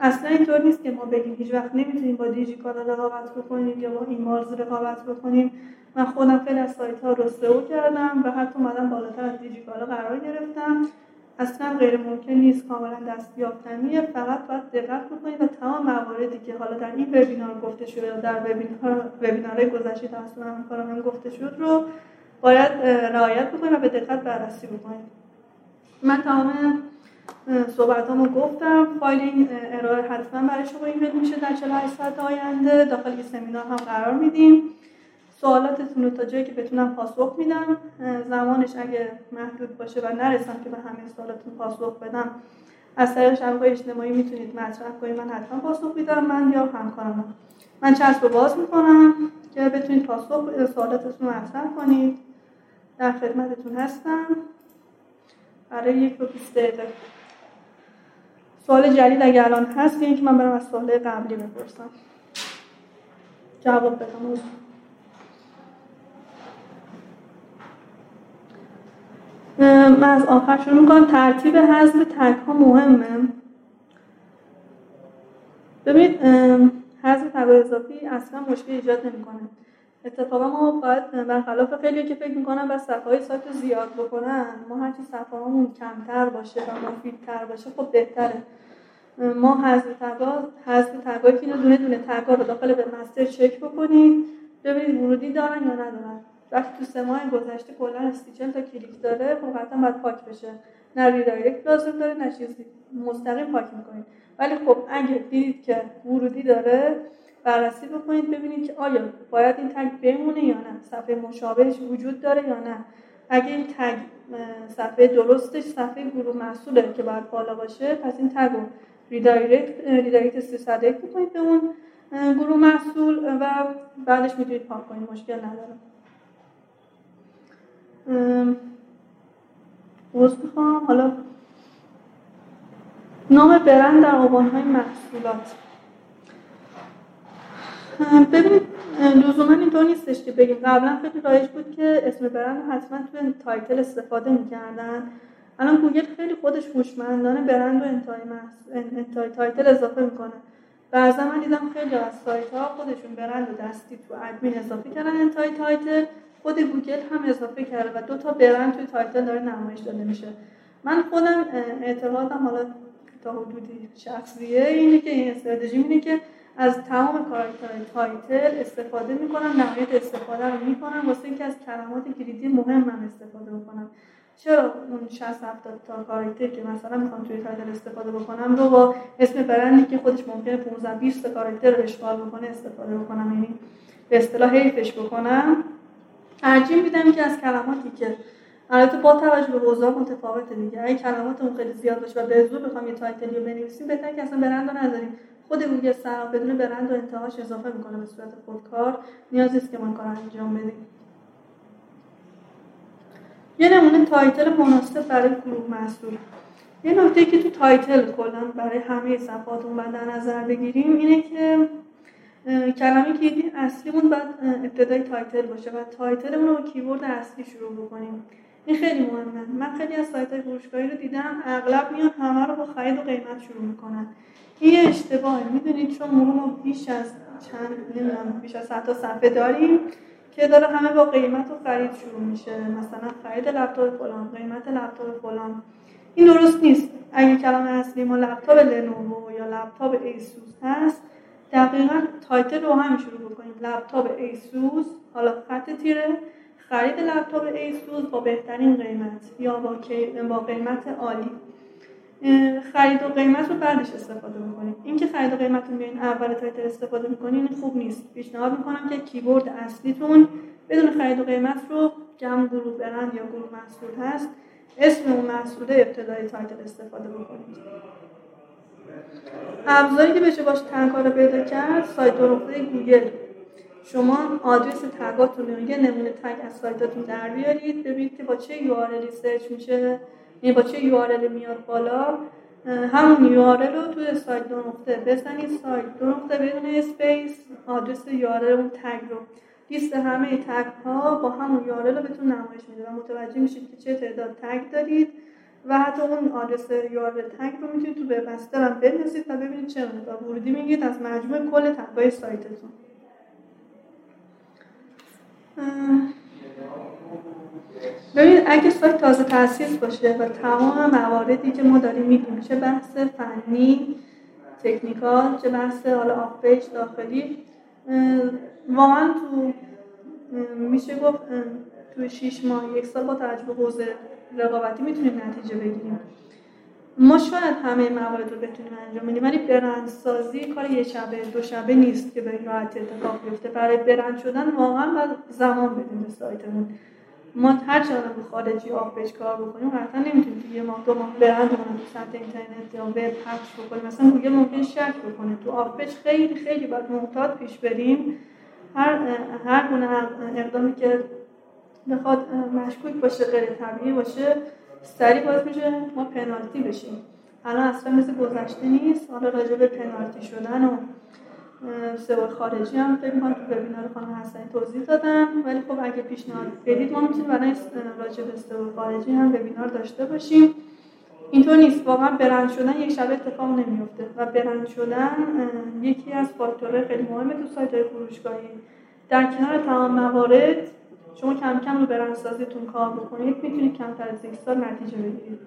اصلا اینطور نیست که ما بگیم هیچ وقت نمی‌تونیم با دیجی کانال رقابت بکنیم یا با این مارز رقابت بکنیم. من خودم خیلی از سایت ها رو سئو کردم و حتی اومدم بالاتر از دیجی قرار گرفتم. اصلا غیر ممکن نیست کاملا دستیافتنیه فقط باید دقت بکنید و تمام مواردی که حالا در این وبینار گفته شده یا در وبینار وبینارهای گذشته توسط همکارانم گفته شد رو باید رعایت بکنید و به دقت بررسی بکنید من تمام صحبتامو گفتم فایل این ارائه حتما برای شما ایمیل میشه در 48 ساعت آینده. داخل سمینار هم قرار میدیم. سوالاتتون رو تا جایی که بتونم پاسخ میدم. زمانش اگه محدود باشه و نرسم که به همه سوالاتون پاسخ بدم از طریق شبکه‌های اجتماعی می‌تونید مطرح کنید. من حتما پاسخ میدم من یا همکارم من چسب رو باز می‌کنم که بتونید پاسخ سوالاتتون رو مطرح کنید. در خدمتتون هستم. برای یک و بیست سوال جدید اگر الان هست که من برم از سوال قبلی بپرسم. جواب بدم. من از آخر شروع می‌کنم. ترتیب حذف تک ها مهمه. ببینید حذف تگ اضافی اصلا مشکل ایجاد نمی‌کنه. اتفاقا ما باید برخلاف خیلی که فکر می‌کنن و صفحه سایت زیاد بکنن ما هرچی صفحه کمتر باشه و مفیدتر باشه خب بهتره. ما حذف تگا حذف تگایی که دونه دونه تگا رو داخل webmaster چک بکنید ببینید ورودی دارن یا ندارن. وقتی تو سه ماه گذشته کلا سی چهل تا کلیک داره خب حتما باید پاک بشه. نه redirect لازم داره نه چیزی. مستقیم پاک می‌کنید. ولی خب اگه دیدید که ورودی داره بررسی بکنید ببینید که آیا باید این تگ بمونه یا نه صفحه مشابهش وجود داره یا نه. اگه این تگ صفحه درستش صفحه گروه محصوله که باید بالا باشه پس این تگ رو redirect redirect 301 بکنید به اون گروه محصول و بعدش می‌تونید پاک کنید مشکل نداره. عوض می‌خوام حالا نام برند در های محصولات. ببینید لزوما اینطور نیستش که بگیم. قبلا خیلی رایج بود که اسم برند حتما تو title استفاده می‌کردن. الان گوگل خیلی خودش هوشمندانه برند و انتهای title اضافه می‌کنه. بعضا من دیدم خیلی از سایت ها خودشون برند و دستی تو ادمین اضافه کردن انتهای title. خود گوگل هم اضافه کرده و دو تا برند توی title داره نمایش داده میشه. من خودم اعتقادم حالا تا حدودی شخصیه اینه که این استراتژی اینه که از تمام کاراکترهای title استفاده می‌کنم نهایت استفاده رو می‌کنم. واسه اینکه از کلمات کلیدی مهمم استفاده بکنم. چرا اون 60 70 تا کاراکتر که مثلا می‌خوام توی title استفاده بکنم رو با اسم برندی که خودش ممکنه 15 20 تا کاراکتر رو اشغال بکنه استفاده بکنم؟ یعنی به اصطلاح حیفش بکنم. ترجیح میدم که از کلماتی که البته با توجه به اوضاع متفاوت دیگه اگه کلمات اون خیلی زیاد باشه و به زور بخوام یه title ی رو بنویسیم بهتر که اصلا برند رو نذاریم. خود گوگل سرچ بدون برند و انتهاش اضافه می‌کنه به صورت خودکار نیاز نیست که ما کار انجام بدیم یه نمونه title مناسب برای گروه محصول. یه نکته که تو title کلا برای همه صفحاتتون باید در نظر بگیریم اینه که کلمه کلیدی اصلیمون باید ابتدای title باشه و title مون رو با keyword اصلی شروع بکنیم. این خیلی مهمه. من خیلی از سایت های فروشگاهی رو دیدم اغلب میان همه رو با خرید و قیمت شروع می‌کنن. این اشتباهه می‌دونید چون ما بیش از چند نمی‌دونم بیش از تا صفحه داریم که داره همه با قیمت و خرید شروع میشه. مثلا خرید لپتاپ فلان قیمت لپتاپ فلان. این درست نیست. اگه کلمه اصلی ما لپتاپ لنوو یا لپتاپ ایسوس هست دقیقا title رو هم شروع بکنیم. لپتاپ ایسوس حالا خط تیره. خرید لپتاپ ایسوس با بهترین قیمت یا با, با قیمت عالی. خرید و قیمت رو بعدش استفاده می‌کنیم. اینکه خرید و قیمت رو میایین اول title استفاده می‌کنین خوب نیست. پیشنهاد می‌کنم که keyword اصلیتون بدون خرید و قیمت رو جمع گروه برند یا گروه محصول هست اسم اون محصول ابتدای تایتل استفاده بکنید. ابزاری که بشه باش تنکا رو پیدا کرد سایت نقطه گوگل. شما آدرس تگاتون رو یه نمونه تگ از سایتاتون در بیارید ببینید که با چه یو سرچ میشه. یعنی با چه یو میاد بالا؟ همون یو رو توی سایت دو نقطه بزنید. سایت دو نقطه بدون اسپیس آدرس یو اون تگ رو. لیست همه تگ ها با همون یو رو بهتون نمایش میده و متوجه میشید که چه تعداد تگ دارید و حتی اون آدرس یارل تگ رو می‌تونید تو وب هم بنویسید تا ببینید چه مقدار ورودی میگید از مجموع کل تگ‌های سایتتون. ببینید اگه سایت تازه تاسیس باشه و تمام مواردی که ما داریم میگیم چه بحث فنی تکنیکال چه بحث حالا آف داخلی واقعا تو میشه گفت توی 6 ماه یک سال با توجه به حوزه رقابتی می‌تونیم نتیجه بگیریم. ما شاید همه موارد رو بتونیم انجام بدیم ولی برندسازی کار یه شبه دو شبه نیست که به راحتی اتفاق بیفته. برای برند شدن واقعا باید زمان بدیم به سایتمون. ما هر چقدر به خارجی کار بکنیم قطعا نمی‌تونیم تو یه ماه دو ماه برند تو سمت اینترنت یا وب پخش بکنیم. مثلا گوگل ممکن شک بکنه تو آف خیلی خیلی باید محتاط پیش بریم. هر هر گونه اقدامی که بخواد مشکوک باشه غیر طبیعی باشه سریع باید میشه ما پنالتی بشیم. الان اصلا مثل گذشته نیست. حالا راجع به پنالتی شدن و سوال خارجی هم فکر می‌کنم تو وبینار خانم حسنی توضیح دادم ولی خب اگه پیشنهاد بدید ما می‌تونیم برای راجع به سوال خارجی هم وبینار داشته باشیم. اینطور نیست. واقعا برند شدن یک شب اتفاق نمیفته و برند شدن یکی از فاکتورهای خیلی مهمه تو سایت فروشگاهی. در کنار تمام موارد شما کم کم رو برندسازیتون کار بکنید. می‌تونید کمتر از یک سال نتیجه بگیرید.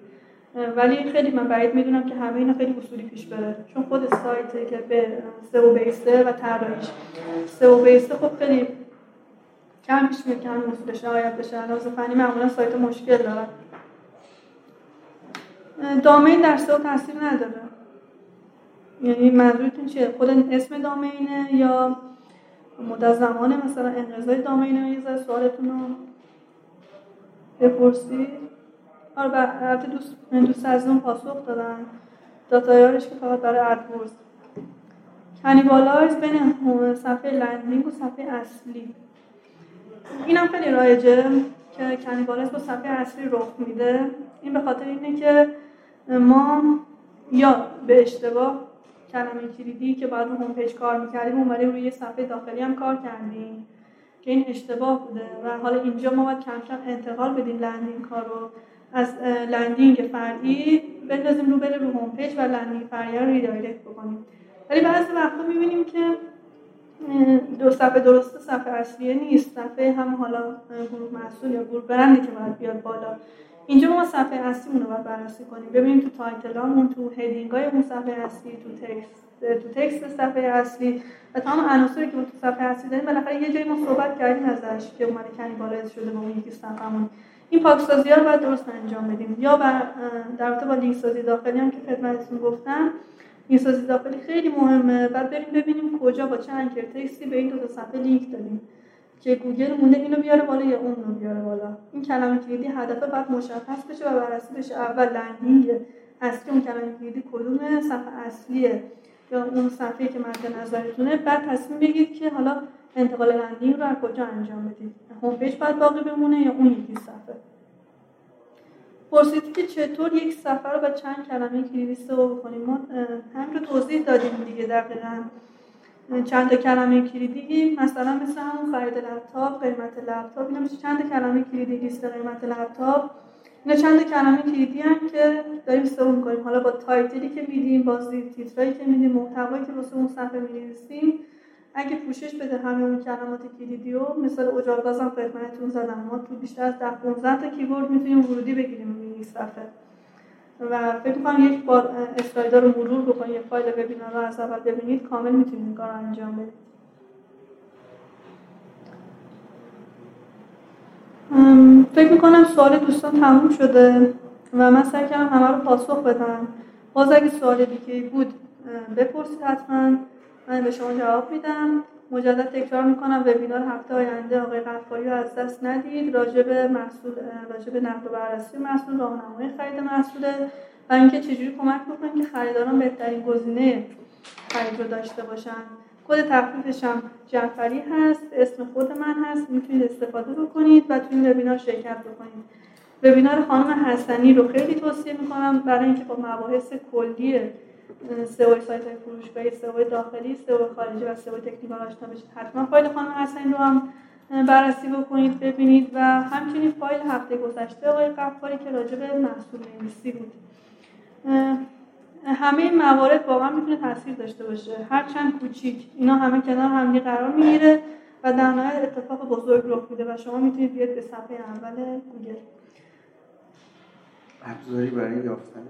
ولی خیلی من بعید می‌دونم که همه اینا خیلی اصولی پیش بره. چون خود سایتی که به سئو بیسته و طراحیش سئو بیسته خب خیلی کم پیش میاد که همین اصولش رعایت بشه. لازم فنی معمولا سایت مشکل داره. دامین در سئو تاثیر نداره. یعنی منظورتون چیه؟ خود اسم دامینه یا مدت زمان مثلا انقضای دامینه؟ یه سوالتون رو بپرسید. آره البته دوست دوست از اون پاسخ دادن. داتایارش که فقط برای ادورز cannibalize بین صفحه landing و صفحه اصلی. اینم خیلی رایجه که cannibalize با صفحه اصلی رخ میده. این به خاطر اینه که ما یا به اشتباه کلمه کلیدی که رو home page کار می‌کردیم اومدیم روی صفحه داخلی هم کار کردیم که این اشتباه بوده. و حالا اینجا ما باید کم کم انتقال بدیم landing کار رو از landing فرعی بندازیم رو بره رو home page و landing فرعی رو redirect بکنیم. ولی بعضی وقتا می‌بینیم که دو صفحه درسته صفحه اصلیه نیست. صفحه هم حالا گروه محصول یا گروه برندی که باید بیاد بالا. اینجا ما صفحه اصلیمون رو باید بررسی کنیم. ببینیم تو title امون تو heading های اون صفحه اصلی تو text تو text صفحه اصلی و تمام عناصری که تو صفحه اصلی داریم بالاخره یه جایی ما صحبت کردیم ازش که اومده cannibalize شده با اون یکی صفحهمون. این پاکسازی ها رو باید درست انجام بدیم. یا در با لینک سازی داخلی هم که خدمتتون گفتم لینک سازی داخلی خیلی مهمه. بعد بریم ببینیم کجا با چه anchor text ی به این دو تا صفحه لینک دادیم. که گوگل مونده اینو بیاره بالا یا اون رو بیاره بالا. این کلمه کلیدی هدف باید مشخص بشه و بررسی بشه. اول landing اصلی اون کلمه کلیدی کدوم صفحه اصلیه. یا اون صفحه که مد نظرتونه بعد تصمیم بگیرید که حالا انتقال landing رو از کجا انجام بدید. home page باید باقی بمونه یا اون یکی صفحه؟ پرسیدی که چطور یک صفحه رو با چند کلمه کلیدی سئو بکنیم ما همین رو توضیح دادیم دیگه دقیقا. چند کلمه کلیدی مثلا مثل همون خرید لپتاپ قیمت لپتاپ اینا میشه چند کلمه کلیدی لیست قیمت لپتاپ. اینا چند کلمه کلیدی هم که داریم سئو می‌کنیم. حالا با title ی که میدیم با تیترایی که میدیم محتوایی که واسه اون صفحه می‌نویسیم اگه پوشش بده همه اون کلمات کلیدی و مثال اجاق هم خدمتتون زدم ما تو بیشتر از 10 15 تا کیورد می‌تونیم ورودی بگیریم این صفحه. و فکر کنم یک بار اسلایدا رو مرور بکنید فایل وبینار رو از اول ببینید کامل می‌تونید این کار انجام بدید. فکر می‌کنم سوال دوستان تموم شده و من سعی کردم همه رو پاسخ بدم. باز اگه سوال دیگه بود بپرسید حتما. من به شما جواب میدم. مجدد تکرار می‌کنم. وبینار هفته آینده آقای قفاری رو از دست ندید. راجع به محصول راجع به نقد و بررسی محصول راهنمای خرید محصوله و اینکه چجوری کمک بکنیم که خریداران بهترین گزینه خرید رو داشته باشن. کد تخفیفش هم جعفری هست اسم خود من هست می‌تونید استفاده بکنید و توی این وبینار شرکت بکنید. وبینار خانم حسنی رو خیلی توصیه می‌کنم برای اینکه با مباحث کلی سئو سایت های فروشگاهی سئو داخلی سئو خارجی و سئو تکنیکال آشنا بشید. حتما فایل خانم حسین رو هم بررسی بکنید ببینید و همچنین فایل هفته گذشته آقای قفاری که راجع به محصول نویسی بود. همه این موارد واقعا می‌تونه تاثیر داشته باشه. هر چند کوچیک اینا همه کنار هم قرار می‌گیره و در نهایت اتفاق بزرگ رخ میده و شما می‌تونید بیاید به صفحه اول گوگل. ابزاری برای یافتن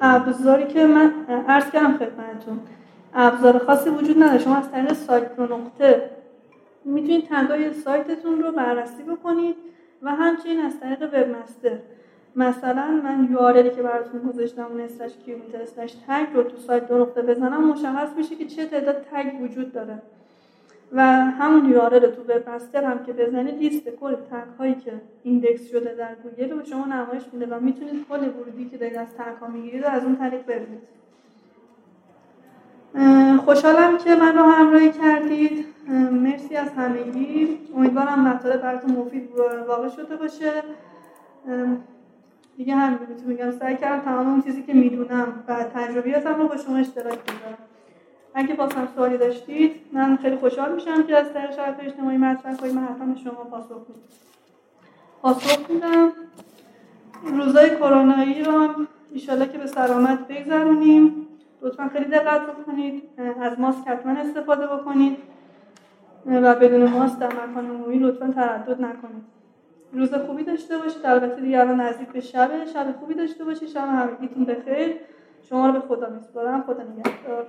ابزاری که من عرض کردم خدمتتون. ابزار خاصی وجود نداره. شما از طریق سایت رو نقطه می‌تونید تگای سایتتون رو بررسی بکنید و همچنین از طریق وب مستر مثلا من یو که براتون گذاشتم اون اسلش کیومیتر اسلش تگ رو تو سایت دو نقطه بزنم مشخص میشه که چه تعداد تگ وجود داره. و همون یو تو وب هم که بزنید لیست کل tag هایی که index شده در گوگل رو شما نمایش میده و می‌تونید کل ورودی که دارید از tag ها می‌گیرید از اون طریق ببینید. خوشحالم که من رو همراهی کردید. مرسی از همگی. امیدوارم مطالب براتون مفید واقع شده باشه. دیگه هم می‌تونم میگم سعی کردم تمام اون چیزی که می‌دونم و تجربیاتم رو با شما اشتراک بذارم. اگه بازم سوالی داشتید من خیلی خوشحال میشم که از طریق شبکه اجتماعی مطرح کنید من حتما شما پاسخ میدم. پاسخ میدم. روزای کرونایی رو هم ایشالا که به سلامت بگذرونیم. لطفا خیلی دقت بکنید. از ماسک حتما استفاده بکنید. و بدون ماسک در مکان عمومی لطفا تردد نکنید. روز خوبی داشته باشید البته دیگه الان نزدیک به شب شب خوبی داشته باشید شب همگیتون بخیر. شما رو به خدا میسپارم. خدا نگهدار.